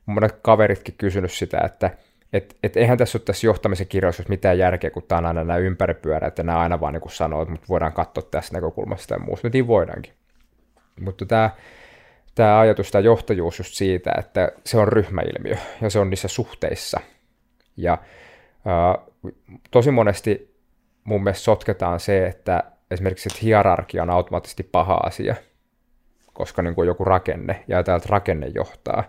monet kaveritkin kysynyt sitä, että et, et eihän tässä ole tässä johtamisen kirjallisuus mitään järkeä, kun tämä on aina nämä ympäripyörät ja nämä aina vaan niin sanoo, että voidaan katsoa tästä näkökulmasta ja muusta. Niin voidaankin. Mutta tämä, tämä ajatus, tämä johtajuus just siitä, että se on ryhmäilmiö ja se on niissä suhteissa. Ja ää, tosi monesti mun mielestä sotketaan se, että esimerkiksi että hierarkia on automaattisesti paha asia, koska niin kuin joku rakenne ja täältä rakenne johtaa.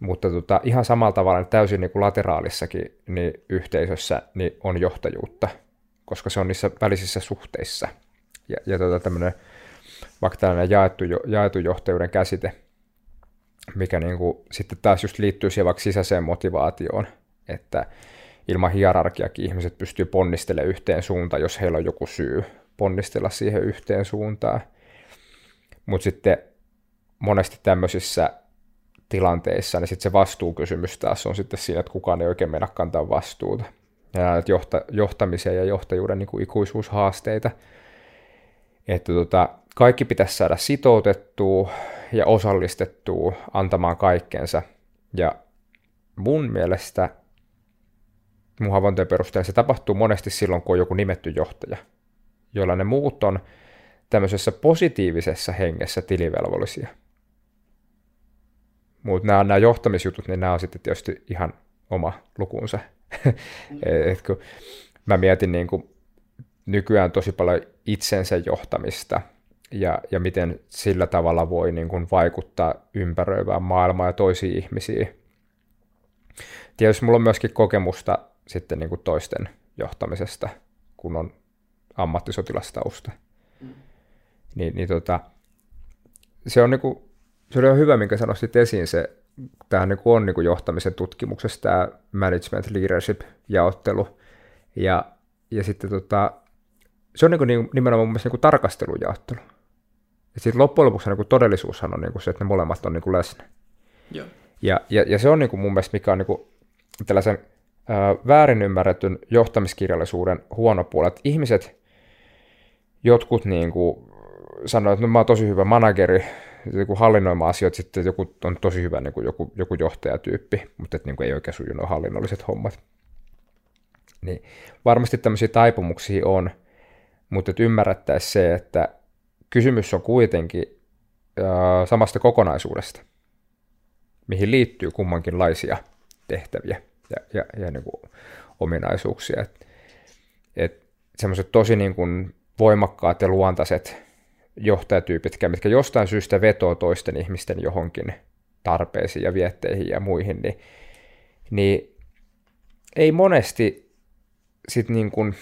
Mutta tota, ihan samalla tavalla niin täysin niin kuin lateraalissakin niin yhteisössä niin on johtajuutta, koska se on niissä välisissä suhteissa. Ja, ja tota, tämmöinen, vaikka tällainen jaettu, jaettu johtajuuden käsite, mikä niin kuin, sitten taas just liittyy siihen vaikka sisäiseen motivaatioon, että ilman hierarkiakin ihmiset pystyy ponnistelemaan yhteen suuntaan, jos heillä on joku syy ponnistella siihen yhteen suuntaan. Mutta sitten monesti tämmöisissä tilanteissa, niin sitten se vastuukysymys taas on sitten siinä, että kukaan ei oikein mennä kantaa vastuuta. Ja johta, johtamisen ja johtajuuden niin kuin ikuisuushaasteita. Että tota, kaikki pitäisi saada sitoutettua ja osallistettua antamaan kaikkensa. Ja mun mielestä mun havaintojen perusteella se tapahtuu monesti silloin, kun on joku nimetty johtaja, jolla ne muut on tämmöisessä positiivisessa hengessä tilivelvollisia – mutta nämä, nämä johtamisjutut, niin nämä on sitten tietysti ihan oma lukunsa. Mm. Et kun mä mietin niin kuin nykyään tosi paljon itsensä johtamista ja, ja miten sillä tavalla voi niin kuin vaikuttaa ympäröivään maailmaan ja toisiin ihmisiin. Tietysti mulla on myöskin kokemusta sitten niin kuin toisten johtamisesta, kun on ammattisotilastausta. Mm. Niin, niin tota, se on niin kuin se oli hyvä, minkä sanoisit esiin se, tämähän niin on niin kuin johtamisen tutkimuksessa tämä management leadership jaottelu. Ja, ja sitten tota, se on niin kuin nimenomaan mun mielestä niin kuin tarkastelujaottelu. Ja sitten loppujen lopuksi niin kuin todellisuushan on niin kuin se, että ne molemmat on niin kuin läsnä. Joo. Ja, ja, ja se on niin kuin mun mielestä, mikä on niin kuin tällaisen ää, väärin ymmärretyn johtamiskirjallisuuden huono puoli, että ihmiset, jotkut niin kuin sanoo, että no mä oon tosi hyvä manageri, joku hallinnoimaan asioita, sitten joku on tosi hyvä niin kuin joku, joku johtajatyyppi, mutta että niin kuin ei oikein suju nuo hallinnolliset hommat. Niin varmasti tämmöisiä taipumuksia on, mutta että ymmärrettäisiin se, että kysymys on kuitenkin äh, samasta kokonaisuudesta, mihin liittyy kummankinlaisia tehtäviä ja, ja, ja niin kuin ominaisuuksia. Et, et semmoiset tosi niin kuin voimakkaat ja luontaiset johtajatyypit, mitkä jostain syystä vetoo toisten ihmisten johonkin tarpeisiin ja vietteihin ja muihin, niin, niin ei monesti sit niin kuin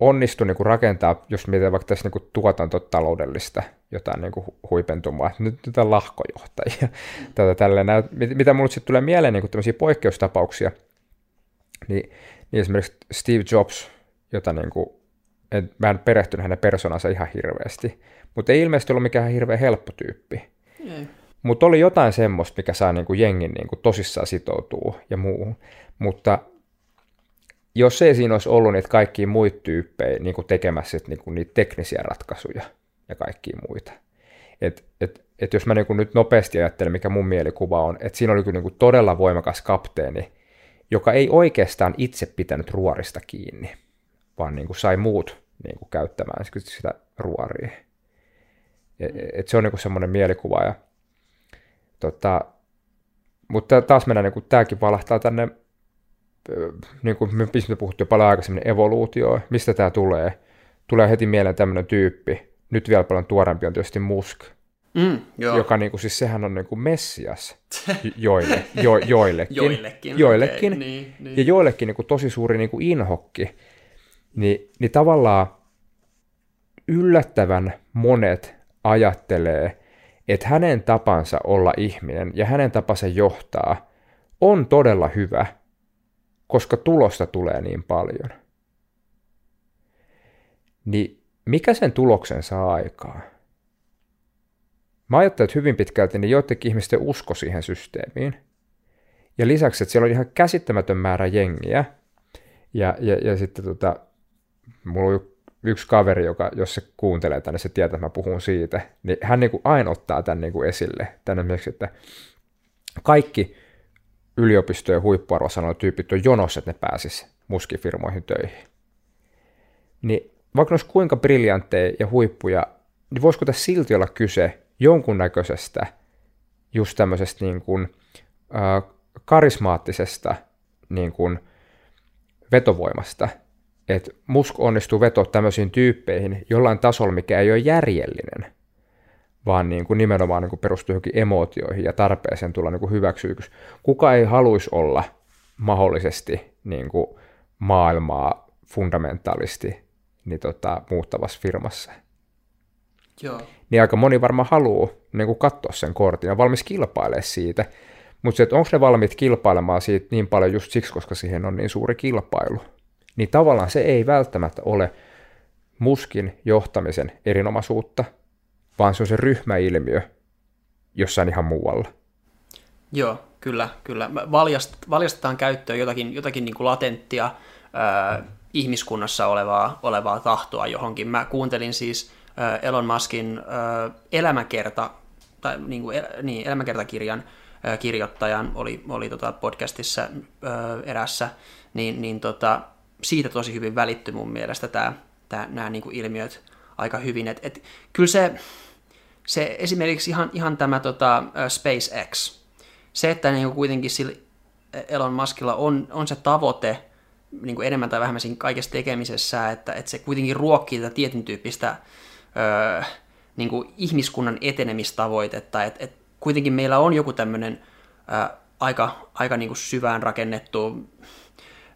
onnistu niin kuin rakentaa, jos mietitään vaikka tässä niin kuin tuotantotaloudellista jotain niin kuin huipentumaa, nyt tätä lahkojohtajia, tätä tälleen, mitä mulle sitten tulee mieleen niin kuin tämmöisiä poikkeustapauksia, niin, niin esimerkiksi Steve Jobs, jota niin kuin, en, mä en perehtynyt hänen persoonansa ihan hirveästi, mutta ei ilmeisesti ollut mikään hirveän helppo tyyppi. Mutta oli jotain semmoista, mikä saa niin kuin jengin niin kuin tosissaan sitoutuu ja muuhun. Mutta jos ei siinä olisi ollut niitä kaikkia muita tyyppejä niin kuin tekemässä niin kuin niitä teknisiä ratkaisuja ja kaikkia muita. Et, et, et jos mä niin kuin nyt nopeasti ajattelen, mikä mun mielikuva on, että siinä oli kyllä niin kuin todella voimakas kapteeni, joka ei oikeastaan itse pitänyt ruorista kiinni, vaan niin kuin sai muut niin kuin käyttämään sitä ruoria. Et, et se on niin semmoinen mielikuva. Ja, tota, mutta taas mennään, niin kuin, tämäkin valahtaa tänne niin kuin me puhuttiin paljon aikaisemmin, evoluutio, mistä tämä tulee? Tulee heti mieleen tämmöinen tyyppi, nyt vielä paljon tuorempi on tietysti Musk, mm, joo. joka niin kuin, siis sehän on niin kuin messias joille, jo, joillekin, joillekin, joillekin okay, niin, niin. ja joillekin niin kuin tosi suuri niin kuin inhokki, niin, niin tavallaan yllättävän monet ajattelee, että hänen tapansa olla ihminen ja hänen tapansa johtaa on todella hyvä – koska tulosta tulee niin paljon. Niin mikä sen tuloksen saa aikaa? Mä ajattelen, että hyvin pitkälti niin joidenkin ihmisten usko siihen systeemiin. Ja lisäksi, että siellä on ihan käsittämätön määrä jengiä. Ja, ja, ja sitten tota, mulla on yksi kaveri, joka, jos se kuuntelee tänne, se tietää, että mä puhun siitä, niin hän niin kuin aina ottaa tämän niin kuin esille. Tänne että kaikki yliopistojen huippuarvosanoja tyypit on jonossa, että ne pääsis muskifirmoihin töihin. Niin vaikka ne olisi kuinka briljantteja ja huippuja, niin voisiko tässä silti olla kyse jonkunnäköisestä just tämmöisestä niin kuin, äh, karismaattisesta niin kuin vetovoimasta, että musk onnistuu vetoa tämmöisiin tyyppeihin jollain tasolla, mikä ei ole järjellinen – vaan niin kuin nimenomaan niin kuin perustuu johonkin emootioihin ja tarpeeseen tulla niin kuin hyväksyyksi. Kuka ei haluaisi olla mahdollisesti niin kuin maailmaa fundamentaalisti niin tota, muuttavassa firmassa? Joo. Niin aika moni varmaan haluaa niin kuin katsoa sen kortin ja valmis kilpailemaan siitä, mutta se, että onko ne valmiit kilpailemaan siitä niin paljon just siksi, koska siihen on niin suuri kilpailu, niin tavallaan se ei välttämättä ole muskin johtamisen erinomaisuutta, vaan se on se ryhmäilmiö jossain ihan muualla. Joo, kyllä, kyllä. Valjast, valjastetaan käyttöön jotakin, jotakin niin kuin latenttia ää, ihmiskunnassa olevaa, olevaa tahtoa johonkin. Mä kuuntelin siis Elon Muskin elämäkerta, tai niin kuin, el, niin, elämäkertakirjan ää, kirjoittajan oli, oli tota podcastissa erässä, niin, niin tota, siitä tosi hyvin välittyi mun mielestä tämä, tämä, nämä niin kuin ilmiöt aika hyvin. Et, et, kyllä se, se esimerkiksi ihan, ihan tämä tota, SpaceX, se, että niin kuin kuitenkin sillä Elon Muskilla on, on se tavoite niin kuin enemmän tai vähemmän siinä kaikessa tekemisessä, että, että se kuitenkin ruokkii tätä tietyn tyyppistä öö, niin kuin ihmiskunnan etenemistavoitetta, että, että kuitenkin meillä on joku tämmöinen öö, aika, aika niin kuin syvään rakennettu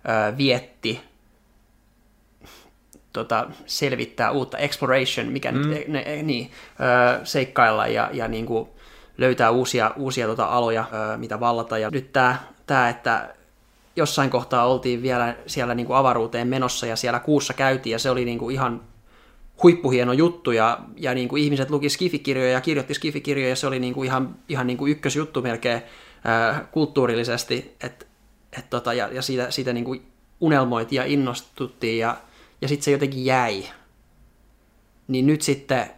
öö, vietti tota, selvittää uutta exploration, mikä mm. nyt, ne, niin, ö, seikkailla ja, ja niin kuin löytää uusia, uusia tota, aloja, ö, mitä vallata. Ja nyt tämä, tää, että jossain kohtaa oltiin vielä siellä niin kuin avaruuteen menossa ja siellä kuussa käytiin ja se oli niin kuin ihan huippuhieno juttu ja, ja niin kuin ihmiset luki skifikirjoja ja kirjoitti skifikirjoja ja se oli niin kuin ihan, ihan niin kuin ykkösjuttu melkein äh, kulttuurillisesti et, et tota, ja, ja siitä, siitä niin kuin unelmoitiin ja innostuttiin ja ja sitten se jotenkin jäi. Niin nyt sitten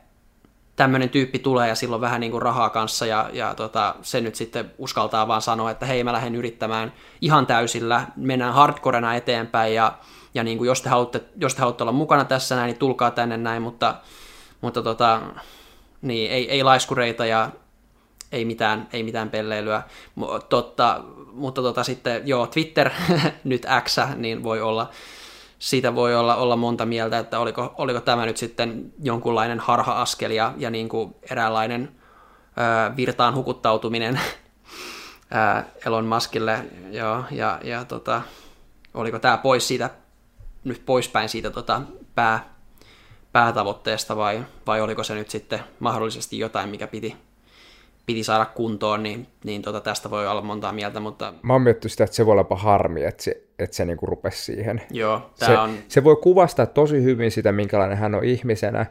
tämmöinen tyyppi tulee ja silloin vähän niin kuin rahaa kanssa ja, ja tota, se nyt sitten uskaltaa vaan sanoa, että hei mä lähden yrittämään ihan täysillä, mennään hardcorena eteenpäin ja, ja niin kuin jos, te haluatte, jos te haluatte olla mukana tässä näin, niin tulkaa tänne näin, mutta, mutta tota, niin, ei, ei laiskureita ja ei mitään, ei mitään pelleilyä, totta, mutta tota, sitten joo, Twitter nyt X, niin voi olla siitä voi olla, olla monta mieltä, että oliko, oliko tämä nyt sitten jonkunlainen harha-askel ja, ja niin kuin eräänlainen ö, virtaan hukuttautuminen ö, Elon Muskille, joo, ja, ja tota, oliko tämä pois siitä, nyt poispäin siitä tota, pää, päätavoitteesta vai, vai oliko se nyt sitten mahdollisesti jotain, mikä piti, piti saada kuntoon, niin, niin tota, tästä voi olla montaa mieltä, mutta... Mä oon miettinyt sitä, että se voi olla harmi, että se, että se niinku rupesi siihen. Joo, se, on... se voi kuvastaa tosi hyvin sitä, minkälainen hän on ihmisenä,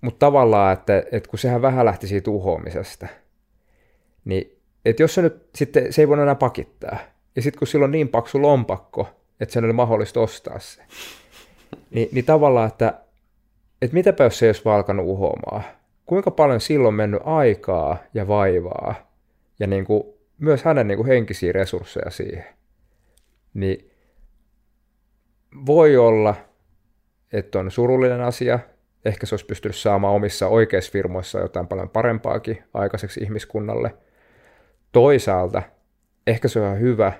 mutta tavallaan, että, että kun sehän vähän lähti siitä uhoamisesta, niin että jos se nyt sitten, se ei voi enää pakittaa. Ja sitten kun sillä on niin paksu lompakko, että sen oli mahdollista ostaa se, niin, niin tavallaan, että, että mitäpä jos se ei olisi valkanut uhoamaan, kuinka paljon silloin on mennyt aikaa ja vaivaa ja niin kuin, myös hänen niin kuin henkisiä resursseja siihen. Niin voi olla, että on surullinen asia. Ehkä se olisi pystynyt saamaan omissa oikeissa firmoissa jotain paljon parempaakin aikaiseksi ihmiskunnalle. Toisaalta ehkä se on ihan hyvä,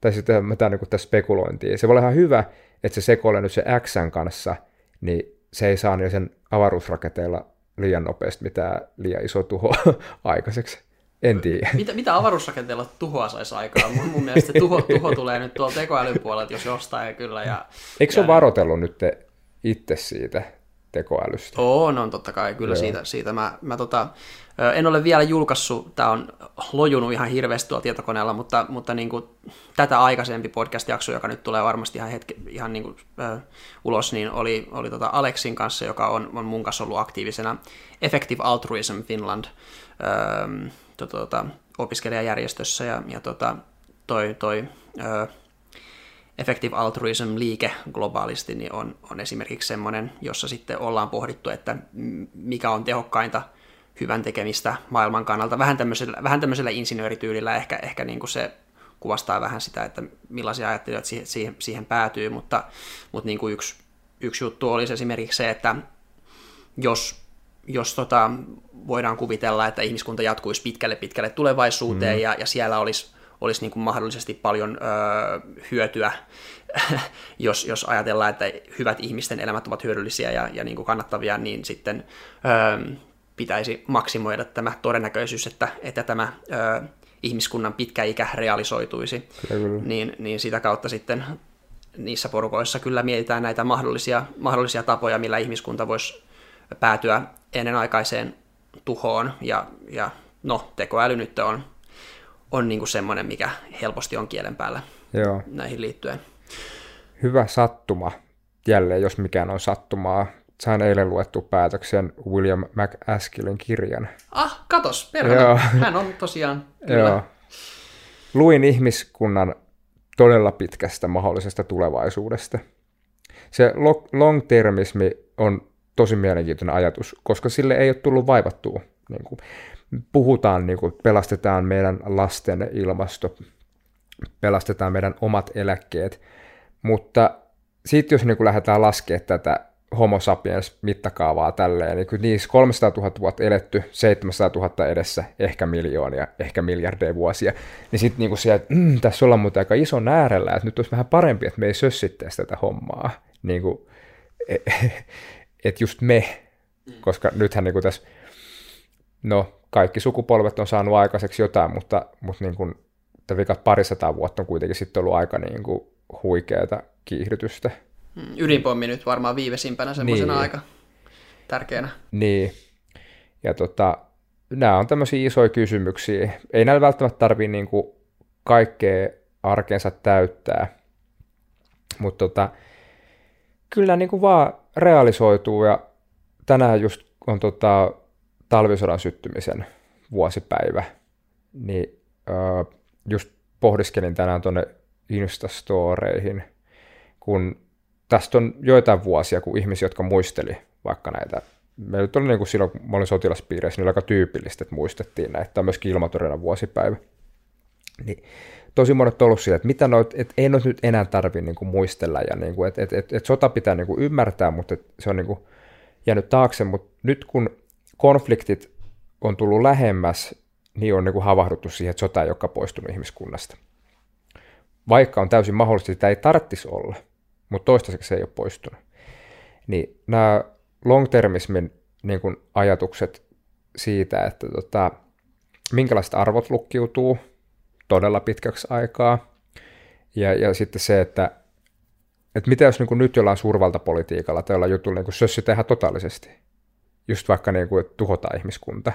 tai sitten mä niin tässä spekulointiin, se voi olla ihan hyvä, että se sekoilee nyt se Xn kanssa, niin se ei saa niin sen avaruusraketeilla liian nopeasti mitään liian iso tuho aikaiseksi. En tiedä. Mitä, mitä avaruusrakenteella tuhoa saisi aikaan? Mun, mun mielestä tuho, tuho tulee nyt tuolta tekoälyn puolelta, jos jostain kyllä. Ja, Eikö se ja... ole varoitellut nyt itse siitä tekoälystä? On, on totta kai. Kyllä Joo. siitä, siitä mä, mä tota, en ole vielä julkaissut, tämä on lojunut ihan hirveästi tuolla tietokoneella, mutta, mutta niin kuin tätä aikaisempi podcast-jakso, joka nyt tulee varmasti ihan, hetki, ihan niin kuin, ö, ulos, niin oli, oli tota Alexin kanssa, joka on, on mun kanssa ollut aktiivisena Effective Altruism Finland ö, to, tota, opiskelijajärjestössä, ja, ja tota, toi, toi ö, Effective Altruism-liike globaalisti niin on, on esimerkiksi semmoinen, jossa sitten ollaan pohdittu, että mikä on tehokkainta – hyvän tekemistä maailman kannalta. Vähän tämmöisellä, vähän tämmöisellä insinöörityylillä ehkä, ehkä niin kuin se kuvastaa vähän sitä, että millaisia ajattelijoita siihen, siihen, siihen päätyy, mutta, mutta niin kuin yksi, yksi juttu olisi esimerkiksi se, että jos, jos tota, voidaan kuvitella, että ihmiskunta jatkuisi pitkälle pitkälle tulevaisuuteen mm. ja, ja siellä olisi, olisi niin kuin mahdollisesti paljon ö, hyötyä, jos, jos ajatellaan, että hyvät ihmisten elämät ovat hyödyllisiä ja, ja niin kuin kannattavia, niin sitten ö, pitäisi maksimoida tämä todennäköisyys, että, että tämä ö, ihmiskunnan pitkä ikä realisoituisi, kyllä. Niin, niin sitä kautta sitten niissä porukoissa kyllä mietitään näitä mahdollisia, mahdollisia tapoja, millä ihmiskunta voisi päätyä ennenaikaiseen tuhoon, ja, ja no, tekoäly nyt on, on niin kuin semmoinen, mikä helposti on kielen päällä Joo. näihin liittyen. Hyvä sattuma, jälleen jos mikään on sattumaa, sain eilen luettu päätöksen William McAskillin kirjan. Ah, katos, perhana. Hän on tosiaan, kyllä. Joo. Luin ihmiskunnan todella pitkästä mahdollisesta tulevaisuudesta. Se long-termismi on tosi mielenkiintoinen ajatus, koska sille ei ole tullut vaivattua. Niin kuin puhutaan, niin kuin pelastetaan meidän lasten ilmasto, pelastetaan meidän omat eläkkeet, mutta sitten jos niin kuin lähdetään laskemaan tätä homo sapiens mittakaavaa tälleen, niin niissä 300 000 vuotta eletty, 700 000 edessä, ehkä miljoonia, ehkä miljardeja vuosia, niin sitten niin siellä, että mm, tässä ollaan muuten aika iso äärellä, että nyt olisi vähän parempi, että me ei sössittäisi tätä hommaa, niin kuin, että just me, koska nythän niin kuin tässä, no kaikki sukupolvet on saanut aikaiseksi jotain, mutta, mutta niin kuin, vikat parisataa vuotta on kuitenkin sitten ollut aika niin kuin huikeata kiihdytystä. Mm, ydinpommi nyt varmaan viimeisimpänä semmoisena niin. aika tärkeänä. Niin. Ja tota, nämä on tämmöisiä isoja kysymyksiä. Ei näillä välttämättä tarvitse niin kaikkea arkensa täyttää, mutta tota, kyllä niin kuin vaan realisoituu ja tänään just on tota, talvisodan syttymisen vuosipäivä, niin öö, just pohdiskelin tänään tuonne Instastoreihin, kun tästä on joitain vuosia, kun ihmisiä, jotka muisteli vaikka näitä, meillä oli niin kuin silloin, kun mä olin sotilaspiireissä, niin oli aika tyypillistä, että muistettiin näitä, tämä on myöskin ilmatorjunnan vuosipäivä. Niin, tosi monet on ollut sillä, että mitä noit, et ei noit nyt enää tarvitse niin kuin muistella, ja niin kuin, että et, et, et sota pitää niin kuin ymmärtää, mutta se on niin kuin jäänyt taakse, mutta nyt kun konfliktit on tullut lähemmäs, niin on niin kuin havahduttu siihen, että sota ei olekaan poistunut ihmiskunnasta. Vaikka on täysin mahdollista, että sitä ei tarvitsisi olla – mutta toistaiseksi se ei ole poistunut. Niin nämä long-termismin niin kuin ajatukset siitä, että tota, minkälaiset arvot lukkiutuu todella pitkäksi aikaa, ja, ja sitten se, että, että mitä jos niin kuin nyt jollain suurvaltapolitiikalla tai jollain jutulla niin sössi tehdä totaalisesti, just vaikka niin kuin, että tuhotaan ihmiskunta.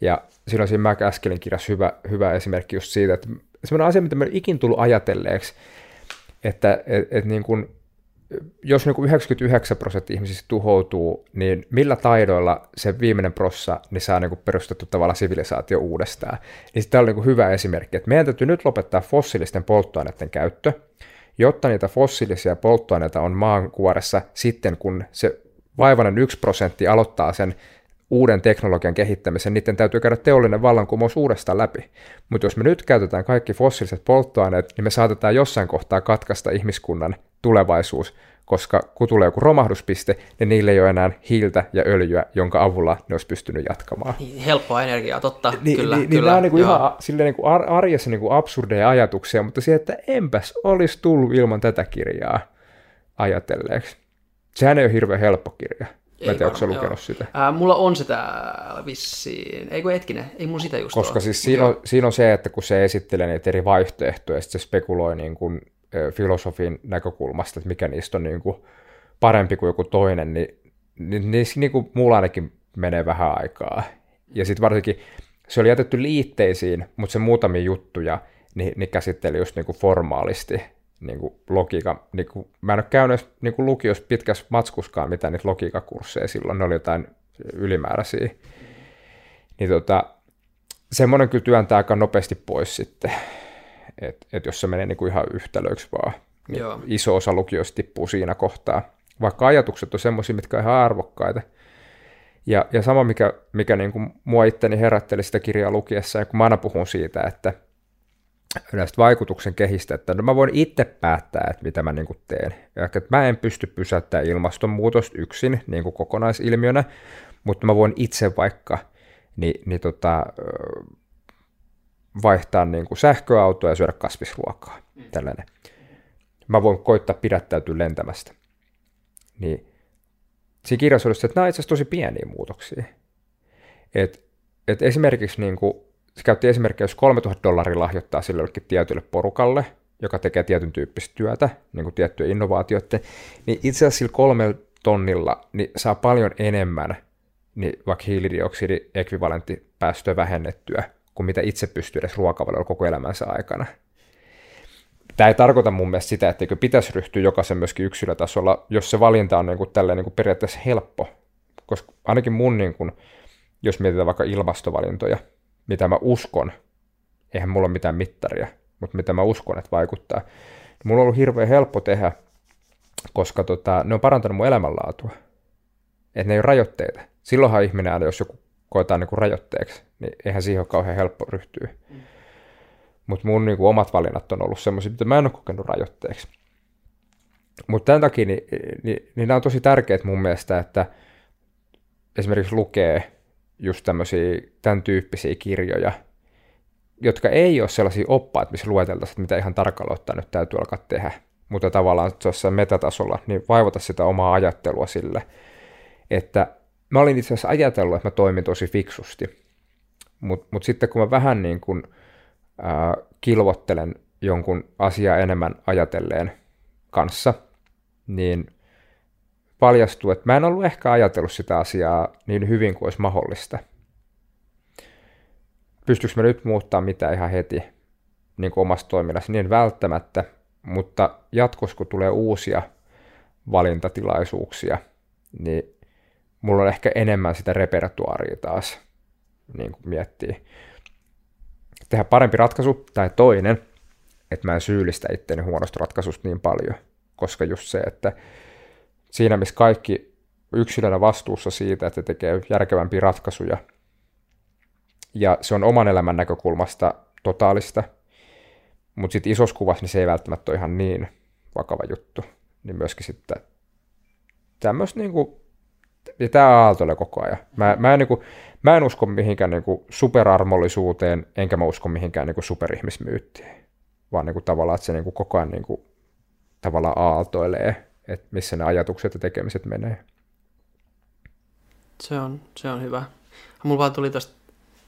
Ja silloin siinä Mac Askelin kirjassa hyvä, hyvä esimerkki just siitä, että semmoinen asia, mitä me ikin tullut ajatelleeksi, että et, et niin kuin, jos niin kuin 99 prosenttia ihmisistä tuhoutuu, niin millä taidoilla se viimeinen prossa niin saa niin kuin perustettu tavallaan sivilisaatio uudestaan. Niin tämä on niin kuin hyvä esimerkki, että meidän täytyy nyt lopettaa fossiilisten polttoaineiden käyttö, jotta niitä fossiilisia polttoaineita on maankuoressa sitten, kun se vaivainen 1 prosentti aloittaa sen uuden teknologian kehittämisen, niiden täytyy käydä teollinen vallankumous uudestaan läpi. Mutta jos me nyt käytetään kaikki fossiiliset polttoaineet, niin me saatetaan jossain kohtaa katkaista ihmiskunnan tulevaisuus, koska kun tulee joku romahduspiste, niin niille ei ole enää hiiltä ja öljyä, jonka avulla ne olisi pystynyt jatkamaan. Niin, helppoa energiaa, totta, Ni, kyllä. Niin, kyllä, nämä on niin kuin ihan silleen niin kuin arjessa niin kuin absurdeja ajatuksia, mutta se, että enpäs olisi tullut ilman tätä kirjaa ajatelleeksi. Sehän ei ole hirveän helppo kirja. Mä en tiedä, onko lukenut joo. sitä? Ää, mulla on sitä vissiin. Ei kun hetkinen, ei mulla sitä just Koska ole. siis siinä on, siinä on se, että kun se esittelee niitä eri vaihtoehtoja, ja sitten se spekuloi niin kuin, filosofin näkökulmasta, että mikä niistä on niin kuin parempi kuin joku toinen, niin, niin niissä niin kuin mulla ainakin menee vähän aikaa. Ja sitten varsinkin se oli jätetty liitteisiin, mutta se muutamia juttuja, niin, niin käsitteli just niin kuin formaalisti niin kuin logiikka. Niin kuin, mä en ole käynyt niin kuin lukiossa pitkässä matskuskaan mitään niitä logiikakursseja silloin, ne oli jotain ylimääräisiä. Niin tota, semmoinen kyllä työntää aika nopeasti pois sitten että et jos se menee niin kuin ihan yhtälöiksi vaan, niin Joo. iso osa lukioista tippuu siinä kohtaa. Vaikka ajatukset on semmoisia, mitkä on ihan arvokkaita. Ja, ja sama, mikä, mikä niin kuin mua itteni herätteli sitä kirjaa lukiessa, ja kun mä aina puhun siitä, että näistä vaikutuksen kehistä, että no mä voin itse päättää, että mitä mä niin kuin teen. Ja että mä en pysty pysäyttämään ilmastonmuutosta yksin niin kuin kokonaisilmiönä, mutta mä voin itse vaikka niin, niin tota, vaihtaa niin kuin sähköautoa ja syödä kasvisruokaa. Mm. Tällainen. Mä voin koittaa pidättäytyä lentämästä. Niin siinä kirjassa olisi, että nämä on itse asiassa tosi pieniä muutoksia. Et, et esimerkiksi niin kuin, se käytti esimerkkiä, jos 3000 dollaria lahjoittaa sille jollekin tietylle porukalle, joka tekee tietyn tyyppistä työtä, niin kuin tiettyjä innovaatioita, niin itse asiassa sillä kolmella tonnilla niin saa paljon enemmän niin vaikka hiilidioksidiekvivalenttipäästöä vähennettyä kuin mitä itse pystyy edes ruokavaliolla koko elämänsä aikana. Tämä ei tarkoita mun mielestä sitä, etteikö pitäisi ryhtyä jokaisen myöskin yksilötasolla, jos se valinta on niin kuin tälleen niin kuin periaatteessa helppo. Koska ainakin mun, niin kuin, jos mietitään vaikka ilmastovalintoja, mitä mä uskon, eihän mulla ole mitään mittaria, mutta mitä mä uskon, että vaikuttaa, mulla on ollut hirveän helppo tehdä, koska tota, ne on parantanut mun elämänlaatua. Että ne ei ole rajoitteita. Silloinhan ihminen, jos joku koetaan niin kuin rajoitteeksi, niin eihän siihen ole kauhean helppo ryhtyä. Mm. Mutta mun niin kuin, omat valinnat on ollut semmoisia, mitä mä en ole kokenut rajoitteeksi. Mutta tämän takia niin, niin, niin nämä on tosi tärkeät mun mielestä, että esimerkiksi lukee just tämmöisiä tämän tyyppisiä kirjoja, jotka ei ole sellaisia oppaita, missä lueteltaisiin, että mitä ihan tarkalleen nyt täytyy alkaa tehdä, mutta tavallaan tuossa metatasolla, niin vaivata sitä omaa ajattelua sille, että mä olin itse asiassa ajatellut, että mä toimin tosi fiksusti. Mutta mut sitten kun mä vähän niin kuin, ää, kilvottelen jonkun asiaa enemmän ajatelleen kanssa, niin paljastuu, että mä en ollut ehkä ajatellut sitä asiaa niin hyvin kuin olisi mahdollista. Pystyykö mä nyt muuttaa mitä ihan heti niin kuin omassa toiminnassa? Niin välttämättä, mutta jatkossa kun tulee uusia valintatilaisuuksia, niin mulla on ehkä enemmän sitä repertuaaria taas niin kuin miettii. Tehdä parempi ratkaisu tai toinen, että mä en syyllistä itseäni huonosta ratkaisusta niin paljon, koska just se, että siinä missä kaikki yksilönä vastuussa siitä, että tekee järkevämpiä ratkaisuja, ja se on oman elämän näkökulmasta totaalista, mutta sitten isossa kuvassa niin se ei välttämättä ole ihan niin vakava juttu, niin myöskin sitten tämmöistä niin kuin ja tämä aaltoilee koko ajan. Mä, mä, en, niin kuin, mä en usko mihinkään niin kuin superarmollisuuteen, enkä mä usko mihinkään niin kuin superihmismyyttiin, vaan niin kuin tavallaan, että se niin kuin koko ajan niin kuin, tavallaan aaltoilee, että missä ne ajatukset ja tekemiset menee. Se on, se on hyvä. Mulla vaan tuli tuosta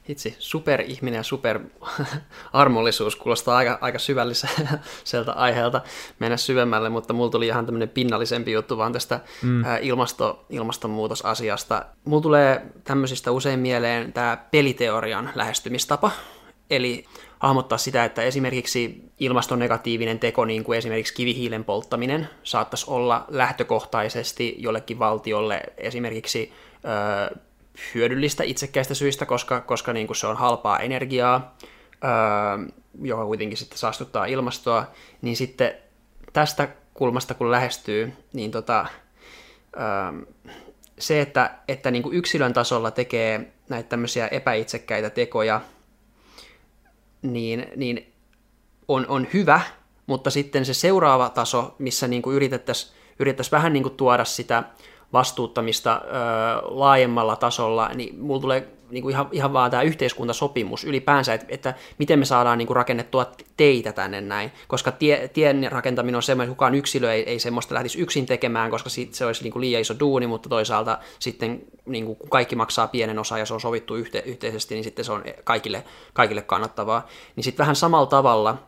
itse superihminen ja superarmollisuus kuulostaa aika, aika syvälliseltä aiheelta mennä syvemmälle, mutta mulla tuli ihan tämmöinen pinnallisempi juttu vaan tästä mm. ilmasto, ilmastonmuutosasiasta. Mulla tulee tämmöisistä usein mieleen tämä peliteorian lähestymistapa, eli hahmottaa sitä, että esimerkiksi ilmastonegatiivinen teko, niin kuin esimerkiksi kivihiilen polttaminen, saattaisi olla lähtökohtaisesti jollekin valtiolle esimerkiksi ö, hyödyllistä itsekkäistä syistä, koska, koska niin kuin se on halpaa energiaa, ö, joka kuitenkin sitten saastuttaa ilmastoa, niin sitten tästä kulmasta kun lähestyy, niin tota, ö, se, että, että niin kuin yksilön tasolla tekee näitä tämmöisiä epäitsekkäitä tekoja, niin, niin on, on hyvä, mutta sitten se seuraava taso, missä niin kuin yritettäisiin yritettäisi vähän niin kuin tuoda sitä vastuuttamista ö, laajemmalla tasolla, niin mulla tulee niin kuin ihan, ihan vaan tämä yhteiskuntasopimus ylipäänsä, että, että miten me saadaan niin kuin rakennettua teitä tänne näin, koska tie, tien rakentaminen on semmoinen, että kukaan yksilö ei, ei semmoista lähtisi yksin tekemään, koska sit se olisi niin kuin liian iso duuni, mutta toisaalta sitten niin kuin kaikki maksaa pienen osan ja se on sovittu yhte, yhteisesti, niin sitten se on kaikille, kaikille kannattavaa. Niin sitten vähän samalla tavalla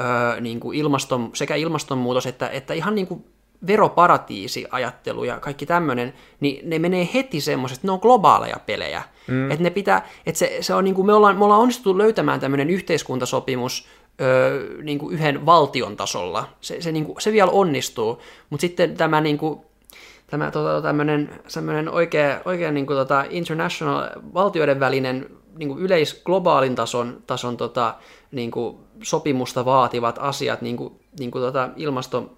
öö, niin kuin ilmaston, sekä ilmastonmuutos että, että ihan niin kuin veroparatiisi-ajattelu ja kaikki tämmöinen, niin ne menee heti semmoiset, ne on globaaleja pelejä. Mm. Että ne pitää, että se, se on niin kuin me ollaan, me ollaan onnistuttu löytämään tämmöinen yhteiskuntasopimus öö, niin kuin yhden valtion tasolla. Se, se, niin kuin, se vielä onnistuu, mutta sitten tämä niin kuin, tämä tota, tämmöinen, tämmöinen oikea, oikea niin kuin, tota, international, valtioiden välinen niin kuin yleis globaalin tason, tason tota, niin kuin, sopimusta vaativat asiat, niin kuin, niin kuin, tota, ilmasto,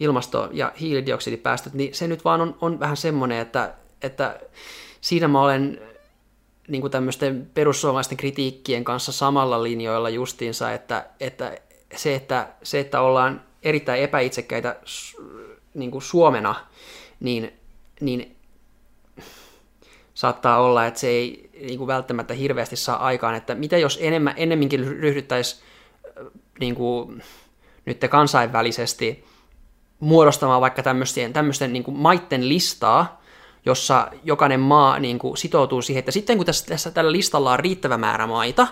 ilmasto- ja hiilidioksidipäästöt, niin se nyt vaan on, on vähän semmoinen, että, että siinä mä olen niin kuin tämmöisten perussuomalaisten kritiikkien kanssa samalla linjoilla justiinsa, että, että, se, että se, että ollaan erittäin epäitsekkäitä niin kuin Suomena, niin, niin saattaa olla, että se ei niin kuin välttämättä hirveästi saa aikaan, että mitä jos enemmän, ennemminkin ryhdyttäisiin niin kuin, nyt kansainvälisesti muodostamaan vaikka tämmöisten, tämmöisten niin kuin maitten listaa, jossa jokainen maa niin kuin sitoutuu siihen, että sitten kun tässä, tässä tällä listalla on riittävä määrä maita,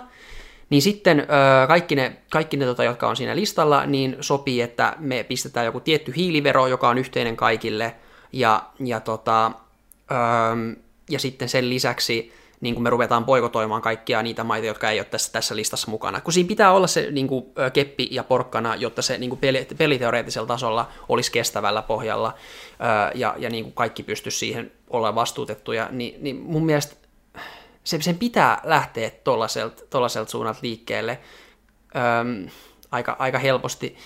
niin sitten ö, kaikki ne, kaikki ne tota, jotka on siinä listalla, niin sopii, että me pistetään joku tietty hiilivero, joka on yhteinen kaikille, ja, ja, tota, ö, ja sitten sen lisäksi niin kuin me ruvetaan poikotoimaan kaikkia niitä maita, jotka ei ole tässä, tässä listassa mukana. Kun siinä pitää olla se niin kuin, keppi ja porkkana, jotta se niin kuin peli, peliteoreettisella tasolla olisi kestävällä pohjalla ja, ja niin kuin kaikki pystyisi siihen olla vastuutettuja, niin, niin mun mielestä se, sen pitää lähteä tuollaiselta suunnalta liikkeelle öm, aika, aika helposti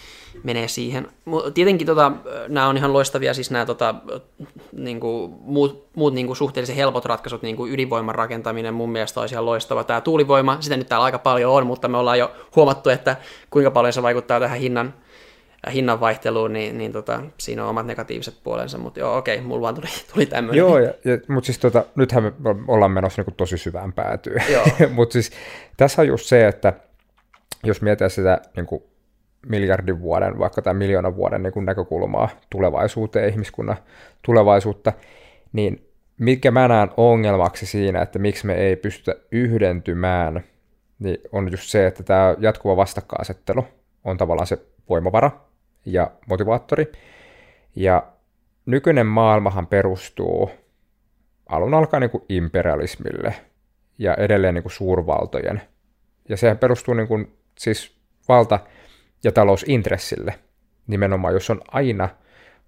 menee siihen. Tietenkin tota, nämä on ihan loistavia, siis nämä tota, niin kuin, muut, muut niin kuin suhteellisen helpot ratkaisut, niin kuin ydinvoiman rakentaminen mun mielestä olisi ihan loistava. Tämä tuulivoima, sitä nyt täällä aika paljon on, mutta me ollaan jo huomattu, että kuinka paljon se vaikuttaa tähän hinnan, hinnan vaihteluun, niin, niin tota, siinä on omat negatiiviset puolensa, mutta joo, okei, mulla vaan tuli, tuli tämmöinen. Joo, ja, ja, mutta siis tota, nythän me ollaan menossa niin tosi syvään päätyyn, mutta siis tässä on just se, että jos mietitään sitä niin kuin miljardin vuoden, vaikka tämän miljoonan vuoden niin näkökulmaa tulevaisuuteen, ihmiskunnan tulevaisuutta, niin mikä mä näen ongelmaksi siinä, että miksi me ei pystytä yhdentymään, niin on just se, että tämä jatkuva vastakkainasettelu on tavallaan se voimavara ja motivaattori. Ja nykyinen maailmahan perustuu alun alkaen niin kuin imperialismille ja edelleen niin kuin suurvaltojen. Ja sehän perustuu niin kuin, siis valta ja talousintressille, nimenomaan jos on aina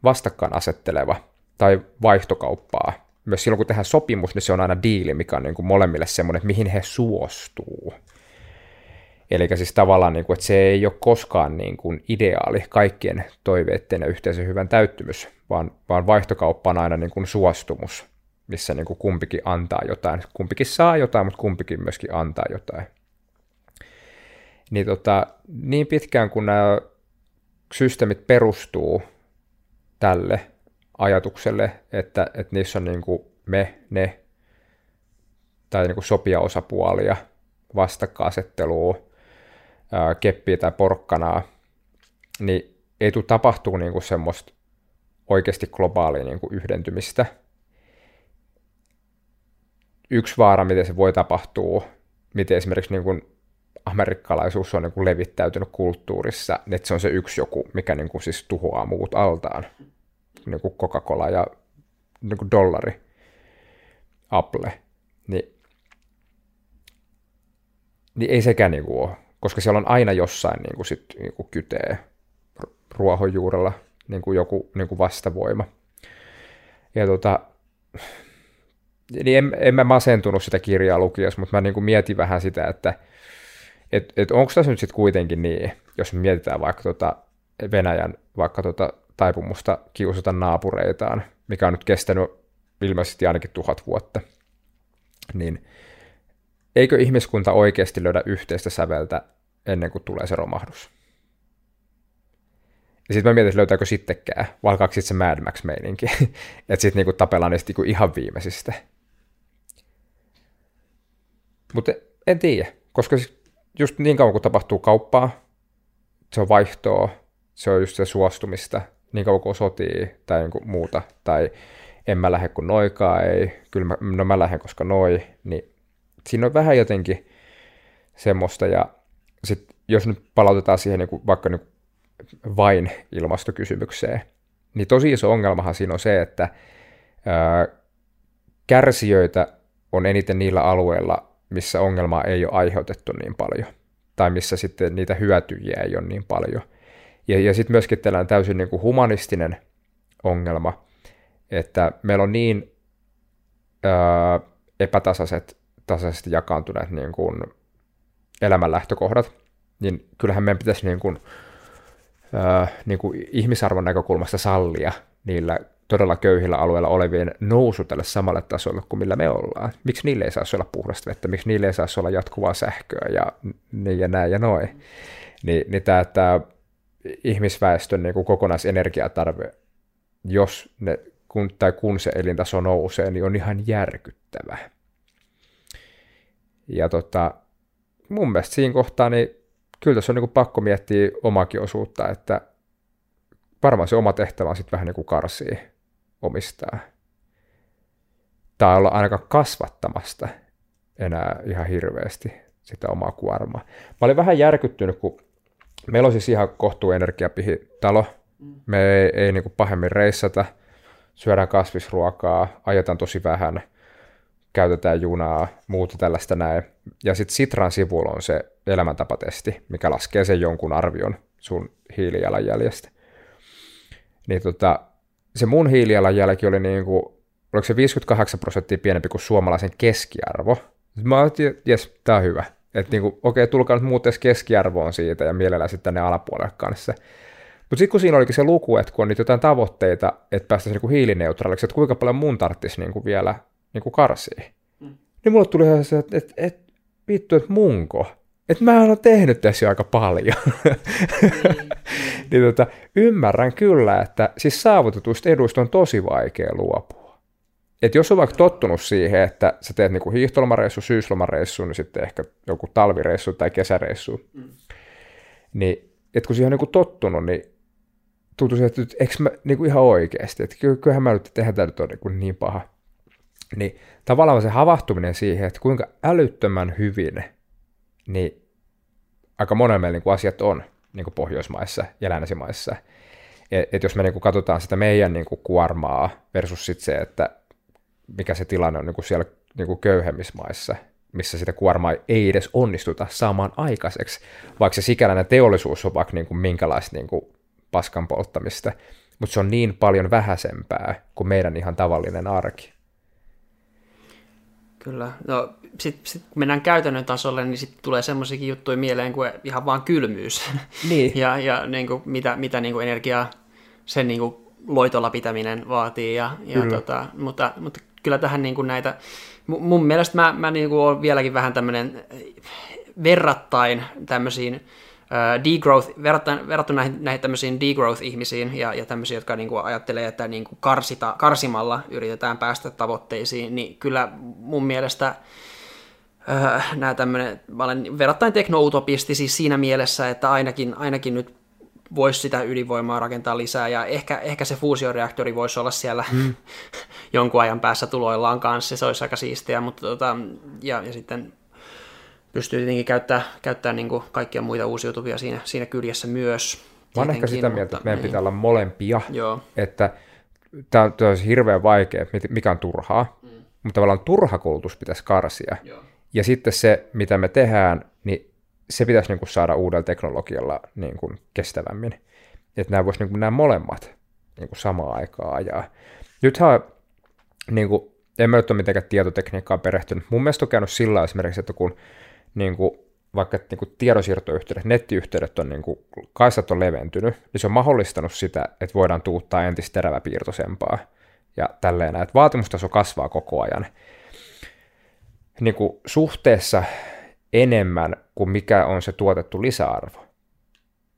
vastakkain asetteleva tai vaihtokauppaa. Myös silloin, kun tehdään sopimus, niin se on aina diili, mikä on niin kuin molemmille semmoinen, että mihin he suostuu. Eli siis tavallaan, niin kuin, että se ei ole koskaan niin kuin ideaali kaikkien toiveiden ja yhteisön hyvän täyttymys, vaan, vaan vaihtokauppa on aina niin kuin suostumus, missä niin kuin kumpikin antaa jotain. Kumpikin saa jotain, mutta kumpikin myöskin antaa jotain niin, tota, niin pitkään kun nämä systeemit perustuu tälle ajatukselle, että, että niissä on niin kuin me, ne tai niin kuin sopia osapuolia, vastakkainasettelua, keppiä tai porkkanaa, niin ei tule tapahtuu niin kuin semmoista oikeasti globaalia niin kuin yhdentymistä. Yksi vaara, miten se voi tapahtua, miten esimerkiksi niin kuin amerikkalaisuus on niin kuin levittäytynyt kulttuurissa, niin että se on se yksi joku, mikä niin kuin siis tuhoaa muut altaan. Niin kuin Coca-Cola ja niin kuin dollari, Apple. Niin, niin ei sekään niin kuin ole, koska siellä on aina jossain niin kuin sit, niin kuin kytee ruohonjuurella niin kuin joku niin kuin vastavoima. Ja tota, niin en, en mä masentunut sitä kirjaa lukiessa, mutta mä niin kuin mietin vähän sitä, että et, et onko tässä nyt sitten kuitenkin niin, jos me mietitään vaikka tota Venäjän vaikka tota taipumusta kiusata naapureitaan, mikä on nyt kestänyt ilmeisesti ainakin tuhat vuotta, niin eikö ihmiskunta oikeasti löydä yhteistä säveltä ennen kuin tulee se romahdus? Ja sitten mä mietin, löytääkö sittenkään, vai alkaako sitten se Mad Max-meininki, että sitten niinku tapellaan niistä niinku ihan viimeisistä. Mutta en tiedä, koska just niin kauan kuin tapahtuu kauppaa, se on vaihtoa, se on just se suostumista, niin kauan kuin sotii tai niinku muuta, tai en mä lähde kun noikaa ei, kyllä mä, no mä lähden koska noi, niin siinä on vähän jotenkin semmoista, ja sitten jos nyt palautetaan siihen niin kuin, vaikka niin vain ilmastokysymykseen, niin tosi iso ongelmahan siinä on se, että ää, kärsijöitä on eniten niillä alueilla, missä ongelmaa ei ole aiheutettu niin paljon, tai missä sitten niitä hyötyjiä ei ole niin paljon. Ja, ja sitten myöskin tällainen täysin niin kuin humanistinen ongelma, että meillä on niin ää, epätasaiset, tasaisesti jakaantuneet niin kuin elämänlähtökohdat, niin kyllähän meidän pitäisi niin kuin, ää, niin kuin ihmisarvon näkökulmasta sallia niillä todella köyhillä alueilla olevien nousu tälle samalle tasolle kuin millä me ollaan. Miksi niille ei saisi olla puhdasta vettä, miksi niille ei saisi olla jatkuvaa sähköä ja niin ja näin ja noin. Ni, niin tämä, tämä ihmisväestön niin kuin kokonaisenergiatarve, jos ne, kun, tai kun se elintaso nousee, niin on ihan järkyttävä. Ja tota, mun mielestä siinä kohtaa, niin kyllä tässä on niin kuin pakko miettiä omakin osuutta, että varmaan se oma tehtävä on sitten vähän niin kuin karsii omistaa. Tai olla ainakaan kasvattamasta enää ihan hirveästi sitä omaa kuormaa. Mä olin vähän järkyttynyt, kun meillä on siis ihan kohtuu energiapihi talo. Me ei, ei niin kuin pahemmin reissata, syödään kasvisruokaa, ajetaan tosi vähän, käytetään junaa, muuta tällaista näin. Ja sitten Sitran sivulla on se elämäntapatesti, mikä laskee sen jonkun arvion sun hiilijalanjäljestä. Niin tota, se mun hiilijalanjälki oli niin kuin, oliko se 58 prosenttia pienempi kuin suomalaisen keskiarvo. Mä ajattelin, että jes, tää on hyvä. Että niin kuin, okei, tulkaa nyt muut edes keskiarvoon siitä ja mielellään sitten tänne alapuolelle kanssa. Mutta sitten kun siinä olikin se luku, että kun on niitä jotain tavoitteita, että päästäisiin niin hiilineutraaliksi, että kuinka paljon mun tarvitsisi niin kuin vielä niin kuin karsia. Mm. Niin mulle tuli ihan se, että, että, että vittu, että munko että mä oon tehnyt tässä jo aika paljon. Mm. niin tota, ymmärrän kyllä, että siis saavutetuista eduista on tosi vaikea luopua. Et jos on vaikka tottunut siihen, että sä teet niinku hiihtolomareissu, syyslomareissu, niin sitten ehkä joku talvireissu tai kesäreissu, mm. niin et kun siihen on niinku tottunut, niin tuntuu se, että eikö mä niinku ihan oikeasti, että kyllähän mä nyt tehdä tämä nyt on niinku niin paha. Niin tavallaan se havahtuminen siihen, että kuinka älyttömän hyvin niin aika monella meillä niin kuin asiat on niin kuin Pohjoismaissa ja länsimaissa. Et, et jos me niin kuin katsotaan sitä meidän niin kuin kuormaa versus sit se, että mikä se tilanne on niin kuin siellä niin kuin köyhemmissä maissa, missä sitä kuormaa ei edes onnistuta saamaan aikaiseksi, vaikka se sikäläinen teollisuus on vaikka niin kuin minkälaista niin kuin paskan polttamista, mutta se on niin paljon vähäisempää kuin meidän ihan tavallinen arki. Kyllä. No, sitten sit, mennään käytännön tasolle, niin sitten tulee semmoisiakin juttuja mieleen kuin ihan vaan kylmyys. Niin. ja ja niin kuin, mitä, mitä niin kuin energiaa sen niin kuin loitolla pitäminen vaatii. Ja, ja tota, mutta, mutta kyllä tähän niin kuin näitä, mun mielestä mä, mä niin kuin olen vieläkin vähän tämmöinen verrattain tämmöisiin degrowth, verrattuna näihin, näihin tämmöisiin degrowth-ihmisiin ja, ja tämmöisiä, jotka niin kuin ajattelee, että niin kuin karsita, karsimalla yritetään päästä tavoitteisiin, niin kyllä mun mielestä äh, nämä tämmöinen, mä olen verrattain teknoutopisti siis siinä mielessä, että ainakin, ainakin nyt voisi sitä ydinvoimaa rakentaa lisää, ja ehkä, ehkä se fuusioreaktori voisi olla siellä mm. jonkun ajan päässä tuloillaan kanssa, se olisi aika siistiä, mutta tota, ja, ja sitten pystyy tietenkin käyttämään, käyttää niin kuin kaikkia muita uusiutuvia siinä, siinä kyljessä myös. Mä olen ehkä sitä mieltä, että meidän niin. pitää olla molempia, Joo. että tämä on hirveän vaikea, mikä on turhaa, mm. mutta tavallaan turha koulutus pitäisi karsia. Joo. Ja sitten se, mitä me tehdään, niin se pitäisi niin kuin saada uudella teknologialla niin kuin kestävämmin. Että nämä voisi niin nämä molemmat niin kuin samaan aikaan ajaa. Nythän niin kuin, en mä nyt ole mitenkään tietotekniikkaa perehtynyt. Mun mielestä on käynyt sillä esimerkiksi, että kun niin kuin, vaikka niin kuin tiedonsiirtoyhteydet, nettiyhteydet on, niin kuin, kaistat on leventynyt, niin se on mahdollistanut sitä, että voidaan tuuttaa entistä teräväpiirtoisempaa ja tälleen, että vaatimustaso kasvaa koko ajan. Niin kuin suhteessa enemmän kuin mikä on se tuotettu lisäarvo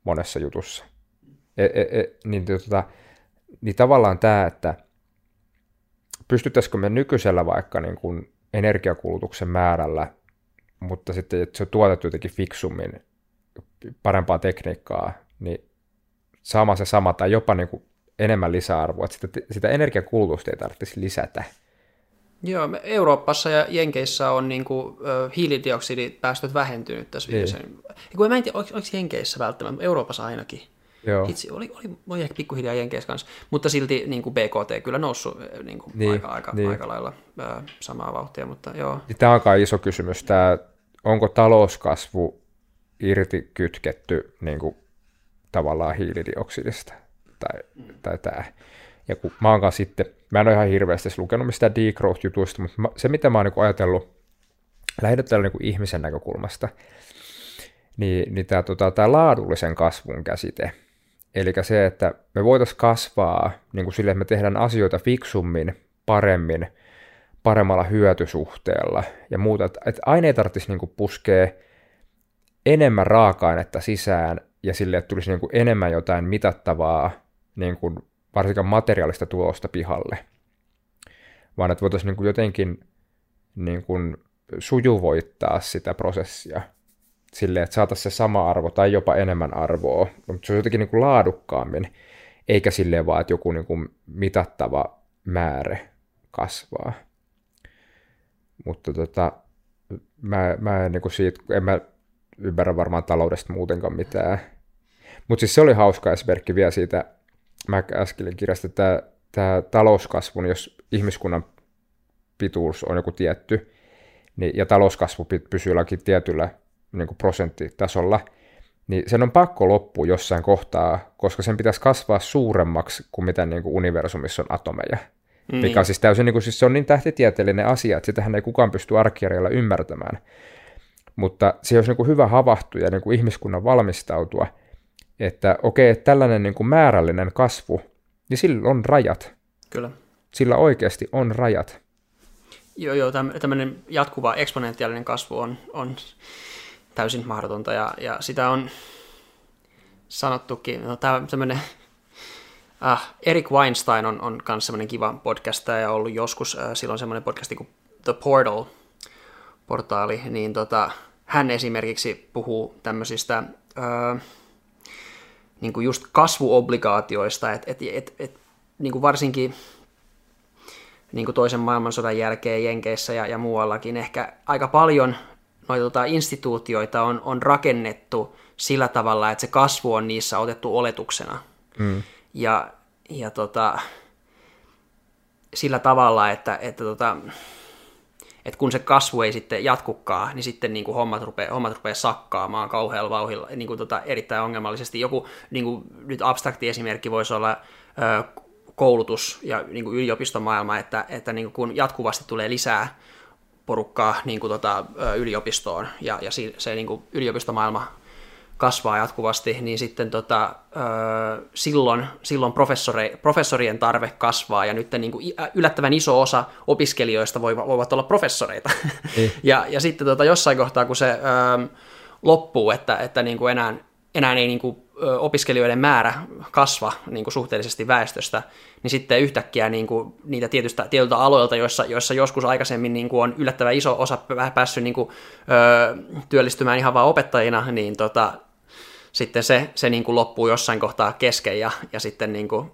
monessa jutussa. E, e, e, niin, tota, niin tavallaan tämä, että pystyttäisikö me nykyisellä vaikka niin kuin energiakulutuksen määrällä, mutta sitten että se on tuotettu jotenkin fiksummin, parempaa tekniikkaa, niin saamaan se sama tai jopa niin kuin enemmän lisäarvoa, että sitä, sitä energiakulutusta ei tarvitsisi lisätä. Joo, me Euroopassa ja Jenkeissä on niin kuin, hiilidioksidipäästöt vähentynyt tässä niin. viimeisen. Kun mä en tiedä, oliko, oliko Jenkeissä välttämättä, Euroopassa ainakin. Joo. Itse, oli, oli, oli ehkä pikkuhiljaa Jenkeissä kanssa, mutta silti niin kuin BKT kyllä noussut niin kuin niin, aika, aika, niin. aika lailla ö, samaa vauhtia, mutta joo. Tämä on aika iso kysymys, tämä, onko talouskasvu irti kytketty niin kuin, tavallaan hiilidioksidista tai, tai tämä. Ja kun mä oon sitten, mä en ole ihan hirveästi lukenut mistään degrowth-jutuista, mutta mä, se mitä mä oon niin ajatellut lähinnä niin ihmisen näkökulmasta, niin, niin tämä tota, tää laadullisen kasvun käsite, eli se, että me voitaisiin kasvaa niin kuin sille, että me tehdään asioita fiksummin, paremmin, paremmalla hyötysuhteella ja muuta, että, että aina ei tarvitsisi niin puskea enemmän raaka-ainetta sisään ja sille, että tulisi niin kuin enemmän jotain mitattavaa niin kuin varsinkaan materiaalista tulosta pihalle, vaan että voitaisiin niin kuin jotenkin niin kuin sujuvoittaa sitä prosessia silleen, että saataisiin se sama arvo tai jopa enemmän arvoa, mutta se on jotenkin niin kuin laadukkaammin, eikä silleen vaan, että joku niin kuin mitattava määrä kasvaa. Mutta tota, mä, mä en niin siitä, en mä ymmärrä varmaan taloudesta muutenkaan mitään. Mutta siis se oli hauska esimerkki vielä siitä McAskillin kirjasta, että tämä talouskasvu, jos ihmiskunnan pituus on joku tietty, niin, ja talouskasvu pysyy jollakin tietyllä niin prosenttitasolla, niin sen on pakko loppua jossain kohtaa, koska sen pitäisi kasvaa suuremmaksi kuin mitä niin kuin universumissa on atomeja. Niin. Mikä on siis täysin, niin kuin, siis se on niin tähtitieteellinen asia, että sitähän ei kukaan pysty arkijärjellä ymmärtämään. Mutta se olisi niin kuin hyvä havahtua ja niin kuin ihmiskunnan valmistautua – että okei, että tällainen niin kuin määrällinen kasvu, niin sillä on rajat. Kyllä. Sillä oikeasti on rajat. Joo, joo, tämmöinen jatkuva eksponentiaalinen kasvu on, on täysin mahdotonta ja, ja sitä on sanottukin. No, tämä tämmöinen äh, Erik Weinstein on, on myös semmoinen kiva podcast ja ollut joskus äh, silloin semmoinen podcasti kuin The Portal, portaali, niin tota, hän esimerkiksi puhuu tämmöisistä äh, niin kuin just kasvuobligaatioista, että et, et, et, niin varsinkin niin kuin toisen maailmansodan jälkeen Jenkeissä ja, ja muuallakin ehkä aika paljon noita tota, instituutioita on, on rakennettu sillä tavalla, että se kasvu on niissä otettu oletuksena. Mm. Ja, ja tota, sillä tavalla, että, että tota, että kun se kasvu ei sitten jatkukaan, niin sitten niin kuin hommat, rupeaa, hommat rupeaa sakkaamaan kauhealla vauhilla niin kuin tota, erittäin ongelmallisesti. Joku niin kuin, nyt abstrakti esimerkki voisi olla ö, koulutus ja niin kuin yliopistomaailma, että, että niin kuin kun jatkuvasti tulee lisää porukkaa niin kuin tota, yliopistoon ja, ja se niin kuin yliopistomaailma kasvaa jatkuvasti, niin sitten tota, silloin, silloin professorien tarve kasvaa, ja nyt niin kuin yllättävän iso osa opiskelijoista voivat olla professoreita. Niin. ja, ja sitten tota, jossain kohtaa, kun se ö, loppuu, että, että niin kuin enää, enää ei niin kuin, opiskelijoiden määrä kasva niin kuin suhteellisesti väestöstä, niin sitten yhtäkkiä niin kuin, niitä tietystä, tietyltä aloilta, joissa, joissa joskus aikaisemmin niin kuin on yllättävän iso osa päässyt niin kuin, ö, työllistymään ihan vain opettajina, niin tota, sitten se, se niin kuin loppuu jossain kohtaa kesken ja, ja sitten niin kuin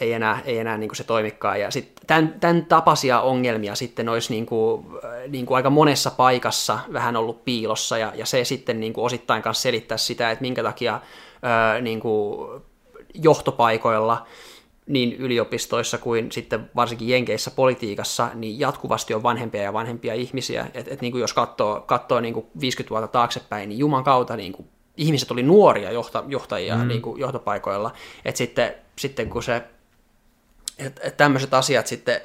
ei enää, ei enää niin kuin se toimikaan. Ja sitten tämän, tämän tapaisia ongelmia sitten olisi niin kuin, niin kuin aika monessa paikassa vähän ollut piilossa, ja, ja se sitten niin kuin osittain kanssa selittää sitä, että minkä takia ää, niin kuin johtopaikoilla niin yliopistoissa kuin sitten varsinkin Jenkeissä politiikassa, niin jatkuvasti on vanhempia ja vanhempia ihmisiä. Et, et niin kuin jos katsoo, katsoo niin kuin 50 vuotta taaksepäin, niin Juman kautta niin kuin ihmiset oli nuoria johta, johtajia mm. niin kuin johtopaikoilla. Et sitten, sitten kun se että et tämmöiset asiat sitten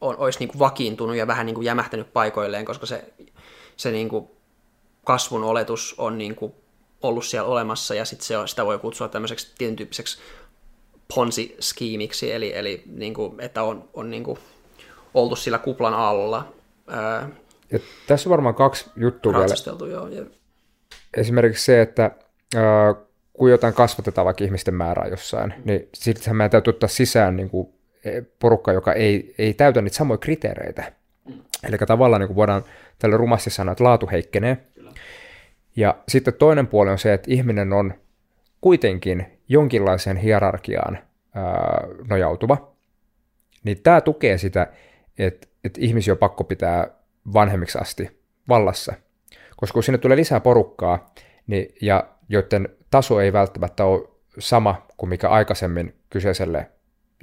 on, olisi niin kuin vakiintunut ja vähän niin kuin jämähtänyt paikoilleen, koska se, se niin kuin kasvun oletus on niin kuin ollut siellä olemassa ja sitten se, sitä voi kutsua tämmöiseksi tietyn tyyppiseksi ponzi-skiimiksi, eli, eli niin kuin, että on, on niin kuin oltu sillä kuplan alla. Ää, ja tässä on varmaan kaksi juttua vielä. Joo, ja... Esimerkiksi se, että ää, kun jotain kasvatetaan vaikka ihmisten määrää jossain, mm. niin sittenhän meidän täytyy ottaa sisään niin kuin E, porukka, joka ei, ei täytä niitä samoja kriteereitä. Mm. Eli tavallaan niin kuin voidaan tällä rumasti sanoa, että laatu heikkenee. Kyllä. Ja sitten toinen puoli on se, että ihminen on kuitenkin jonkinlaiseen hierarkiaan ää, nojautuva. Niin tämä tukee sitä, että, että ihmisiä on pakko pitää vanhemmiksi asti vallassa. Koska kun sinne tulee lisää porukkaa, niin, ja joiden taso ei välttämättä ole sama kuin mikä aikaisemmin kyseiselle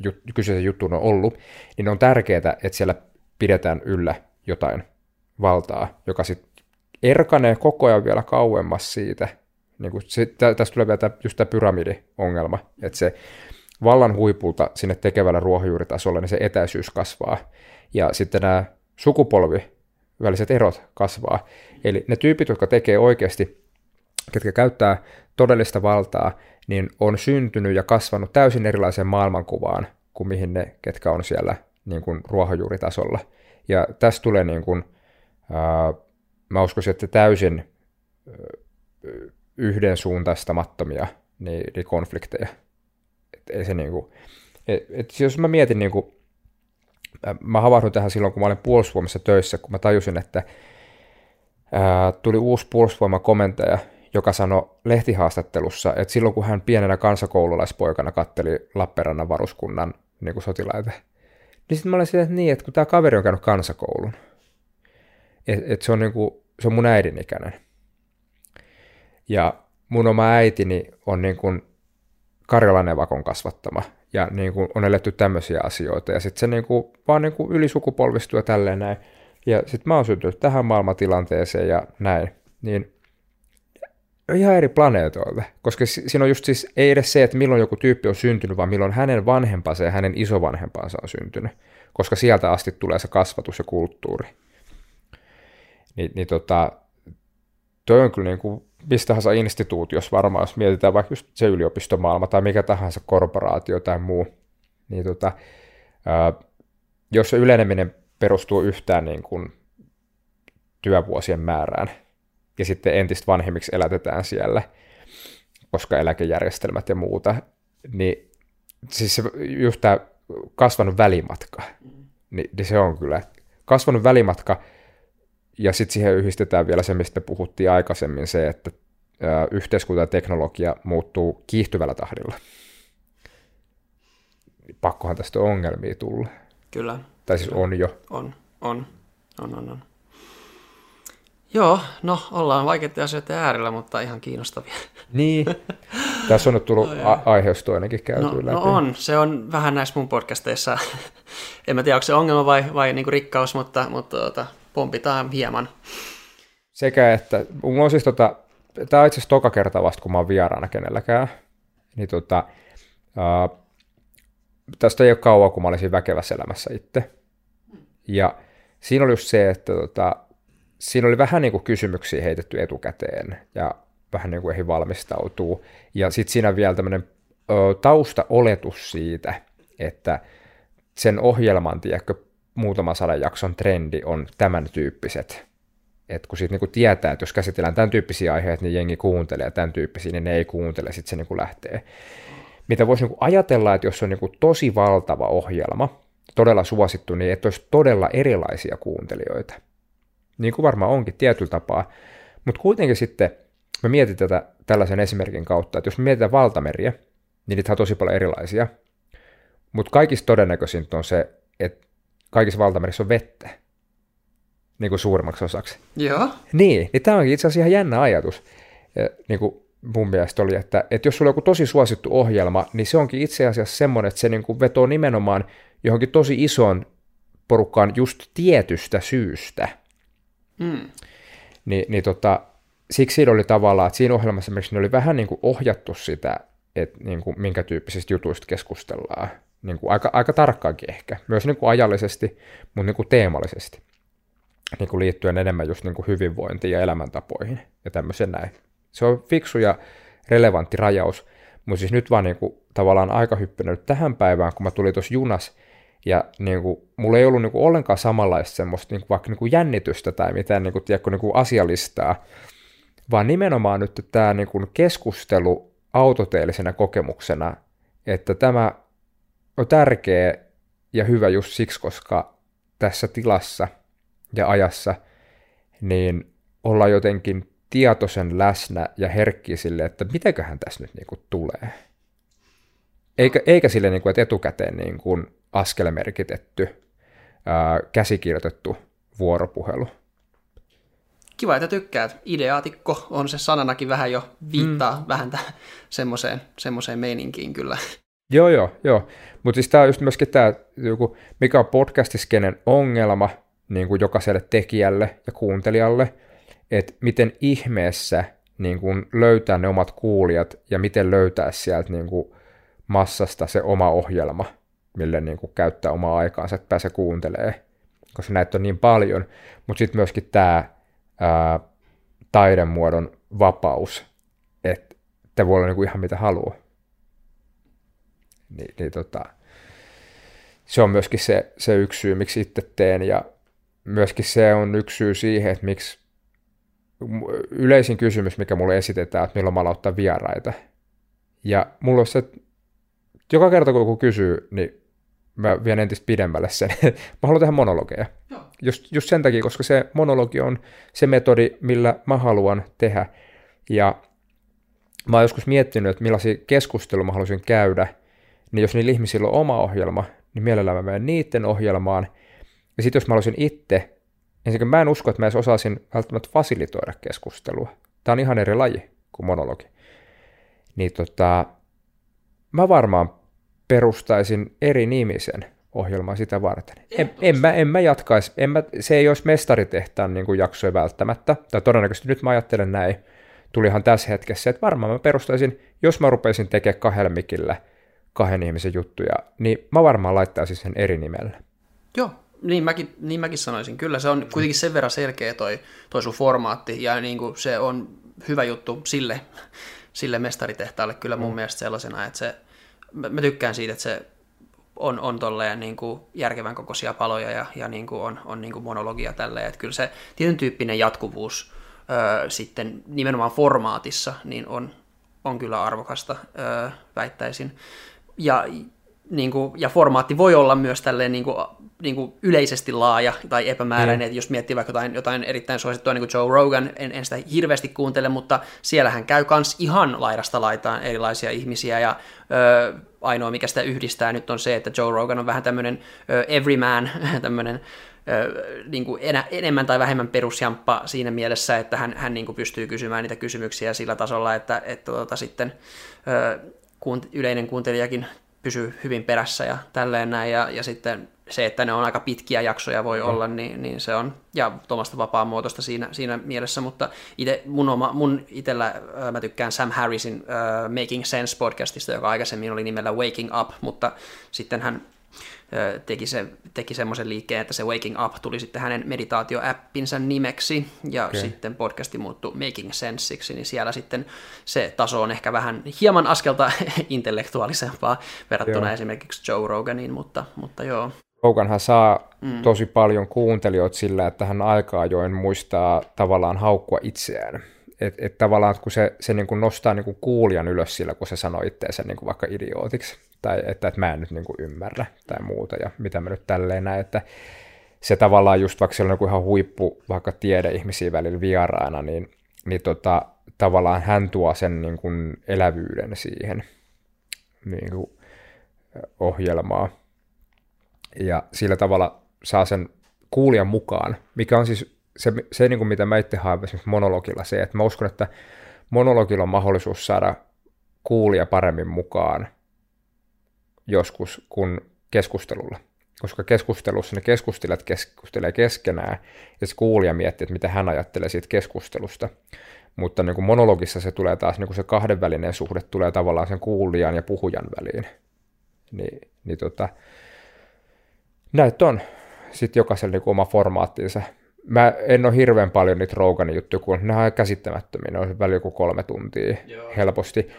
jut, kyseisen jutun on ollut, niin on tärkeää, että siellä pidetään yllä jotain valtaa, joka sitten erkanee koko ajan vielä kauemmas siitä. Niin kuin se, tästä tulee vielä just tämä pyramidiongelma, että se vallan huipulta sinne tekevällä ruohonjuuritasolla, niin se etäisyys kasvaa. Ja sitten nämä sukupolvi väliset erot kasvaa. Eli ne tyypit, jotka tekee oikeasti, ketkä käyttää todellista valtaa, niin on syntynyt ja kasvanut täysin erilaiseen maailmankuvaan kuin mihin ne, ketkä on siellä niin kuin ruohonjuuritasolla. Ja tässä tulee niin kuin, ää, mä uskoisin, että täysin yhdensuuntaistamattomia niin, niin konflikteja. Et ei se niin kuin, et, et jos mä mietin, niin kuin, mä havahdun tähän silloin, kun mä olin puolustusvoimassa töissä, kun mä tajusin, että ää, tuli uusi puolustusvoimakomentaja, joka sanoi lehtihaastattelussa, että silloin kun hän pienenä kansakoululaispoikana katteli Lappeenrannan varuskunnan niin kuin sotilaita, niin sitten mä olin että niin, että kun tämä kaveri on käynyt kansakoulun, että et se, on niin se on mun äidin ikäinen. Ja mun oma äitini on niin kuin Karjalan evakon kasvattama, ja niin kuin on eletty tämmöisiä asioita, ja sitten se niin kuin, vaan niin kuin ylisukupolvistuu ja tälleen näin. Ja sitten mä oon syntynyt tähän maailmantilanteeseen ja näin. Niin ihan eri planeetoilta, koska siinä on just siis ei edes se, että milloin joku tyyppi on syntynyt, vaan milloin hänen vanhempansa ja hänen isovanhempansa on syntynyt, koska sieltä asti tulee se kasvatus ja kulttuuri. Ni, niin tota, toi on kyllä niin kuin mistä tahansa instituutiossa varmaan, jos mietitään vaikka just se yliopistomaailma tai mikä tahansa korporaatio tai muu, niin tota, ää, jos se yleneminen perustuu yhtään niin kuin työvuosien määrään, ja sitten entistä vanhemmiksi elätetään siellä, koska eläkejärjestelmät ja muuta, niin siis se, just tämä kasvanut välimatka, niin, niin se on kyllä kasvanut välimatka, ja sitten siihen yhdistetään vielä se, mistä puhuttiin aikaisemmin, se, että yhteiskunta ja teknologia muuttuu kiihtyvällä tahdilla. Pakkohan tästä ongelmia tulla. Kyllä. Tai siis kyllä. on jo. On, on, on, on. on. Joo, no ollaan vaikeiden asioiden äärellä, mutta ihan kiinnostavia. Niin, tässä on nyt tullut no, a- aiheesta toinenkin käyty no, läpi. No on, se on vähän näissä mun podcasteissa, en mä tiedä onko se ongelma vai, vai niinku rikkaus, mutta, mutta tota, pompitaan hieman. Sekä että, mulla on siis tota, tämä on itse asiassa toka kerta vasta, kun mä oon vieraana kenelläkään, niin tota, uh, tästä ei ole kauan, kun mä olisin väkevässä elämässä itse. Ja siinä oli just se, että tota, siinä oli vähän niin kuin kysymyksiä heitetty etukäteen ja vähän niin kuin eihin valmistautuu. Ja sitten siinä vielä tämmöinen taustaoletus siitä, että sen ohjelman, tiedätkö, muutama sadan jakson trendi on tämän tyyppiset. että kun sitten niinku tietää, että jos käsitellään tämän tyyppisiä aiheita, niin jengi kuuntelee, tämän tyyppisiä, niin ne ei kuuntele, sitten se niinku lähtee. Mitä voisi niinku ajatella, että jos on niinku tosi valtava ohjelma, todella suosittu, niin että olisi todella erilaisia kuuntelijoita niin kuin varmaan onkin tietyllä tapaa. Mutta kuitenkin sitten mä mietin tätä tällaisen esimerkin kautta, että jos me mietitään valtameriä, niin niitä on tosi paljon erilaisia, mutta kaikista todennäköisintä on se, että kaikissa valtamerissä on vettä, niin kuin suurimmaksi osaksi. Joo. Niin, niin tämä onkin itse asiassa ihan jännä ajatus. Ja, niin kuin mun mielestä oli, että, että jos sulla on joku tosi suosittu ohjelma, niin se onkin itse asiassa semmoinen, että se niin kuin vetoo nimenomaan johonkin tosi ison porukkaan just tietystä syystä. Mm. Ni, niin tota, siksi siinä oli tavallaan, että siinä ohjelmassa esimerkiksi ne oli vähän niin kuin ohjattu sitä, että niin kuin minkä tyyppisistä jutuista keskustellaan. Niin kuin aika, aika tarkkaakin ehkä, myös niin kuin ajallisesti, mutta niin kuin teemallisesti. Niin kuin liittyen enemmän just niin kuin hyvinvointiin ja elämäntapoihin ja tämmöisen näin. Se on fiksu ja relevantti rajaus, mutta siis nyt vaan niin kuin, tavallaan aika hyppynyt tähän päivään, kun mä tulin tuossa junas, ja niin kuin, mulla ei ollut niin kuin, ollenkaan samanlaista semmoista niin kuin, vaikka niin kuin jännitystä tai mitään niin kuin, tiedätkö, niin kuin asialistaa, vaan nimenomaan nyt tämä niin kuin, keskustelu autoteellisena kokemuksena, että tämä on tärkeä ja hyvä just siksi, koska tässä tilassa ja ajassa niin ollaan jotenkin tietoisen läsnä ja herkki sille, että mitäköhän tässä nyt niin kuin tulee. Eikä, eikä sille, niin kuin, että etukäteen niin kuin askelmerkitetty, ää, käsikirjoitettu vuoropuhelu. Kiva, että tykkäät. Ideaatikko on se sananakin vähän jo viittaa mm. vähän tähän semmoiseen, semmoiseen meininkiin kyllä. Joo, joo, joo. Mutta siis tämä on just myöskin tämä, mikä on podcastiskenen ongelma niin kuin jokaiselle tekijälle ja kuuntelijalle, että miten ihmeessä niin kuin löytää ne omat kuulijat ja miten löytää sieltä niin kuin massasta se oma ohjelma, mille niin kuin käyttää omaa aikaansa, että pääsee kuuntelee, koska näitä on niin paljon. Mutta sitten myöskin tämä ää, taidemuodon vapaus, että te voi olla niin kuin ihan mitä haluaa. Niin, niin tota, se on myöskin se, se yksi syy, miksi itse teen, ja myöskin se on yksi syy siihen, että miksi yleisin kysymys, mikä mulle esitetään, että milloin mä aloittaa vieraita. Ja mulla on se, että joka kerta kun joku kysyy, niin mä vien entistä pidemmälle sen. mä haluan tehdä monologeja. Just, just sen takia, koska se monologi on se metodi, millä mä haluan tehdä. Ja mä oon joskus miettinyt, että millaisia keskusteluja mä haluaisin käydä, niin jos niillä ihmisillä on oma ohjelma, niin mielellään mä menen niiden ohjelmaan. Ja sitten jos mä haluaisin itse, ensinnäkin mä en usko, että mä edes osaisin välttämättä fasilitoida keskustelua. Tämä on ihan eri laji kuin monologi. Niin tota, mä varmaan perustaisin eri nimisen ohjelman sitä varten. En, en, mä, en mä jatkaisi, en mä, se ei olisi mestaritehtaan niin kuin jaksoja välttämättä, tai todennäköisesti nyt mä ajattelen näin, tulihan tässä hetkessä, että varmaan mä perustaisin, jos mä rupeisin tekemään kahdella mikillä kahden ihmisen juttuja, niin mä varmaan laittaisin sen eri nimellä. Joo, niin mäkin, niin mäkin sanoisin. Kyllä se on kuitenkin sen verran selkeä toi, toi sun formaatti, ja niin kuin se on hyvä juttu sille, sille mestaritehtaalle kyllä mun mm. mielestä sellaisena, että se, mä, mä tykkään siitä, että se on, on tolleen niin kuin järkevän kokoisia paloja ja, ja niin kuin on, on niin kuin monologia tälleen, että kyllä se tietyn tyyppinen jatkuvuus ö, sitten nimenomaan formaatissa niin on, on kyllä arvokasta, ö, väittäisin. Ja, niin kuin, ja formaatti voi olla myös tälleen niin kuin, niin kuin yleisesti laaja tai epämääräinen, mm. että jos miettii vaikka jotain, jotain erittäin suosittua niin kuin Joe Rogan, en, en sitä hirveästi kuuntele, mutta siellähän käy kans ihan laidasta laitaan erilaisia ihmisiä ja ö, ainoa mikä sitä yhdistää nyt on se, että Joe Rogan on vähän tämmöinen everyman, tämmöinen niin kuin enä, enemmän tai vähemmän perusjamppa siinä mielessä, että hän, hän niin kuin pystyy kysymään niitä kysymyksiä sillä tasolla, että, että tuota, sitten ö, kuunt, yleinen kuuntelijakin pysyy hyvin perässä ja tälleen näin, ja, ja sitten se, että ne on aika pitkiä jaksoja voi mm. olla, niin, niin se on, ja tuommoista vapaamuotoista siinä, siinä mielessä, mutta ite, mun, oma, mun itellä äh, mä tykkään Sam Harrisin äh, Making Sense podcastista, joka aikaisemmin oli nimellä Waking Up, mutta sitten hän teki, se, teki semmoisen liikkeen, että se Waking Up tuli sitten hänen meditaatioäppinsä nimeksi, ja okay. sitten podcasti muuttui Making Senseiksi, niin siellä sitten se taso on ehkä vähän hieman askelta intellektuaalisempaa verrattuna joo. esimerkiksi Joe Roganiin, mutta, mutta joo. Roganhan saa mm. tosi paljon kuuntelijoita sillä, että hän aikaa ajoin muistaa tavallaan haukkua itseään. Että et tavallaan kun se, se niin kuin nostaa niin kuin kuulijan ylös sillä, kun se sanoo itteensä niin kuin vaikka idiootiksi, tai että, että mä en nyt niin kuin ymmärrä tai muuta, ja mitä mä nyt tälleen näen, että se tavallaan just vaikka siellä on joku ihan huippu vaikka tiedeihmisiä välillä vieraana, niin niin tota, tavallaan hän tuo sen niin kuin elävyyden siihen niin kuin ohjelmaa. Ja sillä tavalla saa sen kuulijan mukaan, mikä on siis se, se niin kuin mitä mä itse haen monologilla, se, että mä uskon, että monologilla on mahdollisuus saada kuulija paremmin mukaan joskus kuin keskustelulla. Koska keskustelussa ne keskustelijat keskustelee keskenään ja se kuulija miettii, että mitä hän ajattelee siitä keskustelusta. Mutta niin kuin monologissa se tulee taas, niin kuin se kahdenvälinen suhde tulee tavallaan sen kuulijan ja puhujan väliin. Niin, niin tota, näitä on sitten jokaisella niin oma formaattinsa. Mä en ole hirveän paljon niitä Roganin juttuja, kun ne on käsittämättömiä, ne on välillä joku kolme tuntia Joo. helposti.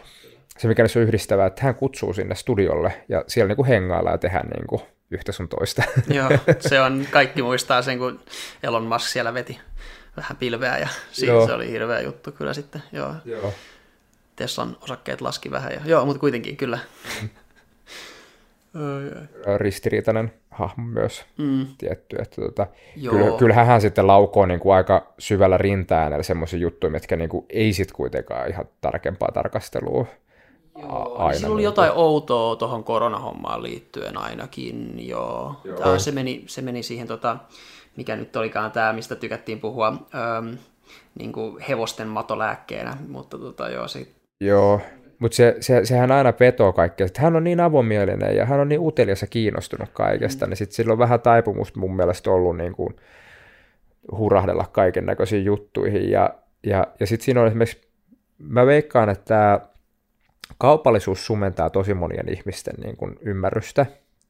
Se, mikä se on yhdistävää, että hän kutsuu sinne studiolle ja siellä niin kuin hengaillaan ja tehdään niin kuin yhtä sun toista. Joo, se on, kaikki muistaa sen, kun Elon Musk siellä veti vähän pilveä ja siinä se oli hirveä juttu kyllä sitten. Joo. Joo. Teslan osakkeet laski vähän. Ja, joo, mutta kuitenkin kyllä. Ristiriitainen hahmo myös mm. tietty. Että tota, kyllä, kyllähän hän sitten laukoo niin kuin aika syvällä rintaäänellä semmoisia juttuja, mitkä niin kuin ei sitten kuitenkaan ihan tarkempaa tarkastelua Joo, aina. Siinä oli jotain outoa tuohon koronahommaan liittyen ainakin, joo. joo. Tämä, se, meni, se meni siihen, tota, mikä nyt olikaan tämä, mistä tykättiin puhua, äm, niin kuin hevosten matolääkkeenä, mutta tota, joo, se... Joo, mutta se, se, sehän aina petoo kaikkea. Hän on niin avomielinen ja hän on niin utelias ja kiinnostunut kaikesta, mm. niin sitten sillä on vähän taipumusta mun mielestä ollut niin kuin hurahdella kaiken näköisiin juttuihin. Ja, ja, ja sitten siinä on esimerkiksi, mä veikkaan, että tämä kaupallisuus sumentaa tosi monien ihmisten niin kuin ymmärrystä.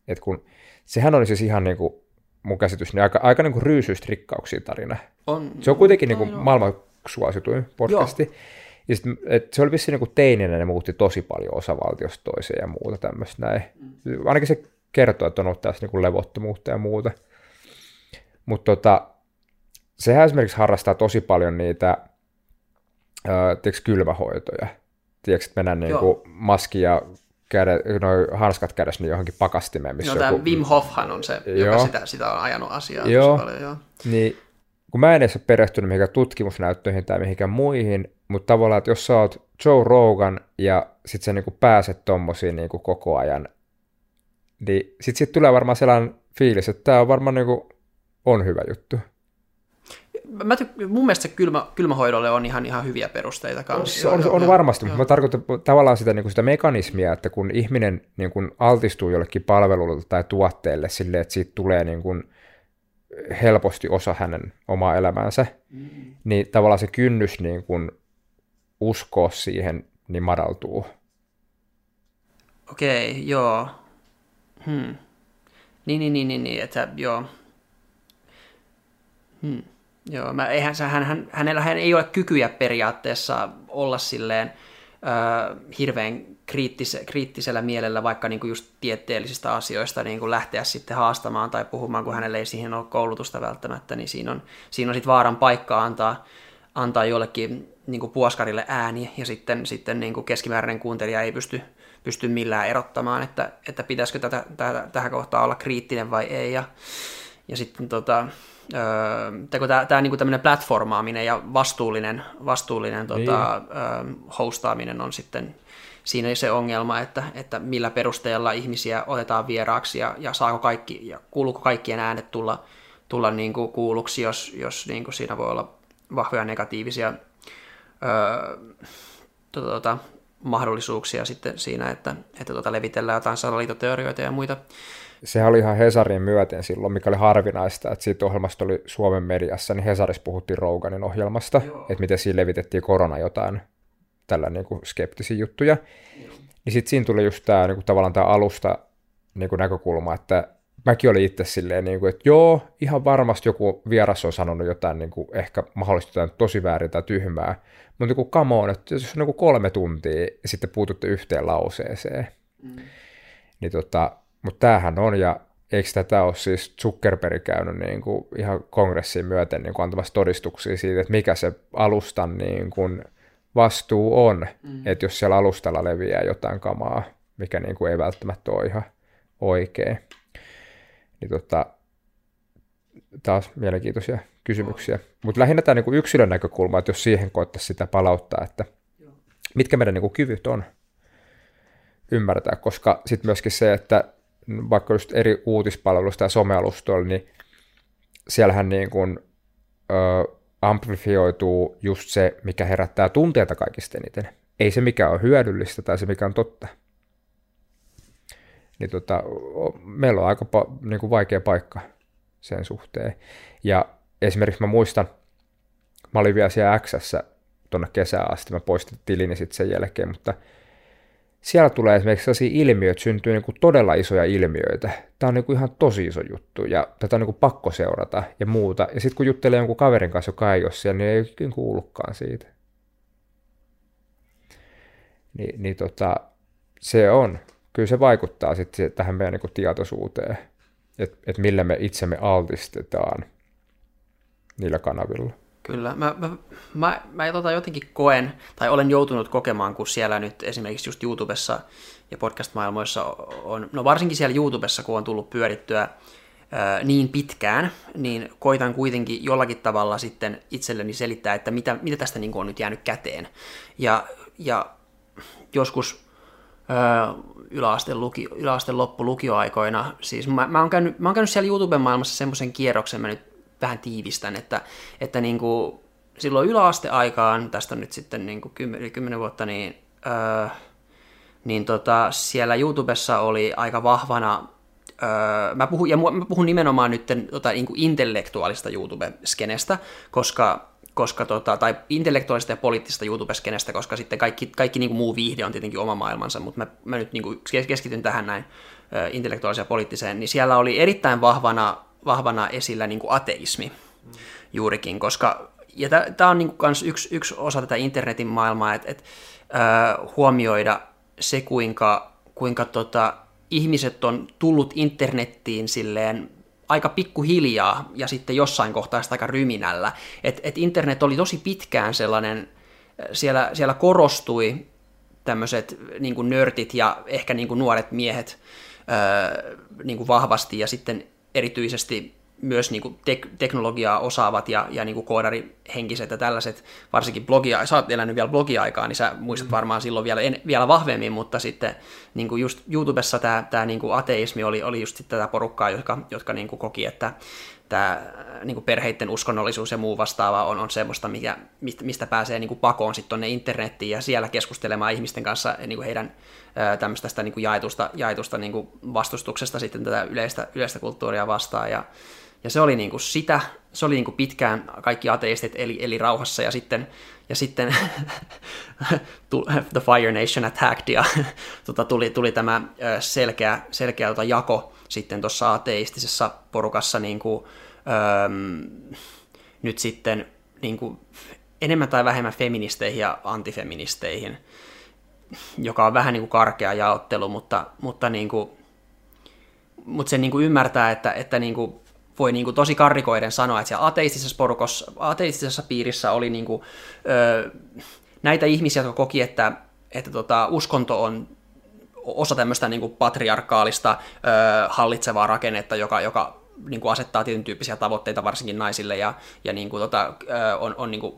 Et kun, sehän oli siis ihan niin kuin, mun käsitys, niin aika, aika niin kuin ryysyistä rikkauksiin tarina. On, se on kuitenkin niin kuin maailman suosituin podcasti. Joo. Ja sit, et se oli vissiin niin kuin teininen, ne muutti tosi paljon osavaltiosta toiseen ja muuta tämmöistä näin. Mm. Ainakin se kertoo, että on ollut tässä niin kuin levottomuutta ja muuta. Mutta tota, sehän esimerkiksi harrastaa tosi paljon niitä äh, kylmähoitoja tiedätkö, että mennään niin kuin maski ja käde, noi hanskat kädessä niin johonkin pakastimeen. Missä joo, tämä joku... Wim Hofhan on se, joo. joka sitä, sitä on ajanut asiaa joo. paljon. Joo. Niin, kun mä en edes ole perehtynyt mihinkään tutkimusnäyttöihin tai mihinkään muihin, mutta tavallaan, että jos sä oot Joe Rogan ja sit sä niinku pääset tommosiin niinku koko ajan, niin sit, sit tulee varmaan sellainen fiilis, että tämä on varmaan niinku, on hyvä juttu mä tyk- mun mielestä se kylmä, kylmähoidolle on ihan, ihan hyviä perusteita kanssa. On, on, on varmasti, mutta mä tarkoitan tavallaan sitä, niin kuin sitä mekanismia, että kun ihminen niin kuin altistuu jollekin palvelulle tai tuotteelle sille, että siitä tulee niin kuin helposti osa hänen omaa elämäänsä, mm. niin tavallaan se kynnys niin kuin uskoa siihen niin madaltuu. Okei, okay, joo. Hmm. Niin, niin, niin, niin, niin, että joo. Hmm. Joo, mä, eihän, hän, hän, hänellä hän ei ole kykyjä periaatteessa olla silleen äh, hirveän kriittis, kriittisellä mielellä vaikka niin kuin just tieteellisistä asioista niin kuin lähteä sitten haastamaan tai puhumaan, kun hänelle ei siihen ole koulutusta välttämättä, niin siinä on, siinä on sitten vaaran paikka antaa, antaa jollekin niin kuin puoskarille ääni ja sitten, sitten niin kuin keskimääräinen kuuntelija ei pysty, pysty millään erottamaan, että, että pitäisikö tätä, tätä, tähän kohtaan olla kriittinen vai ei. Ja, ja sitten tota, öö, tämä, tämä niin tämmöinen platformaaminen ja vastuullinen, vastuullinen niin. tota, öö, hostaaminen on sitten siinä se ongelma, että, että millä perusteella ihmisiä otetaan vieraaksi ja, ja saako kaikki, ja kuuluuko kaikkien äänet tulla, tulla niin kuin kuulluksi, jos, jos niin kuin siinä voi olla vahvoja negatiivisia öö, tota, tota, mahdollisuuksia sitten siinä, että, että tota, levitellään jotain salaliitoteorioita ja muita sehän oli ihan Hesarin myöten silloin, mikä oli harvinaista, että siitä ohjelmasta oli Suomen mediassa, niin Hesarissa puhuttiin Roganin ohjelmasta, Joo. että miten siinä levitettiin korona jotain tällä niin kuin skeptisiä juttuja. Joo. Niin sitten siinä tuli just tämä niin kuin, tavallaan tämä alusta niin kuin näkökulma, että mäkin olin itse silleen, niin kuin, että joo, ihan varmasti joku vieras on sanonut jotain niin kuin, ehkä mahdollisesti jotain tosi väärin tai tyhmää, mutta niin kuin, come on, että jos on niin kuin kolme tuntia ja sitten puututte yhteen lauseeseen, mm. niin tota, mutta tämähän on, ja eikö tätä ole siis Zuckerberg käynyt niin kuin ihan kongressiin myöten niin kuin antamassa todistuksia siitä, että mikä se alustan niin kuin vastuu on, mm. että jos siellä alustalla leviää jotain kamaa, mikä niin kuin ei välttämättä ole ihan oikein. Niin tota, taas mielenkiintoisia kysymyksiä. Mutta lähinnä tämä niin yksilön näkökulma, että jos siihen koettaisiin sitä palauttaa, että mitkä meidän niin kuin kyvyt on ymmärtää, koska sitten myöskin se, että vaikka just eri uutispalveluista ja somealustoilla, niin siellähän niin kuin, ö, amplifioituu just se, mikä herättää tunteita kaikista eniten. Ei se, mikä on hyödyllistä tai se, mikä on totta. Niin tota, meillä on aika pa- niin kuin vaikea paikka sen suhteen. Ja esimerkiksi mä muistan, mä olin vielä siellä x tuonne kesään asti, mä poistin tilini sitten sen jälkeen, mutta siellä tulee esimerkiksi sellaisia ilmiöitä, syntyy niin kuin todella isoja ilmiöitä. Tämä on niin kuin ihan tosi iso juttu ja tätä on niin kuin pakko seurata ja muuta. Ja sitten kun juttelee jonkun kaverin kanssa, joka ei ole siellä, niin ei kuullutkaan siitä. Ni, niin tota, se on. Kyllä se vaikuttaa sitten tähän meidän niin kuin tietoisuuteen, että et millä me itsemme altistetaan niillä kanavilla. Kyllä, mä, mä, mä, mä tota jotenkin koen, tai olen joutunut kokemaan, kun siellä nyt esimerkiksi just YouTubessa ja podcast-maailmoissa on, no varsinkin siellä YouTubessa, kun on tullut pyörittyä ää, niin pitkään, niin koitan kuitenkin jollakin tavalla sitten itselleni selittää, että mitä, mitä tästä niin on nyt jäänyt käteen. Ja, ja joskus yläasteen, luki, yläasteen loppu lukioaikoina, siis mä, mä, oon käynyt, mä oon käynyt siellä YouTuben maailmassa semmoisen kierroksen, mä nyt vähän tiivistän, että, että niin kuin silloin yläasteaikaan, tästä on nyt sitten niin kuin 10, 10 vuotta, niin, öö, niin tota, siellä YouTubessa oli aika vahvana Öö, mä, puhun, ja mä puhun nimenomaan nyt tota, niin kuin intellektuaalista YouTube-skenestä, koska, koska tota, tai intellektuaalista ja poliittisesta YouTube-skenestä, koska sitten kaikki, kaikki niin kuin muu viihde on tietenkin oma maailmansa, mutta mä, mä nyt niin kuin keskityn tähän näin intellektuaaliseen ja poliittiseen, niin siellä oli erittäin vahvana vahvana esillä niin kuin ateismi juurikin, koska ja tämä on niin kuin kans yksi, yksi osa tätä internetin maailmaa, että et, äh, huomioida se, kuinka, kuinka tota, ihmiset on tullut internettiin silleen aika pikkuhiljaa ja sitten jossain kohtaa sitä aika ryminällä. Et, et internet oli tosi pitkään sellainen, siellä, siellä korostui tämmöiset niin nörtit ja ehkä niin nuoret miehet öö, niin vahvasti ja sitten erityisesti myös niin kuin tek- teknologiaa osaavat ja, ja niin kuin koodarihenkiset ja tällaiset, varsinkin blogia, sä oot elänyt vielä blogiaikaa, niin sä muistat mm. varmaan silloin vielä, en, vielä vahvemmin, mutta sitten niin kuin just YouTubessa tämä, tämä niin kuin ateismi oli, oli just tätä porukkaa, jotka, jotka niin kuin koki, että tämä niin kuin perheiden uskonnollisuus ja muu vastaava on, on semmoista, mikä, mistä pääsee niin kuin pakoon sitten tuonne internettiin ja siellä keskustelemaan ihmisten kanssa niin kuin heidän tämmöistä niin jaetusta, jaetusta niin kuin vastustuksesta sitten tätä yleistä, yleistä kulttuuria vastaan. Ja, ja se oli niin kuin sitä, se oli niin kuin pitkään kaikki ateistit eli, eli rauhassa ja sitten, ja sitten The Fire Nation attacked ja tota, tuli, tuli tämä selkeä, selkeä tota, jako sitten tuossa ateistisessa porukassa niin kuin, öö, nyt sitten niin kuin, enemmän tai vähemmän feministeihin ja antifeministeihin joka on vähän niin kuin karkea jaottelu, mutta, mutta, niin kuin, mutta se niin kuin ymmärtää, että, että niin kuin voi niin kuin tosi karrikoiden sanoa, että siellä ateistisessa, porukossa, ateistisessa piirissä oli niin kuin, ö, näitä ihmisiä, jotka koki, että, että tota, uskonto on osa tämmöistä niin kuin patriarkaalista ö, hallitsevaa rakennetta, joka, joka niin kuin asettaa tietyn tyyppisiä tavoitteita varsinkin naisille ja, ja niin kuin, tota, ö, on, on niin kuin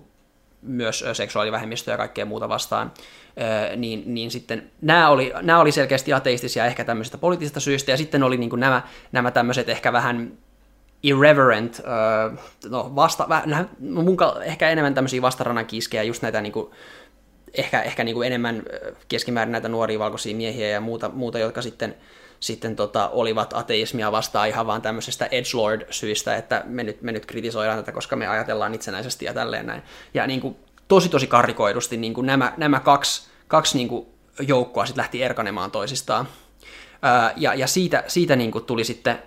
myös seksuaalivähemmistöjä ja kaikkea muuta vastaan, niin, niin sitten nämä oli, nämä oli selkeästi ateistisia ehkä tämmöisistä poliittisista syistä, ja sitten oli niin kuin nämä, nämä tämmöiset ehkä vähän irreverent, no vasta, mun ehkä enemmän tämmöisiä vastarannan kiskejä, just näitä niin kuin, ehkä, ehkä niin kuin enemmän keskimäärin näitä nuoria valkoisia miehiä ja muuta, muuta jotka sitten sitten tota, olivat ateismia vastaan ihan vaan tämmöisestä edgelord-syistä, että me nyt, me nyt kritisoidaan tätä, koska me ajatellaan itsenäisesti ja tälleen näin. Ja niin kuin, tosi tosi karrikoidusti niin kuin nämä, nämä kaksi, kaksi niin kuin, joukkoa sitten lähti erkanemaan toisistaan. Ää, ja, ja siitä, siitä niin kuin, tuli sitten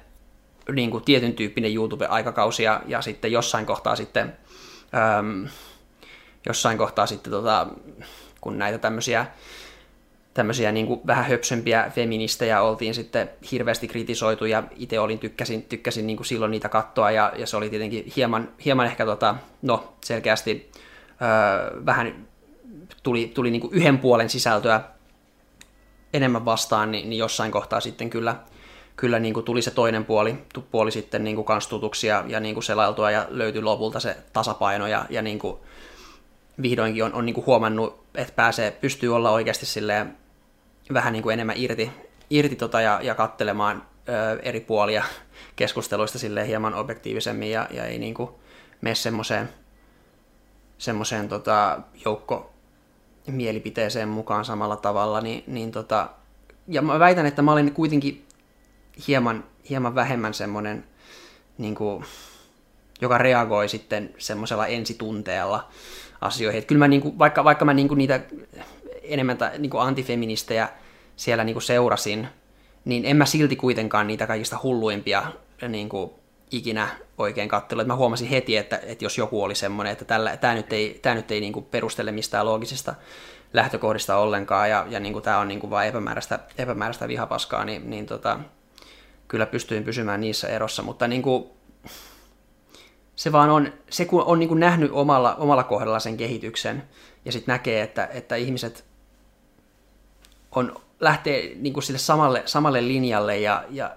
niin kuin, tietyn tyyppinen YouTube-aikakausi ja, ja sitten jossain kohtaa sitten äm, jossain kohtaa sitten tota, kun näitä tämmöisiä tämmöisiä niin kuin vähän höpsömpiä feministejä oltiin sitten hirveästi kritisoitu ja itse olin tykkäsin, tykkäsin niin kuin silloin niitä kattoa ja, ja se oli tietenkin hieman, hieman ehkä tota, no selkeästi öö, vähän tuli, tuli niin kuin yhden puolen sisältöä enemmän vastaan, niin, niin jossain kohtaa sitten kyllä, kyllä niin kuin tuli se toinen puoli, puoli sitten niin kuin kans tutuksi ja, ja niin kuin selailtua ja löytyi lopulta se tasapaino ja, ja niin kuin vihdoinkin on, on niin kuin huomannut, että pääsee, pystyy olla oikeasti silleen vähän niin kuin enemmän irti, irti tota ja, ja kattelemaan ö, eri puolia keskusteluista silleen hieman objektiivisemmin ja, ja ei niin kuin mene semmoiseen semmoiseen tota, joukko mielipiteeseen mukaan samalla tavalla, niin, niin tota, ja mä väitän, että mä olin kuitenkin hieman, hieman vähemmän semmoinen, niin kuin, joka reagoi sitten semmoisella ensitunteella asioihin. Että kyllä mä, niin kuin, vaikka, vaikka mä niin kuin niitä enemmän niin kuin antifeministejä siellä niin kuin seurasin, niin en mä silti kuitenkaan niitä kaikista hulluimpia niin kuin, ikinä oikein katsella. Mä huomasin heti, että, että jos joku oli semmoinen, että tämä nyt ei, tämä nyt ei niin kuin perustele mistään loogisista lähtökohdista ollenkaan, ja, ja niin kuin tämä on niin kuin vain epämääräistä, epämääräistä vihapaskaa, niin, niin tota, kyllä pystyin pysymään niissä erossa, mutta niin kuin, se vaan on, se kun on niin kuin nähnyt omalla, omalla kohdalla sen kehityksen, ja sitten näkee, että, että ihmiset on, lähtee niin kuin sille samalle, samalle linjalle, ja, ja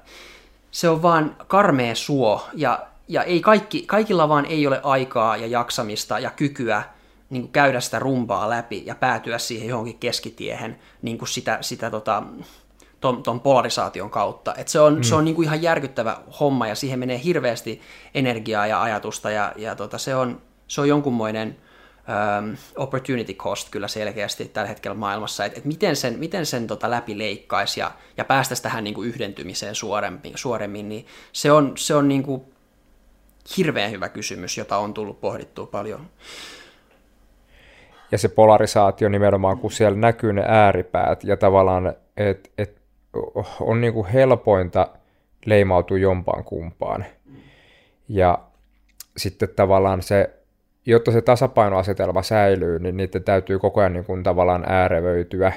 se on vaan karmea suo, ja, ja ei kaikki, kaikilla vaan ei ole aikaa ja jaksamista ja kykyä niin kuin käydä sitä rumpaa läpi ja päätyä siihen johonkin keskitiehen niin kuin sitä, sitä tota, ton, ton polarisaation kautta. Et se on, mm. se on niin kuin ihan järkyttävä homma ja siihen menee hirveästi energiaa ja ajatusta ja, ja tota, se, on, se on jonkunmoinen um, opportunity cost kyllä selkeästi tällä hetkellä maailmassa, että et miten sen, miten sen tota läpi leikkaisi ja, ja päästäisi tähän niin kuin yhdentymiseen suoremmin, suoremmin, niin se on, se on niin kuin hirveän hyvä kysymys, jota on tullut pohdittua paljon. Ja se polarisaatio nimenomaan, kun siellä näkyy ne ääripäät ja tavallaan, että et on niin kuin helpointa leimautua jompaan kumpaan. Ja sitten tavallaan se jotta se tasapainoasetelma säilyy, niin niiden täytyy koko ajan niin kuin tavallaan äärevöityä.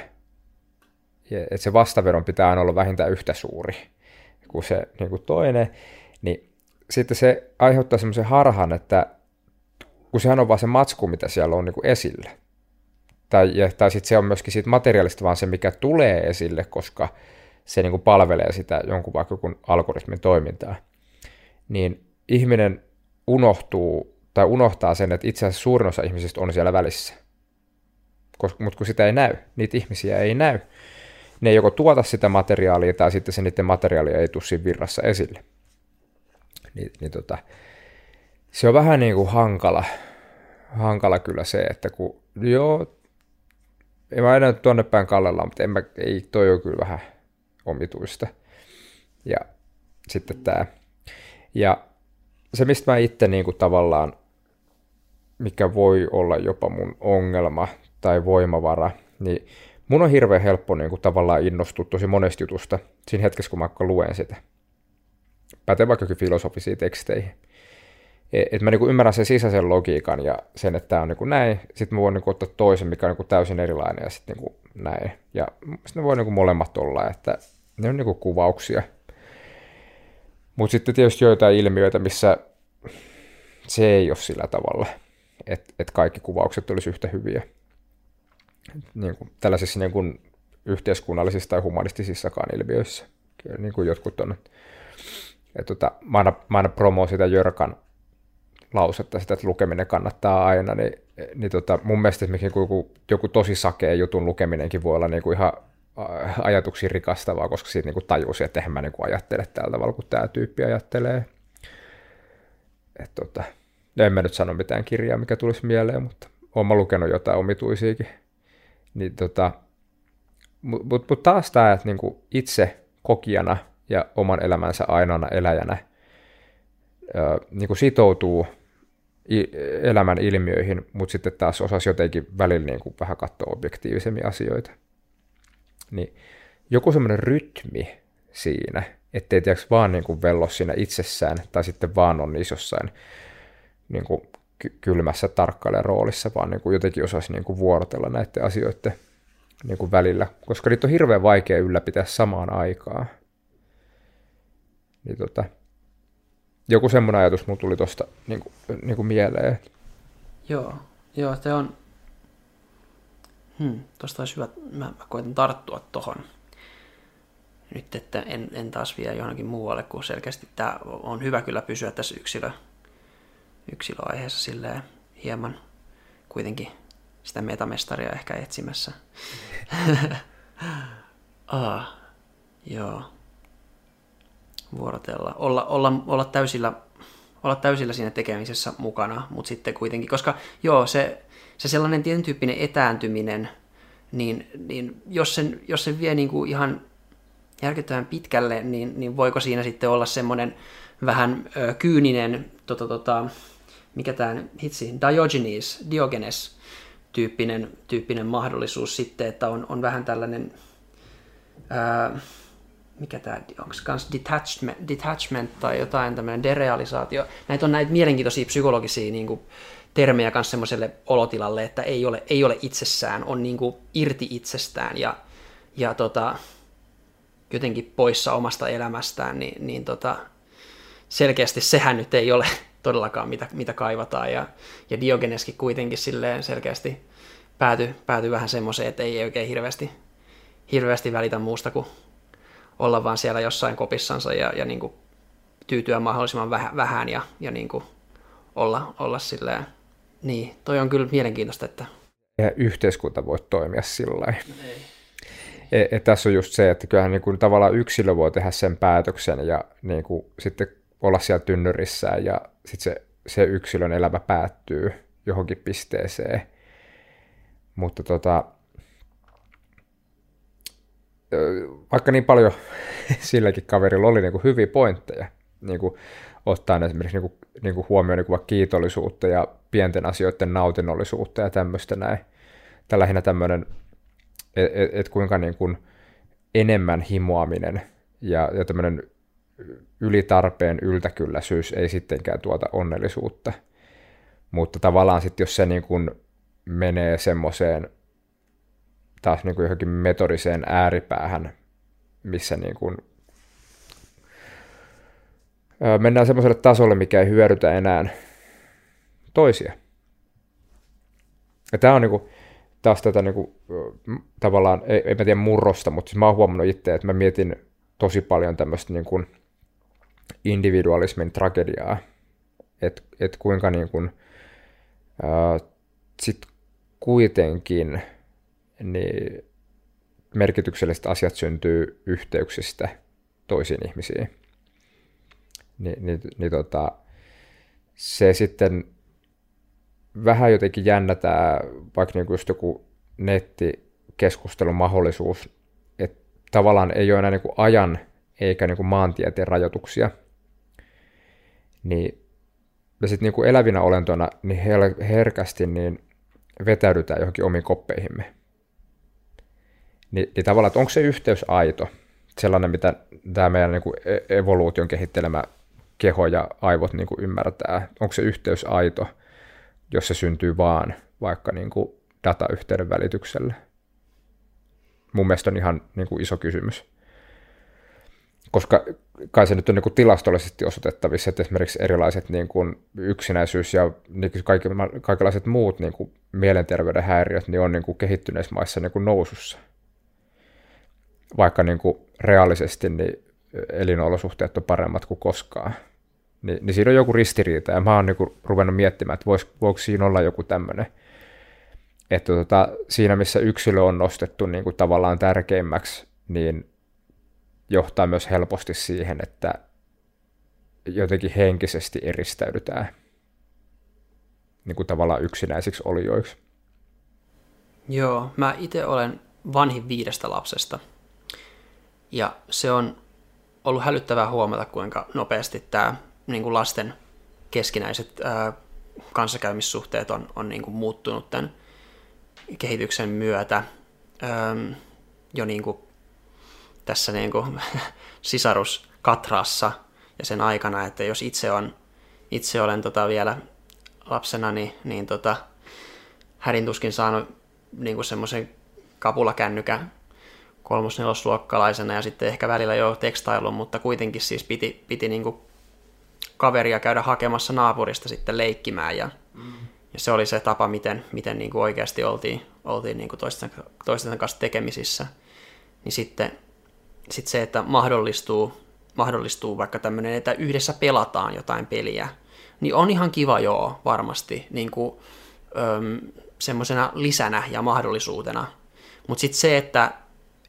että se vastaveron pitää aina olla vähintään yhtä suuri kuin se niin kuin toinen. Niin sitten se aiheuttaa semmoisen harhan, että kun sehän on vaan se matsku, mitä siellä on niin kuin esillä. Tai, tai sitten se on myöskin siitä materiaalista vaan se, mikä tulee esille, koska se niin kuin palvelee sitä jonkun vaikka jonkun algoritmin toimintaa. Niin ihminen unohtuu tai unohtaa sen, että itse asiassa suurin osa ihmisistä on siellä välissä. Mutta kun sitä ei näy, niitä ihmisiä ei näy. Ne ei joko tuota sitä materiaalia tai sitten se niiden materiaalia ei tule siinä virrassa esille. Niin, niin tota, se on vähän niin kuin hankala, hankala kyllä se, että kun joo, en mä enää tuonne päin kallella, mutta en mä, ei, toi on kyllä vähän omituista. Ja sitten tämä. Ja se, mistä mä itse niin kuin tavallaan mikä voi olla jopa mun ongelma tai voimavara, niin mun on hirveän helppo niin kuin tavallaan innostua tosi monesta jutusta siinä hetkessä, kun mä luen sitä. Pätee vaikka filosofisiin teksteihin. E, et mä niin ymmärrän sen sisäisen logiikan ja sen, että tämä on niin näin. Sitten mä voin niin ottaa toisen, mikä on niin täysin erilainen ja sitten niin näin. Ja sitten ne voi niin molemmat olla, että ne on niin kuvauksia. Mutta sitten tietysti joitain ilmiöitä, missä se ei ole sillä tavalla – että et kaikki kuvaukset olisi yhtä hyviä. Niin kuin, tällaisissa niin kuin yhteiskunnallisissa tai humanistisissakaan ilmiöissä. Kyllä, niin kuin jotkut on. Et, tota, mä, aina, mä aina promoon sitä Jörkan lausetta, sitä, että lukeminen kannattaa aina, niin, niin tota, mun mielestä esimerkiksi joku, joku tosi sakea jutun lukeminenkin voi olla niin kuin ihan ajatuksiin rikastavaa, koska siitä niin kuin tajusi, että eihän mä niin kuin ajattele tällä tavalla, kun tämä tyyppi ajattelee. Et, tota, en mä nyt sano mitään kirjaa, mikä tulisi mieleen, mutta olen lukenut jotain omituisiakin. Niin tota, mutta mut, mut taas tämä, että niinku itse kokijana ja oman elämänsä ainoana eläjänä ää, niinku sitoutuu elämän ilmiöihin, mutta sitten taas osasi jotenkin välillä niinku vähän katsoa objektiivisemmin asioita. Niin joku semmoinen rytmi siinä, ettei tiedäks vaan niinku vello siinä itsessään, tai sitten vaan on jossain niin kuin kylmässä tarkkailijan roolissa, vaan niin kuin jotenkin osaisi niin kuin vuorotella näiden asioiden niin kuin välillä, koska niitä on hirveän vaikea ylläpitää samaan aikaan. Niin tota, joku semmoinen ajatus mun tuli tuosta niin kuin, niin kuin mieleen. Joo, joo, se on... Hmm, tuosta olisi hyvä, mä, mä koitan tarttua tuohon. nyt, että en, en taas vie johonkin muualle, kun selkeästi tämä on hyvä kyllä pysyä tässä yksilö, yksilöaiheessa silleen hieman kuitenkin sitä metamestaria ehkä etsimässä. ah, joo. Vuorotella. Olla, olla, olla, täysillä, olla täysillä siinä tekemisessä mukana, mutta sitten kuitenkin, koska joo, se, se sellainen tietyn tyyppinen etääntyminen, niin, niin jos, sen, jos sen vie niin kuin ihan järkyttävän pitkälle, niin, niin voiko siinä sitten olla semmoinen vähän ö, kyyninen, tota, tota, mikä tämä hitsi, Diogenes, Diogenes tyyppinen, tyyppinen mahdollisuus sitten, että on, on vähän tällainen, ää, mikä tämä, onko kans detachment, detachment tai jotain tämmöinen derealisaatio. Näitä on näitä mielenkiintoisia psykologisia niin kuin, termejä kanssa semmoiselle olotilalle, että ei ole, ei ole itsessään, on niin kuin irti itsestään ja, ja tota, jotenkin poissa omasta elämästään, niin, niin tota, selkeästi sehän nyt ei ole todellakaan mitä, mitä kaivataan. Ja, ja Diogeneskin kuitenkin silleen selkeästi päätyi pääty vähän semmoiseen, että ei oikein hirveästi, hirveästi välitä muusta kuin olla vaan siellä jossain kopissansa ja, ja niin kuin tyytyä mahdollisimman väh, vähän ja, ja niin kuin olla, olla silleen. Niin, toi on kyllä mielenkiintoista, että... Ja yhteiskunta voi toimia sillä et, et tässä on just se, että kyllähän niin kuin tavallaan yksilö voi tehdä sen päätöksen ja niin kuin sitten olla siellä tynnyrissä ja sitten se, se yksilön elämä päättyy johonkin pisteeseen. Mutta tota, vaikka niin paljon silläkin kaverilla oli niin kuin hyviä pointteja, niin kuin ottaen esimerkiksi niin kuin, niin kuin huomioon niin kuin kiitollisuutta ja pienten asioiden nautinnollisuutta ja tämmöistä näin. Tämä lähinnä tämmöinen että et, et kuinka niin kuin enemmän himoaminen ja, ja tämmöinen ylitarpeen yltäkylläisyys ei sittenkään tuota onnellisuutta. Mutta tavallaan sitten jos se niin kuin menee semmoiseen taas niin kuin johonkin metodiseen ääripäähän, missä niin kuin mennään semmoiselle tasolle, mikä ei hyödytä enää toisia. Ja tämä on niin kuin, taas tätä niin kuin, tavallaan, ei, ei mä tiedä murrosta, mutta siis mä oon huomannut itse, että mä mietin tosi paljon tämmöistä niin kuin individualismin tragediaa, että et kuinka niin kuin, ää, sit kuitenkin niin merkitykselliset asiat syntyy yhteyksistä toisiin ihmisiin. Ni, niin, niin tota, se sitten vähän jotenkin jännä tämä, vaikka niin just joku nettikeskustelun mahdollisuus, että tavallaan ei ole enää niin kuin ajan eikä niin kuin maantieteen rajoituksia, niin me sitten niin elävinä olentoina niin herkästi niin vetäydytään johonkin omiin koppeihimme. Ni, niin tavallaan, että onko se yhteys aito, sellainen, mitä tämä meidän niin kuin e-, evoluution kehittelemä keho ja aivot niin kuin ymmärtää, onko se yhteys aito – jos se syntyy vaan vaikka niin kuin datayhteyden välityksellä? Mun mielestä on ihan niin kuin iso kysymys. Koska kai se nyt on niin kuin tilastollisesti osoitettavissa, että esimerkiksi erilaiset niin kuin yksinäisyys ja niin kaikki, kaikenlaiset muut niin kuin mielenterveyden häiriöt niin on niin kuin kehittyneissä maissa niin kuin nousussa. Vaikka niin kuin reaalisesti niin elinolosuhteet on paremmat kuin koskaan. Niin, niin siinä on joku ristiriita, ja mä oon niinku ruvennut miettimään, että vois, voiko siinä olla joku tämmöinen, että tota, siinä missä yksilö on nostettu niin kuin tavallaan tärkeimmäksi, niin johtaa myös helposti siihen, että jotenkin henkisesti eristäydytään niin kuin tavallaan yksinäisiksi olijoiksi. Joo, mä itse olen vanhin viidestä lapsesta. Ja se on ollut hälyttävää huomata, kuinka nopeasti tämä niin kuin lasten keskinäiset ää, kanssakäymissuhteet on, on niin kuin muuttunut tämän kehityksen myötä. Äm, jo niin kuin tässä niin kuin sisaruskatrassa ja sen aikana, että jos itse, on, itse olen tota vielä lapsena, niin, niin tota, härin tuskin saanut niin kuin semmoisen kapulakännykän kolmos-nelosluokkalaisena ja sitten ehkä välillä jo tekstailun, mutta kuitenkin siis piti, piti niin kuin kaveria käydä hakemassa naapurista sitten leikkimään ja, mm. ja se oli se tapa, miten, miten niin kuin oikeasti oltiin, oltiin niin kuin toisten, toisten kanssa tekemisissä. Niin sitten sitten se, että mahdollistuu, mahdollistuu vaikka tämmöinen, että yhdessä pelataan jotain peliä, niin on ihan kiva joo, varmasti, niin kuin, semmoisena lisänä ja mahdollisuutena. Mutta sitten se, että,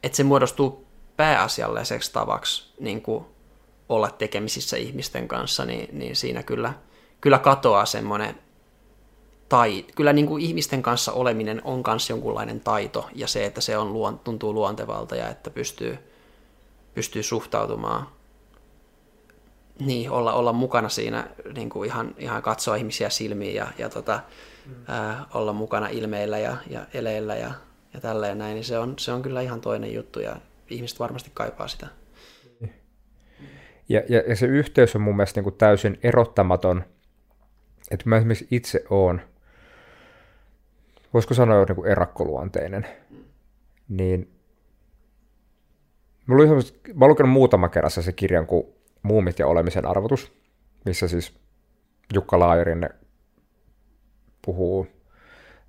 että se muodostuu pääasialliseksi tavaksi niin kuin olla tekemisissä ihmisten kanssa, niin, niin siinä kyllä, kyllä katoaa semmoinen tai kyllä niin kuin ihmisten kanssa oleminen on myös jonkunlainen taito ja se, että se on luon, tuntuu luontevalta ja että pystyy, pystyy suhtautumaan niin, olla, olla mukana siinä, niin kuin ihan, ihan katsoa ihmisiä silmiin ja, ja tota, mm. ää, olla mukana ilmeillä ja, ja eleillä ja, ja tälleen näin, niin se on, se on kyllä ihan toinen juttu ja ihmiset varmasti kaipaa sitä. Ja, ja, ja se yhteys on mun mielestä niin kuin täysin erottamaton, että mä esimerkiksi itse oon, voisiko sanoa niin kuin erakkoluonteinen, niin Mulla oli mä olen lukenut muutama kerrassa se kirjan kuin Muumit ja olemisen arvotus, missä siis Jukka Laajarinne puhuu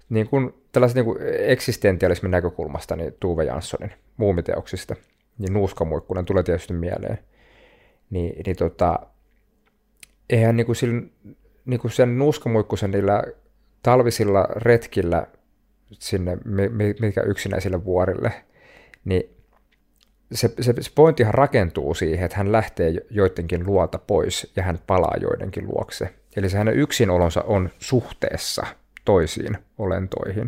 niin kuin tällaisen niin eksistentialismin näkökulmasta niin Tuve Janssonin muumiteoksista, niin Nuuskamuikkunen tulee tietysti mieleen. Niin, niin tota, eihän niin kuin sillä, niin kuin sen Nuuskamuikkusen niillä talvisilla retkillä sinne, mikä yksinäisille vuorille, niin se, se, se pointtihan rakentuu siihen, että hän lähtee joidenkin luota pois ja hän palaa joidenkin luokse. Eli se hänen yksinolonsa on suhteessa toisiin olentoihin.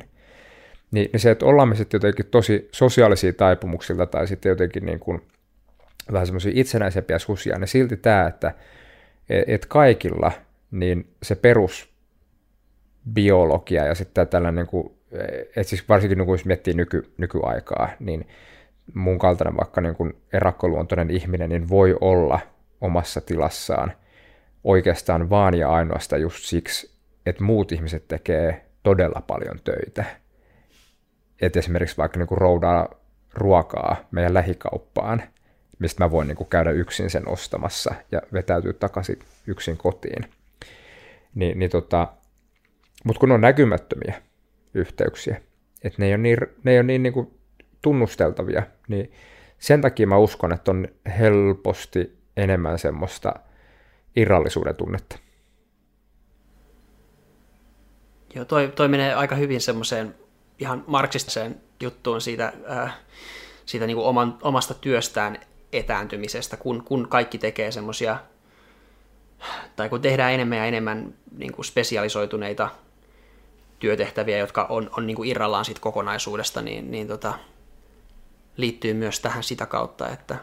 Niin, niin se, että ollaan me sitten jotenkin tosi sosiaalisia taipumuksilta tai sitten jotenkin niin kuin vähän semmoisia itsenäisempiä susia, niin silti tämä, että et kaikilla niin se perusbiologia ja sitten tällainen, niin kuin, että siis varsinkin niin kun jos miettii nyky, nykyaikaa, niin mun kaltainen vaikka niin kuin erakkoluontoinen ihminen niin voi olla omassa tilassaan oikeastaan vaan ja ainoastaan just siksi, että muut ihmiset tekee todella paljon töitä. Että esimerkiksi vaikka niin kuin roudaa ruokaa meidän lähikauppaan, mistä mä voin niin kuin käydä yksin sen ostamassa ja vetäytyä takaisin yksin kotiin. Ni, niin tota, Mutta kun on näkymättömiä yhteyksiä, että ne ei ole niin, ne ei ole niin, niin kuin tunnusteltavia, niin sen takia mä uskon, että on helposti enemmän semmoista irrallisuuden tunnetta. Joo, toi, toi menee aika hyvin semmoiseen ihan marksistiseen juttuun siitä, äh, siitä niin kuin oman, omasta työstään etääntymisestä, kun, kun kaikki tekee semmoisia, tai kun tehdään enemmän ja enemmän niin kuin spesialisoituneita työtehtäviä, jotka on, on niin kuin irrallaan siitä kokonaisuudesta, niin, niin tota, liittyy myös tähän sitä kautta, että,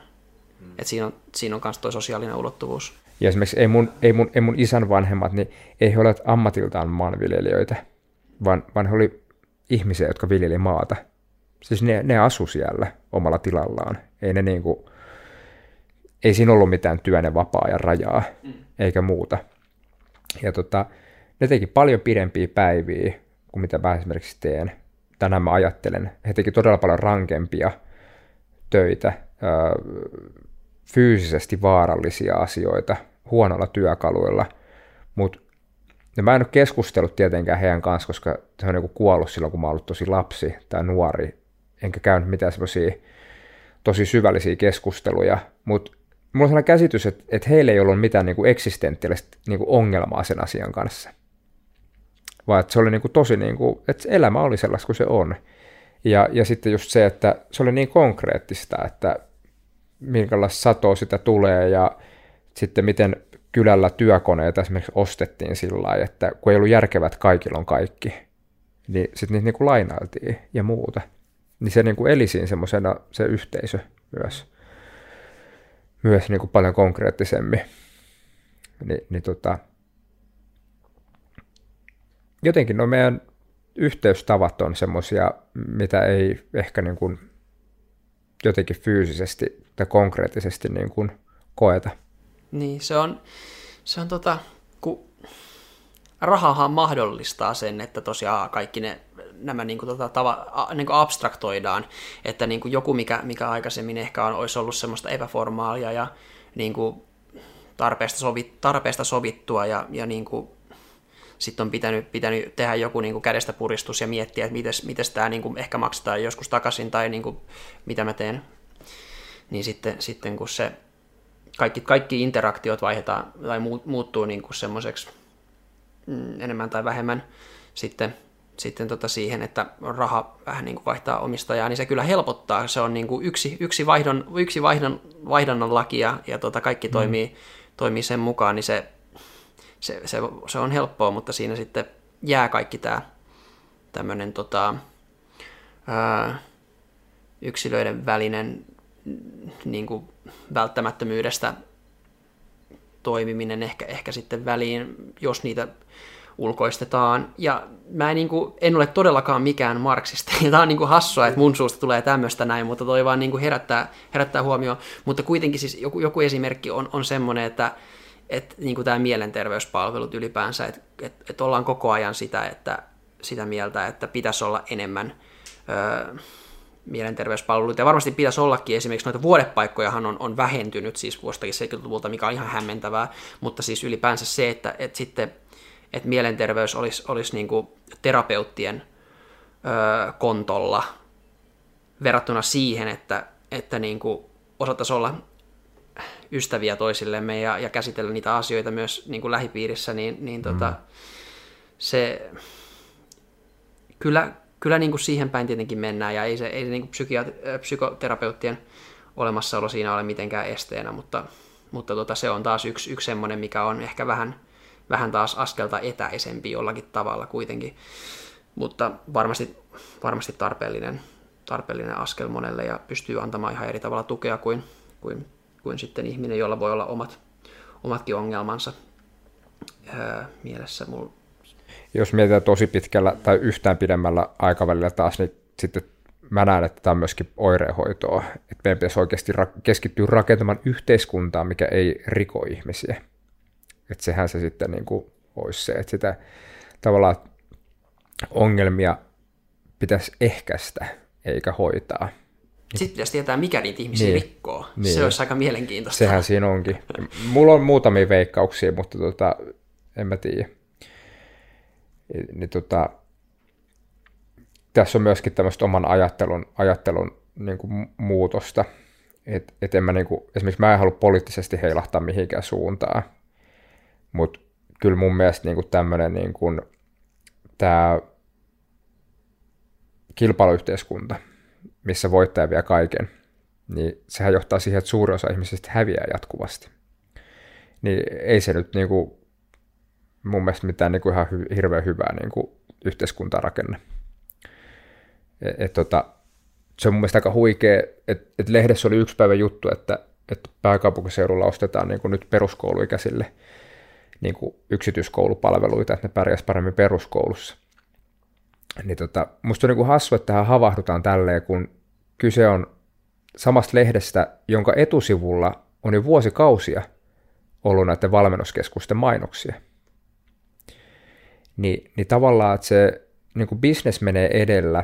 mm. että siinä on, siinä on myös tuo sosiaalinen ulottuvuus. Ja esimerkiksi ei mun, ei mun, ei mun isän vanhemmat, niin ei he ole ammatiltaan maanviljelijöitä, vaan, vaan he oli ihmisiä, jotka viljeli maata. Siis ne, ne asu siellä omalla tilallaan. Ei ne niinku, ei siinä ollut mitään työn vapaa ja rajaa, mm. eikä muuta. Ja tota, ne teki paljon pidempiä päiviä kuin mitä mä esimerkiksi teen. Tänään mä ajattelen. He teki todella paljon rankempia töitä, fyysisesti vaarallisia asioita huonolla työkaluilla, mutta mä en ole keskustellut tietenkään heidän kanssa, koska se on niin kuollut silloin, kun mä ollut tosi lapsi tai nuori, enkä käynyt mitään semmoisia tosi syvällisiä keskusteluja, mutta mulla on sellainen käsitys, että, että heillä ei ollut mitään niin kuin eksistentiaalista niin kuin ongelmaa sen asian kanssa. Vaan että se oli niin kuin tosi, niin kuin, että elämä oli sellaista kuin se on. Ja, ja sitten just se, että se oli niin konkreettista, että minkälaista satoa sitä tulee ja sitten miten kylällä työkoneita esimerkiksi ostettiin sillä lailla, että kun ei ollut järkevät, kaikilla on kaikki, niin sitten niitä niin kuin lainailtiin ja muuta. Niin se niin kuin eli siinä semmoisena se yhteisö myös, myös niin kuin paljon konkreettisemmin. Ni, niin tota, jotenkin no meidän yhteystavat on semmoisia, mitä ei ehkä niin kuin jotenkin fyysisesti tai konkreettisesti niin kuin koeta. Niin, se on, se on tota, kun rahahan mahdollistaa sen, että tosiaan kaikki ne, nämä niin kuin, tota, tava, a, niin kuin abstraktoidaan, että niin kuin joku, mikä, mikä aikaisemmin ehkä on, olisi ollut semmoista epäformaalia ja niin kuin tarpeesta, sovit, tarpeesta sovittua ja, ja niin kuin sitten on pitänyt, pitänyt tehdä joku niin kuin kädestä puristus ja miettiä, että miten tämä niin kuin ehkä maksetaan joskus takaisin tai niin kuin, mitä mä teen. Niin sitten, sitten kun se kaikki, kaikki interaktiot vaihdetaan tai muuttuu niin kuin semmoiseksi mm, enemmän tai vähemmän sitten, sitten tota siihen, että raha vähän niin kuin vaihtaa omistajaa, niin se kyllä helpottaa. Se on niin kuin yksi, yksi, vaihdon, yksi vaihdon, vaihdannan laki ja, ja tota kaikki mm. toimii, toimii sen mukaan, niin se, se, se, se on helppoa, mutta siinä sitten jää kaikki tämä tämmöinen tota, ää, yksilöiden välinen niin kuin välttämättömyydestä toimiminen ehkä, ehkä sitten väliin, jos niitä ulkoistetaan. Ja mä en, niin kuin, en ole todellakaan mikään marksista. Ja tämä on niin kuin hassua, että mun suusta tulee tämmöistä näin, mutta toi vaan niin kuin herättää, herättää huomioon. Mutta kuitenkin siis joku, joku esimerkki on, on semmoinen, että, että niin kuin tämä mielenterveyspalvelut ylipäänsä, että, että, että ollaan koko ajan sitä, että, sitä mieltä, että pitäisi olla enemmän öö, mielenterveyspalveluita. Ja varmasti pitäisi ollakin esimerkiksi noita vuodepaikkojahan on, on vähentynyt siis vuostakin 70-luvulta, mikä on ihan hämmentävää, mutta siis ylipäänsä se, että, että sitten että mielenterveys olisi, olisi niin kuin terapeuttien öö, kontolla verrattuna siihen, että, että niin kuin osattaisiin olla ystäviä toisillemme ja, ja käsitellä niitä asioita myös niin kuin lähipiirissä, niin, niin tota, mm. se kyllä, kyllä niin kuin siihen päin tietenkin mennään, ja ei se, ei se niin kuin psykiat- psykoterapeuttien olemassaolo siinä ole mitenkään esteenä, mutta, mutta tota, se on taas yksi, yksi semmoinen, mikä on ehkä vähän, vähän taas askelta etäisempi jollakin tavalla kuitenkin, mutta varmasti, varmasti tarpeellinen, tarpeellinen askel monelle ja pystyy antamaan ihan eri tavalla tukea kuin, kuin, kuin sitten ihminen, jolla voi olla omat, omatkin ongelmansa öö, mielessä. Mulla jos mietitään tosi pitkällä tai yhtään pidemmällä aikavälillä taas, niin sitten mä näen, että tämä on myöskin oireenhoitoa. Että meidän pitäisi oikeasti keskittyä rakentamaan yhteiskuntaa, mikä ei riko ihmisiä. Että sehän se sitten niin kuin olisi se, että sitä tavallaan ongelmia pitäisi ehkäistä eikä hoitaa. Sitten pitäisi tietää, mikä niitä ihmisiä niin, rikkoo. Niin. Se olisi aika mielenkiintoista. Sehän siinä onkin. Mulla on muutamia veikkauksia, mutta tota, en mä tiedä niin tota, tässä on myöskin tämmöistä oman ajattelun, ajattelun niin kuin muutosta. Et, et en mä niin kuin, esimerkiksi mä en halua poliittisesti heilahtaa mihinkään suuntaan, mutta kyllä mun mielestä niin tämmöinen niin tämä kilpailuyhteiskunta, missä voittaja vie kaiken, niin sehän johtaa siihen, että suuri osa ihmisistä häviää jatkuvasti. Niin ei se nyt niin kuin mun mielestä mitään niin kuin ihan hy, hirveän hyvää niin kuin yhteiskuntarakenne. Et, et, tota, se on mun mielestä aika huikea, että et lehdessä oli yksi päivä juttu, että, että pääkaupunkiseudulla ostetaan niin kuin nyt peruskouluikäisille niin kuin yksityiskoulupalveluita, että ne pärjäs paremmin peruskoulussa. Niin tota, musta on niin kuin hassu, että tähän havahdutaan tälleen, kun kyse on samasta lehdestä, jonka etusivulla on jo vuosikausia ollut näiden valmennuskeskusten mainoksia – niin, niin tavallaan, että se niin kuin business menee edellä,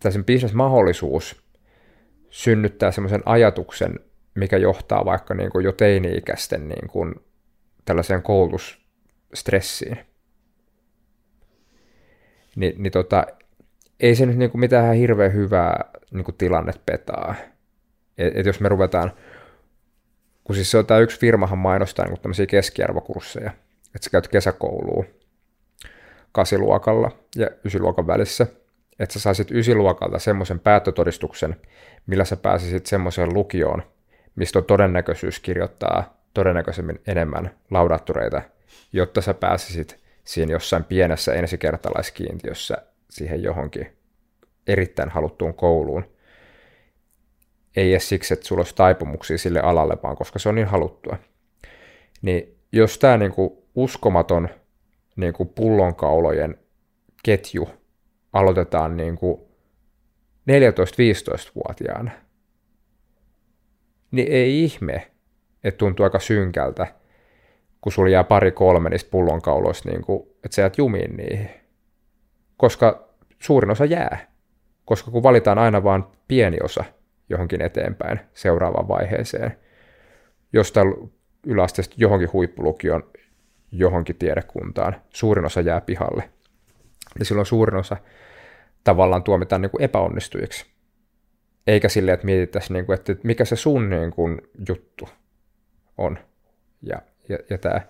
tai sen business-mahdollisuus synnyttää semmoisen ajatuksen, mikä johtaa vaikka niin kuin jo teini-ikäisten niin kuin tällaiseen koulutusstressiin. Ni, niin tota, ei se nyt niin kuin mitään hirveän hyvää niin kuin tilanne petaa. Et, et jos me ruvetaan, kun siis se on tämä yksi firmahan mainostaa niin kuin tämmöisiä keskiarvokursseja, että sä käyt kesäkouluun, kasiluokalla ja ysiluokan välissä, että sä saisit ysiluokalta semmoisen päättötodistuksen, millä sä pääsisit semmoiseen lukioon, mistä on todennäköisyys kirjoittaa todennäköisemmin enemmän laudattureita, jotta sä pääsisit siinä jossain pienessä ensikertalaiskiintiössä siihen johonkin erittäin haluttuun kouluun. Ei edes siksi, että sulla olisi taipumuksia sille alalle, vaan koska se on niin haluttua. Niin jos tämä niinku uskomaton niin kuin pullonkaulojen ketju aloitetaan niin kuin 14-15-vuotiaana, niin ei ihme, että tuntuu aika synkältä, kun sulla jää pari-kolme niistä pullonkauloista, niin kuin, että sä jäät jumiin niihin. Koska suurin osa jää. Koska kun valitaan aina vain pieni osa johonkin eteenpäin seuraavaan vaiheeseen, jostain yläasteesta johonkin huippulukion, johonkin tiedekuntaan, suurin osa jää pihalle. Eli silloin suurin osa tavallaan tuomitaan niin kuin epäonnistujiksi. eikä sille, että mietittäisiin, niin kuin, että mikä se sun niin kuin, juttu on. Ja, ja, ja tämä.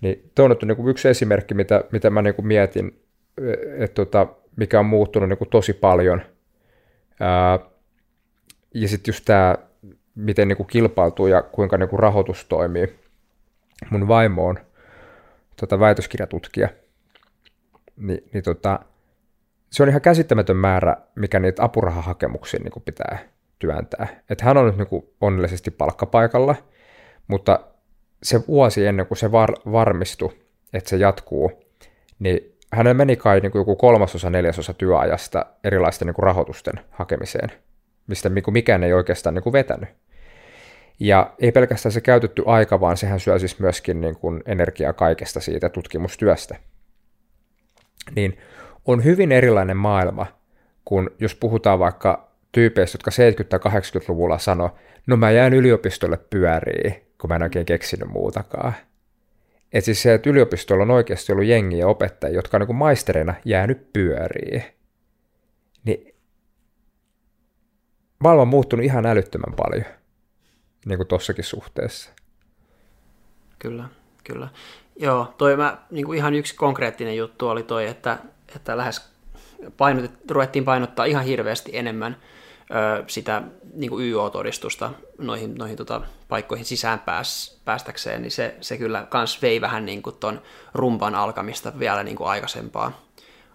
Niin tuo on niin kuin yksi esimerkki, mitä, mitä mä niin kuin mietin, että tota, mikä on muuttunut niin kuin tosi paljon. Ää, ja sitten just tämä, miten niin kuin kilpailtuu ja kuinka niin kuin rahoitus toimii. Mun vaimo on tota, väitöskirjatutkija. Ni, niin tota, se on ihan käsittämätön määrä, mikä niitä apurahahakemuksia niin kuin pitää työntää. Että hän on nyt niin kuin onnellisesti palkkapaikalla, mutta se vuosi ennen kuin se var, varmistui, että se jatkuu, niin hänellä meni kai niin kuin joku kolmasosa, neljäsosa työajasta erilaisten niin kuin rahoitusten hakemiseen, mistä niin kuin mikään ei oikeastaan niin kuin vetänyt. Ja ei pelkästään se käytetty aika, vaan sehän syö siis myöskin niin kuin energiaa kaikesta siitä tutkimustyöstä. Niin on hyvin erilainen maailma, kun jos puhutaan vaikka tyypeistä, jotka 70- 80-luvulla sano, no mä jään yliopistolle pyöriin, kun mä en oikein keksinyt muutakaan. Et siis se, että yliopistolla on oikeasti ollut jengiä opettajia, jotka on niin maisterina jäänyt pyöriin. Niin maailma on muuttunut ihan älyttömän paljon, niin kuin tossakin suhteessa. Kyllä, kyllä. Joo, toi mä, niin kuin ihan yksi konkreettinen juttu oli toi, että, että lähes painotet, ruvettiin painottaa ihan hirveästi enemmän sitä niin kuin YO-todistusta noihin, noihin tota, paikkoihin sisään pääs, päästäkseen, niin se, se kyllä kans vei vähän niin kuin ton rumpan alkamista vielä niin kuin aikaisempaa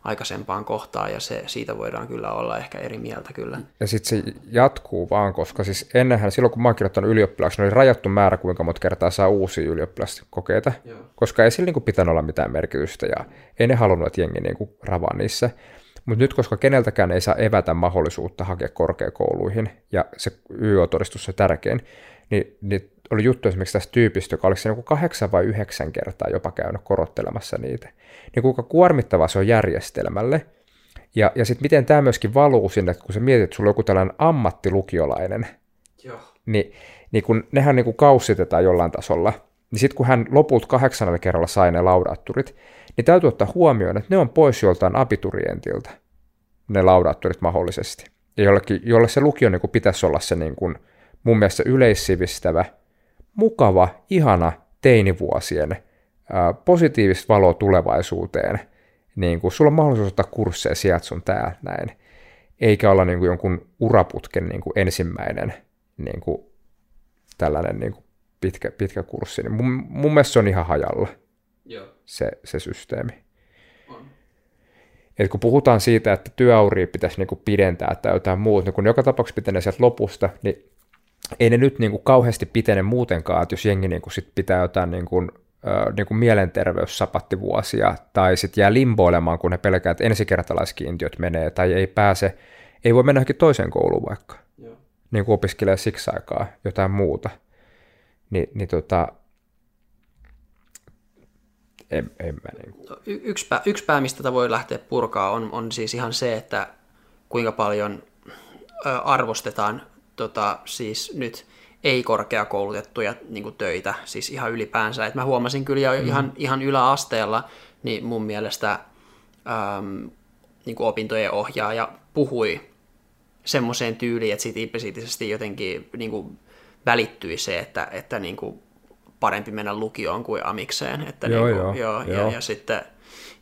aikaisempaan kohtaan, ja se, siitä voidaan kyllä olla ehkä eri mieltä kyllä. Ja sitten se jatkuu vaan, koska siis ennenhän, silloin kun mä oon kirjoittanut ylioppilaaksi, oli rajattu määrä, kuinka monta kertaa saa uusia ylioppilaskokeita, Joo. koska ei sillä niin pitänyt olla mitään merkitystä, ja ei ne halunnut, että jengi niin ravaa niissä. Mutta nyt, koska keneltäkään ei saa evätä mahdollisuutta hakea korkeakouluihin, ja se YO-todistus se tärkein, niin, niin oli juttu esimerkiksi tästä tyypistä, joka olisi joku kahdeksan vai yhdeksän kertaa jopa käynyt korottelemassa niitä. Niin kuinka kuormittava se on järjestelmälle. Ja, ja sitten miten tämä myöskin valuu sinne, kun sä mietit, että sulla on joku tällainen ammattilukiolainen, Joo. Niin, niin kun nehän niin kuin kaussitetaan jollain tasolla, niin sitten kun hän lopulta kahdeksannella kerralla sai ne laudaatturit, niin täytyy ottaa huomioon, että ne on pois joltain abiturientilta, ne laudaatturit mahdollisesti. Ja jollekin, jolle se lukio niin kuin pitäisi olla se niin kuin, mun mielestä yleissivistävä, mukava, ihana teinivuosien ää, positiivista valoa tulevaisuuteen. Niin kuin, sulla on mahdollisuus ottaa kursseja sieltä sun tää näin. Eikä olla niin kuin jonkun uraputken niin kuin ensimmäinen niin kuin, tällainen niin kuin pitkä, pitkä kurssi. Niin mun, mun mielestä se on ihan hajalla Joo. Se, se systeemi. On. Et kun puhutaan siitä, että työuria pitäisi niin kuin pidentää tai jotain muuta, niin kun joka tapauksessa pitää sieltä lopusta, niin ei ne nyt niin kuin kauheasti pitene muutenkaan, että jos jengi niin kuin sit pitää jotain niin kuin, äh, niin kuin mielenterveyssapattivuosia tai sitten jää limboilemaan, kun ne pelkää, että ensikertalaiskiintiöt menee tai ei pääse, ei voi mennä johonkin toiseen kouluun vaikka, Joo. niin kuin opiskelee siksi aikaa jotain muuta. Ni, niin tota, en, en mä niin kuin. No, y- yksi, pää, yksi pää, mistä tätä voi lähteä purkaa, on, on siis ihan se, että kuinka paljon ö, arvostetaan tota, siis nyt ei-korkeakoulutettuja niin kuin töitä, siis ihan ylipäänsä. Et mä huomasin kyllä jo mm. ihan, ihan yläasteella, niin mun mielestä äm, niin kuin opintojen ohjaaja puhui semmoiseen tyyliin, että siitä implisiittisesti jotenkin niin kuin välittyi se, että, että niin kuin parempi mennä lukioon kuin amikseen. Että joo, niin kuin, joo, joo, Ja, ja, sitten,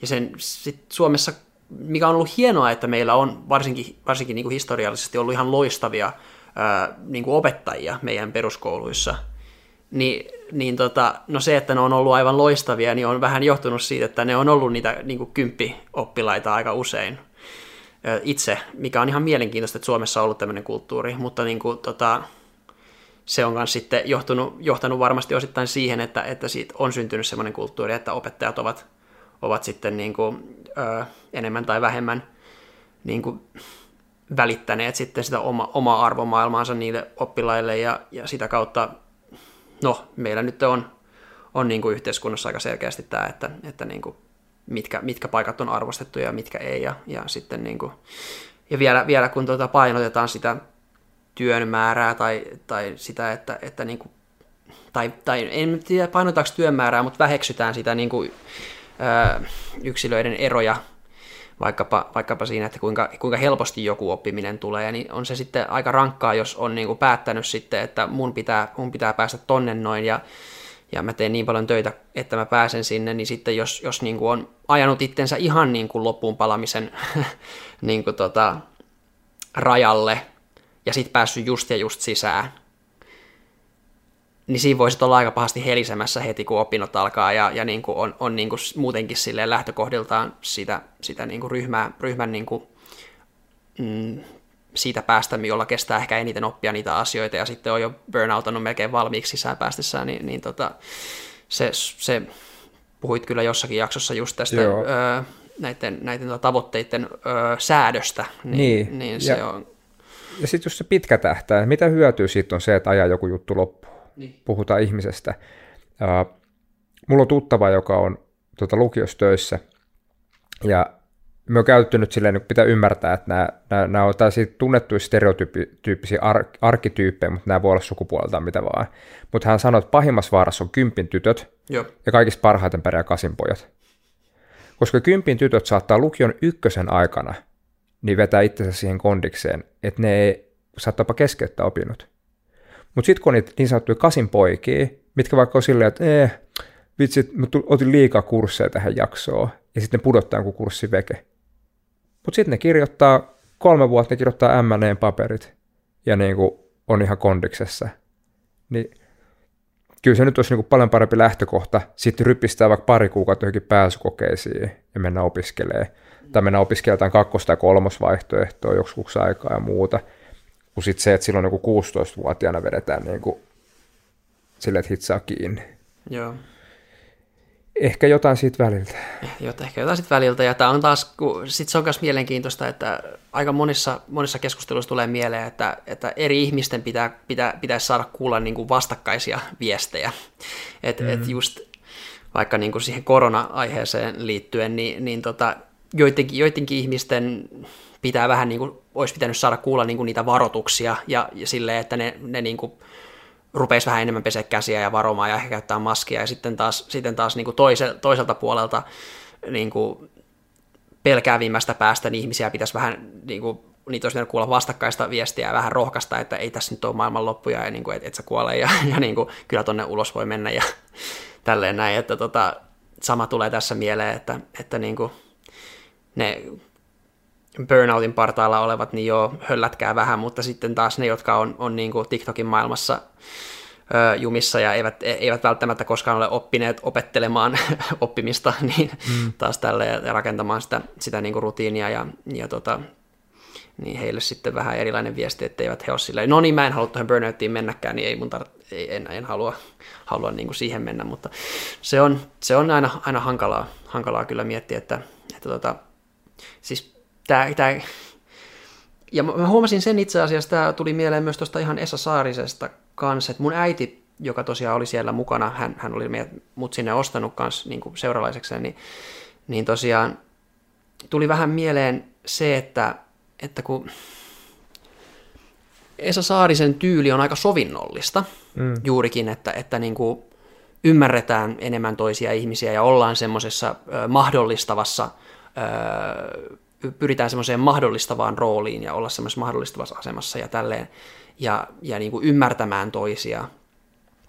ja sen, sit Suomessa, mikä on ollut hienoa, että meillä on varsinkin, varsinkin niin kuin historiallisesti ollut ihan loistavia ää, niin kuin opettajia meidän peruskouluissa, niin, niin tota, no se, että ne on ollut aivan loistavia, niin on vähän johtunut siitä, että ne on ollut niitä niin kuin kymppioppilaita aika usein itse, mikä on ihan mielenkiintoista, että Suomessa on ollut tämmöinen kulttuuri, mutta niin kuin, tota, se on myös sitten johtunut, johtanut varmasti osittain siihen, että, että siitä on syntynyt semmoinen kulttuuri, että opettajat ovat, ovat sitten niin kuin, ö, enemmän tai vähemmän niin kuin, välittäneet sitten sitä oma, omaa arvomaailmaansa niille oppilaille ja, ja sitä kautta, no meillä nyt on, on niin kuin yhteiskunnassa aika selkeästi tämä, että, että niin kuin mitkä, mitkä paikat on arvostettu ja mitkä ei ja, ja sitten niin kuin, ja vielä, vielä kun tuota painotetaan sitä työn määrää tai, tai sitä, että, että niin kuin, tai, tai en tiedä painotaanko työn määrää, mutta väheksytään sitä niin kuin, ö, yksilöiden eroja vaikkapa, vaikkapa siinä, että kuinka, kuinka helposti joku oppiminen tulee, niin on se sitten aika rankkaa, jos on niin kuin päättänyt sitten, että mun pitää, mun pitää päästä tonne noin ja, ja mä teen niin paljon töitä, että mä pääsen sinne, niin sitten jos, jos niin kuin on ajanut itsensä ihan niin kuin loppuun palamisen niin kuin tota, rajalle ja sitten päässyt just ja just sisään, niin siinä voisi olla aika pahasti helisemässä heti, kun opinnot alkaa ja, ja niin kuin on, on niin kuin muutenkin silleen lähtökohdiltaan sitä, sitä niin kuin ryhmää, ryhmän niin kuin, mm, siitä päästä, jolla kestää ehkä eniten oppia niitä asioita ja sitten on jo burnoutannut melkein valmiiksi sisään päästessään, niin, niin tota, se, se, puhuit kyllä jossakin jaksossa just tästä ö, näiden, näiden tota tavoitteiden ö, säädöstä, niin, niin, niin se ja, on... Ja sitten just se pitkä tähtäin, mitä hyötyä siitä on se, että ajaa joku juttu loppuun? niin. puhutaan ihmisestä. Uh, mulla on tuttava, joka on tuota, lukiossa töissä, ja me on käytetty nyt silleen, että pitää ymmärtää, että nämä, nämä, nämä on tällaisia tunnettuja stereotyyppisiä ar- arkityyppejä, mutta nämä voi olla sukupuoleltaan mitä vaan. Mutta hän sanoi, että pahimmassa vaarassa on kympin tytöt Joo. ja kaikista parhaiten pärjää kasinpojat. Koska kympin tytöt saattaa lukion ykkösen aikana niin vetää itsensä siihen kondikseen, että ne ei saattaapa keskeyttää opinnot. Mutta sitten kun on niitä niin sanottuja kasin poikia, mitkä vaikka on silleen, että eh, vitsi, mä otin liikaa kursseja tähän jaksoon, ja sitten ne pudottaa jonkun kurssi veke. Mutta sitten ne kirjoittaa, kolme vuotta ne kirjoittaa MNEn paperit, ja niin kuin on ihan kondiksessa. Niin kyllä se nyt olisi niin kuin paljon parempi lähtökohta, sitten rypistää vaikka pari kuukautta johonkin pääsykokeisiin ja mennä opiskelemaan. Tai mennä opiskelemaan kakkosta ja kolmosvaihtoehtoa joksikuksi aikaa ja muuta kuin sit se, että silloin joku 16-vuotiaana vedetään niin kuin sille, että hitsaa kiinni. Joo. Ehkä jotain siitä väliltä. Jot, ehkä jotain siitä väliltä. Ja tämä on taas, sit se on myös mielenkiintoista, että aika monissa, monissa keskusteluissa tulee mieleen, että, että eri ihmisten pitää, pitää, pitäisi saada kuulla niin kuin vastakkaisia viestejä. Että mm. et just vaikka niin kuin siihen korona-aiheeseen liittyen, niin, niin tota, joidenkin, joidenkin ihmisten pitää vähän niin kuin, olisi pitänyt saada kuulla niin kuin niitä varoituksia ja, ja silleen, että ne, ne niin kuin rupeisi vähän enemmän peseä käsiä ja varomaan ja ehkä käyttää maskia. Ja sitten taas, sitten taas niin kuin toise, toiselta puolelta niin kuin pelkäävimmästä päästä niin ihmisiä pitäisi vähän niin kuin, niitä olisi kuulla vastakkaista viestiä ja vähän rohkaista, että ei tässä nyt ole maailman loppuja ja niin kuin, et, et sä kuole ja, ja niin kuin, kyllä tonne ulos voi mennä ja tälleen näin, että tota, sama tulee tässä mieleen, että, että niin kuin, ne burnoutin partaalla olevat, niin joo, höllätkää vähän, mutta sitten taas ne, jotka on, on niin kuin TikTokin maailmassa ö, jumissa ja eivät, e, eivät välttämättä koskaan ole oppineet opettelemaan oppimista, niin mm. taas tälle ja rakentamaan sitä, sitä niin kuin rutiinia ja, ja tota, niin heille sitten vähän erilainen viesti, että eivät he ole silleen, no niin, mä en halua tuohon burnoutiin mennäkään, niin ei mun tar- ei, en, en halua, halua niin kuin siihen mennä, mutta se on, se on aina, aina hankalaa, hankalaa kyllä miettiä, että, että tota, siis tää, tää, ja mä huomasin sen itse asiassa, tämä tuli mieleen myös tuosta ihan Esa Saarisesta kanssa, että mun äiti, joka tosiaan oli siellä mukana, hän, hän oli meidät, mut sinne ostanut kanssa niin seuralaisekseen, niin, niin tosiaan tuli vähän mieleen se, että, että kun Esa Saarisen tyyli on aika sovinnollista mm. juurikin, että, että niin kuin ymmärretään enemmän toisia ihmisiä ja ollaan semmoisessa mahdollistavassa pyritään semmoiseen mahdollistavaan rooliin ja olla semmoisessa mahdollistavassa asemassa ja tälleen, ja, ja niin kuin ymmärtämään toisia.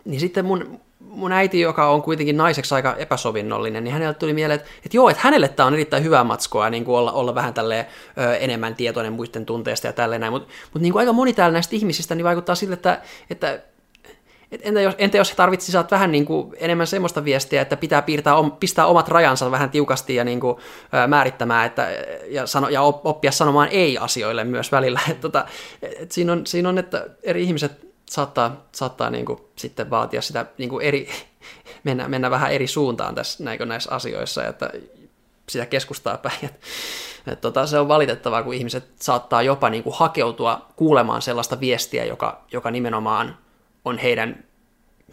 Niin sitten mun, mun äiti, joka on kuitenkin naiseksi aika epäsovinnollinen, niin hänelle tuli mieleen, että, että joo, että hänelle tämä on erittäin hyvää matskoa niin kuin olla, olla vähän tälleen, ö, enemmän tietoinen muiden tunteista ja tälleen näin, mutta mut niin kuin aika moni täällä näistä ihmisistä niin vaikuttaa sille, että, että entä jos, entä jos tarvitsi saat vähän niin kuin enemmän semmoista viestiä, että pitää piirtää, pistää omat rajansa vähän tiukasti ja niin kuin, ää, määrittämään että, ja, sano, ja oppia sanomaan ei-asioille myös välillä. Et, tota, et siinä, on, siinä on, että eri ihmiset saattaa, saattaa niin kuin, sitten vaatia sitä niin kuin eri, mennä, mennä vähän eri suuntaan tässä, näinkö näissä asioissa, että sitä keskustaa päin. Et, et, tota, se on valitettavaa, kun ihmiset saattaa jopa niin kuin, hakeutua kuulemaan sellaista viestiä, joka, joka nimenomaan on heidän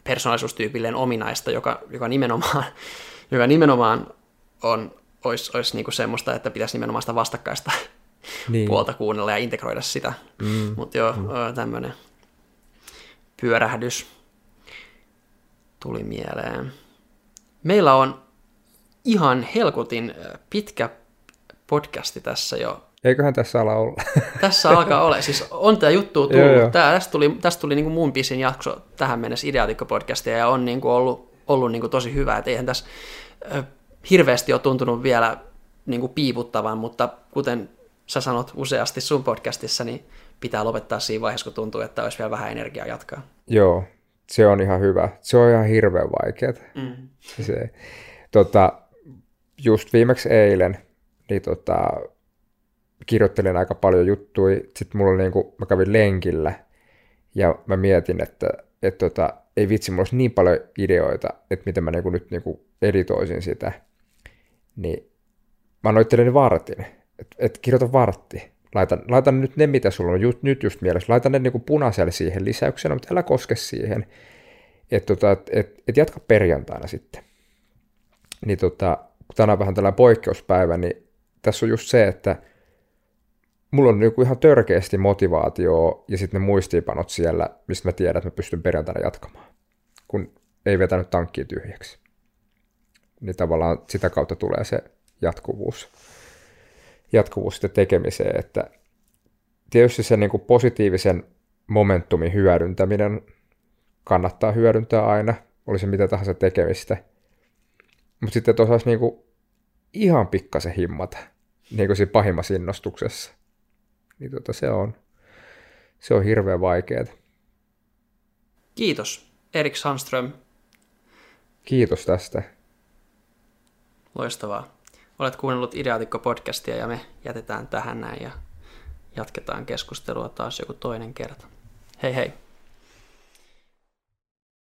persoonallisuustyypilleen ominaista, joka, joka nimenomaan, joka nimenomaan on, olisi, olisi niin kuin semmoista, että pitäisi nimenomaan sitä vastakkaista niin. puolta kuunnella ja integroida sitä. Mm. Mutta joo, mm. tämmöinen pyörähdys tuli mieleen. Meillä on ihan helkutin pitkä podcasti tässä jo. Eiköhän tässä ala olla. Tässä alkaa olla. Siis on tämä juttu tullut. Joo, joo. Tää, tästä tuli, tästä tuli niin kuin mun pisin jakso tähän mennessä Ideatikko-podcastia ja on niin kuin ollut, ollut niin kuin tosi hyvä. Et eihän tässä äh, hirveästi ole tuntunut vielä niin kuin piiputtavan, mutta kuten sä sanot useasti sun podcastissa, niin pitää lopettaa siinä vaiheessa, kun tuntuu, että olisi vielä vähän energiaa jatkaa. Joo, se on ihan hyvä. Se on ihan hirveän vaikeaa. Mm. Se, tota, just viimeksi eilen niin tota, kirjoittelin aika paljon juttuja. Sitten mulla oli niinku, mä kävin lenkillä ja mä mietin, että et tota, ei vitsi, mulla olisi niin paljon ideoita, että miten mä niinku nyt niinku editoisin sitä. Niin mä annoin itselleni vartin, että et kirjoita vartti. Laitan, laitan nyt ne, mitä sulla on just, nyt just mielessä. Laitan ne niinku punaiselle siihen lisäyksenä, mutta älä koske siihen. Että tota, et, et, et jatka perjantaina sitten. Niin tota, tänään vähän tällainen poikkeuspäivä, niin tässä on just se, että mulla on niin ihan törkeästi motivaatio ja sitten ne muistiinpanot siellä, mistä mä tiedän, että mä pystyn perjantaina jatkamaan, kun ei vetänyt tankkiin tyhjäksi. Niin tavallaan sitä kautta tulee se jatkuvuus, jatkuvuus sitten tekemiseen, että tietysti se niin kuin positiivisen momentumin hyödyntäminen kannattaa hyödyntää aina, oli se mitä tahansa tekemistä. Mutta sitten osaisi niin kuin ihan pikkasen himmata, niin kuin siinä pahimmassa innostuksessa. Niin tota, se, on, se on hirveän vaikeaa. Kiitos, Erik Sandström. Kiitos tästä. Loistavaa. Olet kuunnellut Ideaatikko-podcastia ja me jätetään tähän näin ja jatketaan keskustelua taas joku toinen kerta. Hei hei!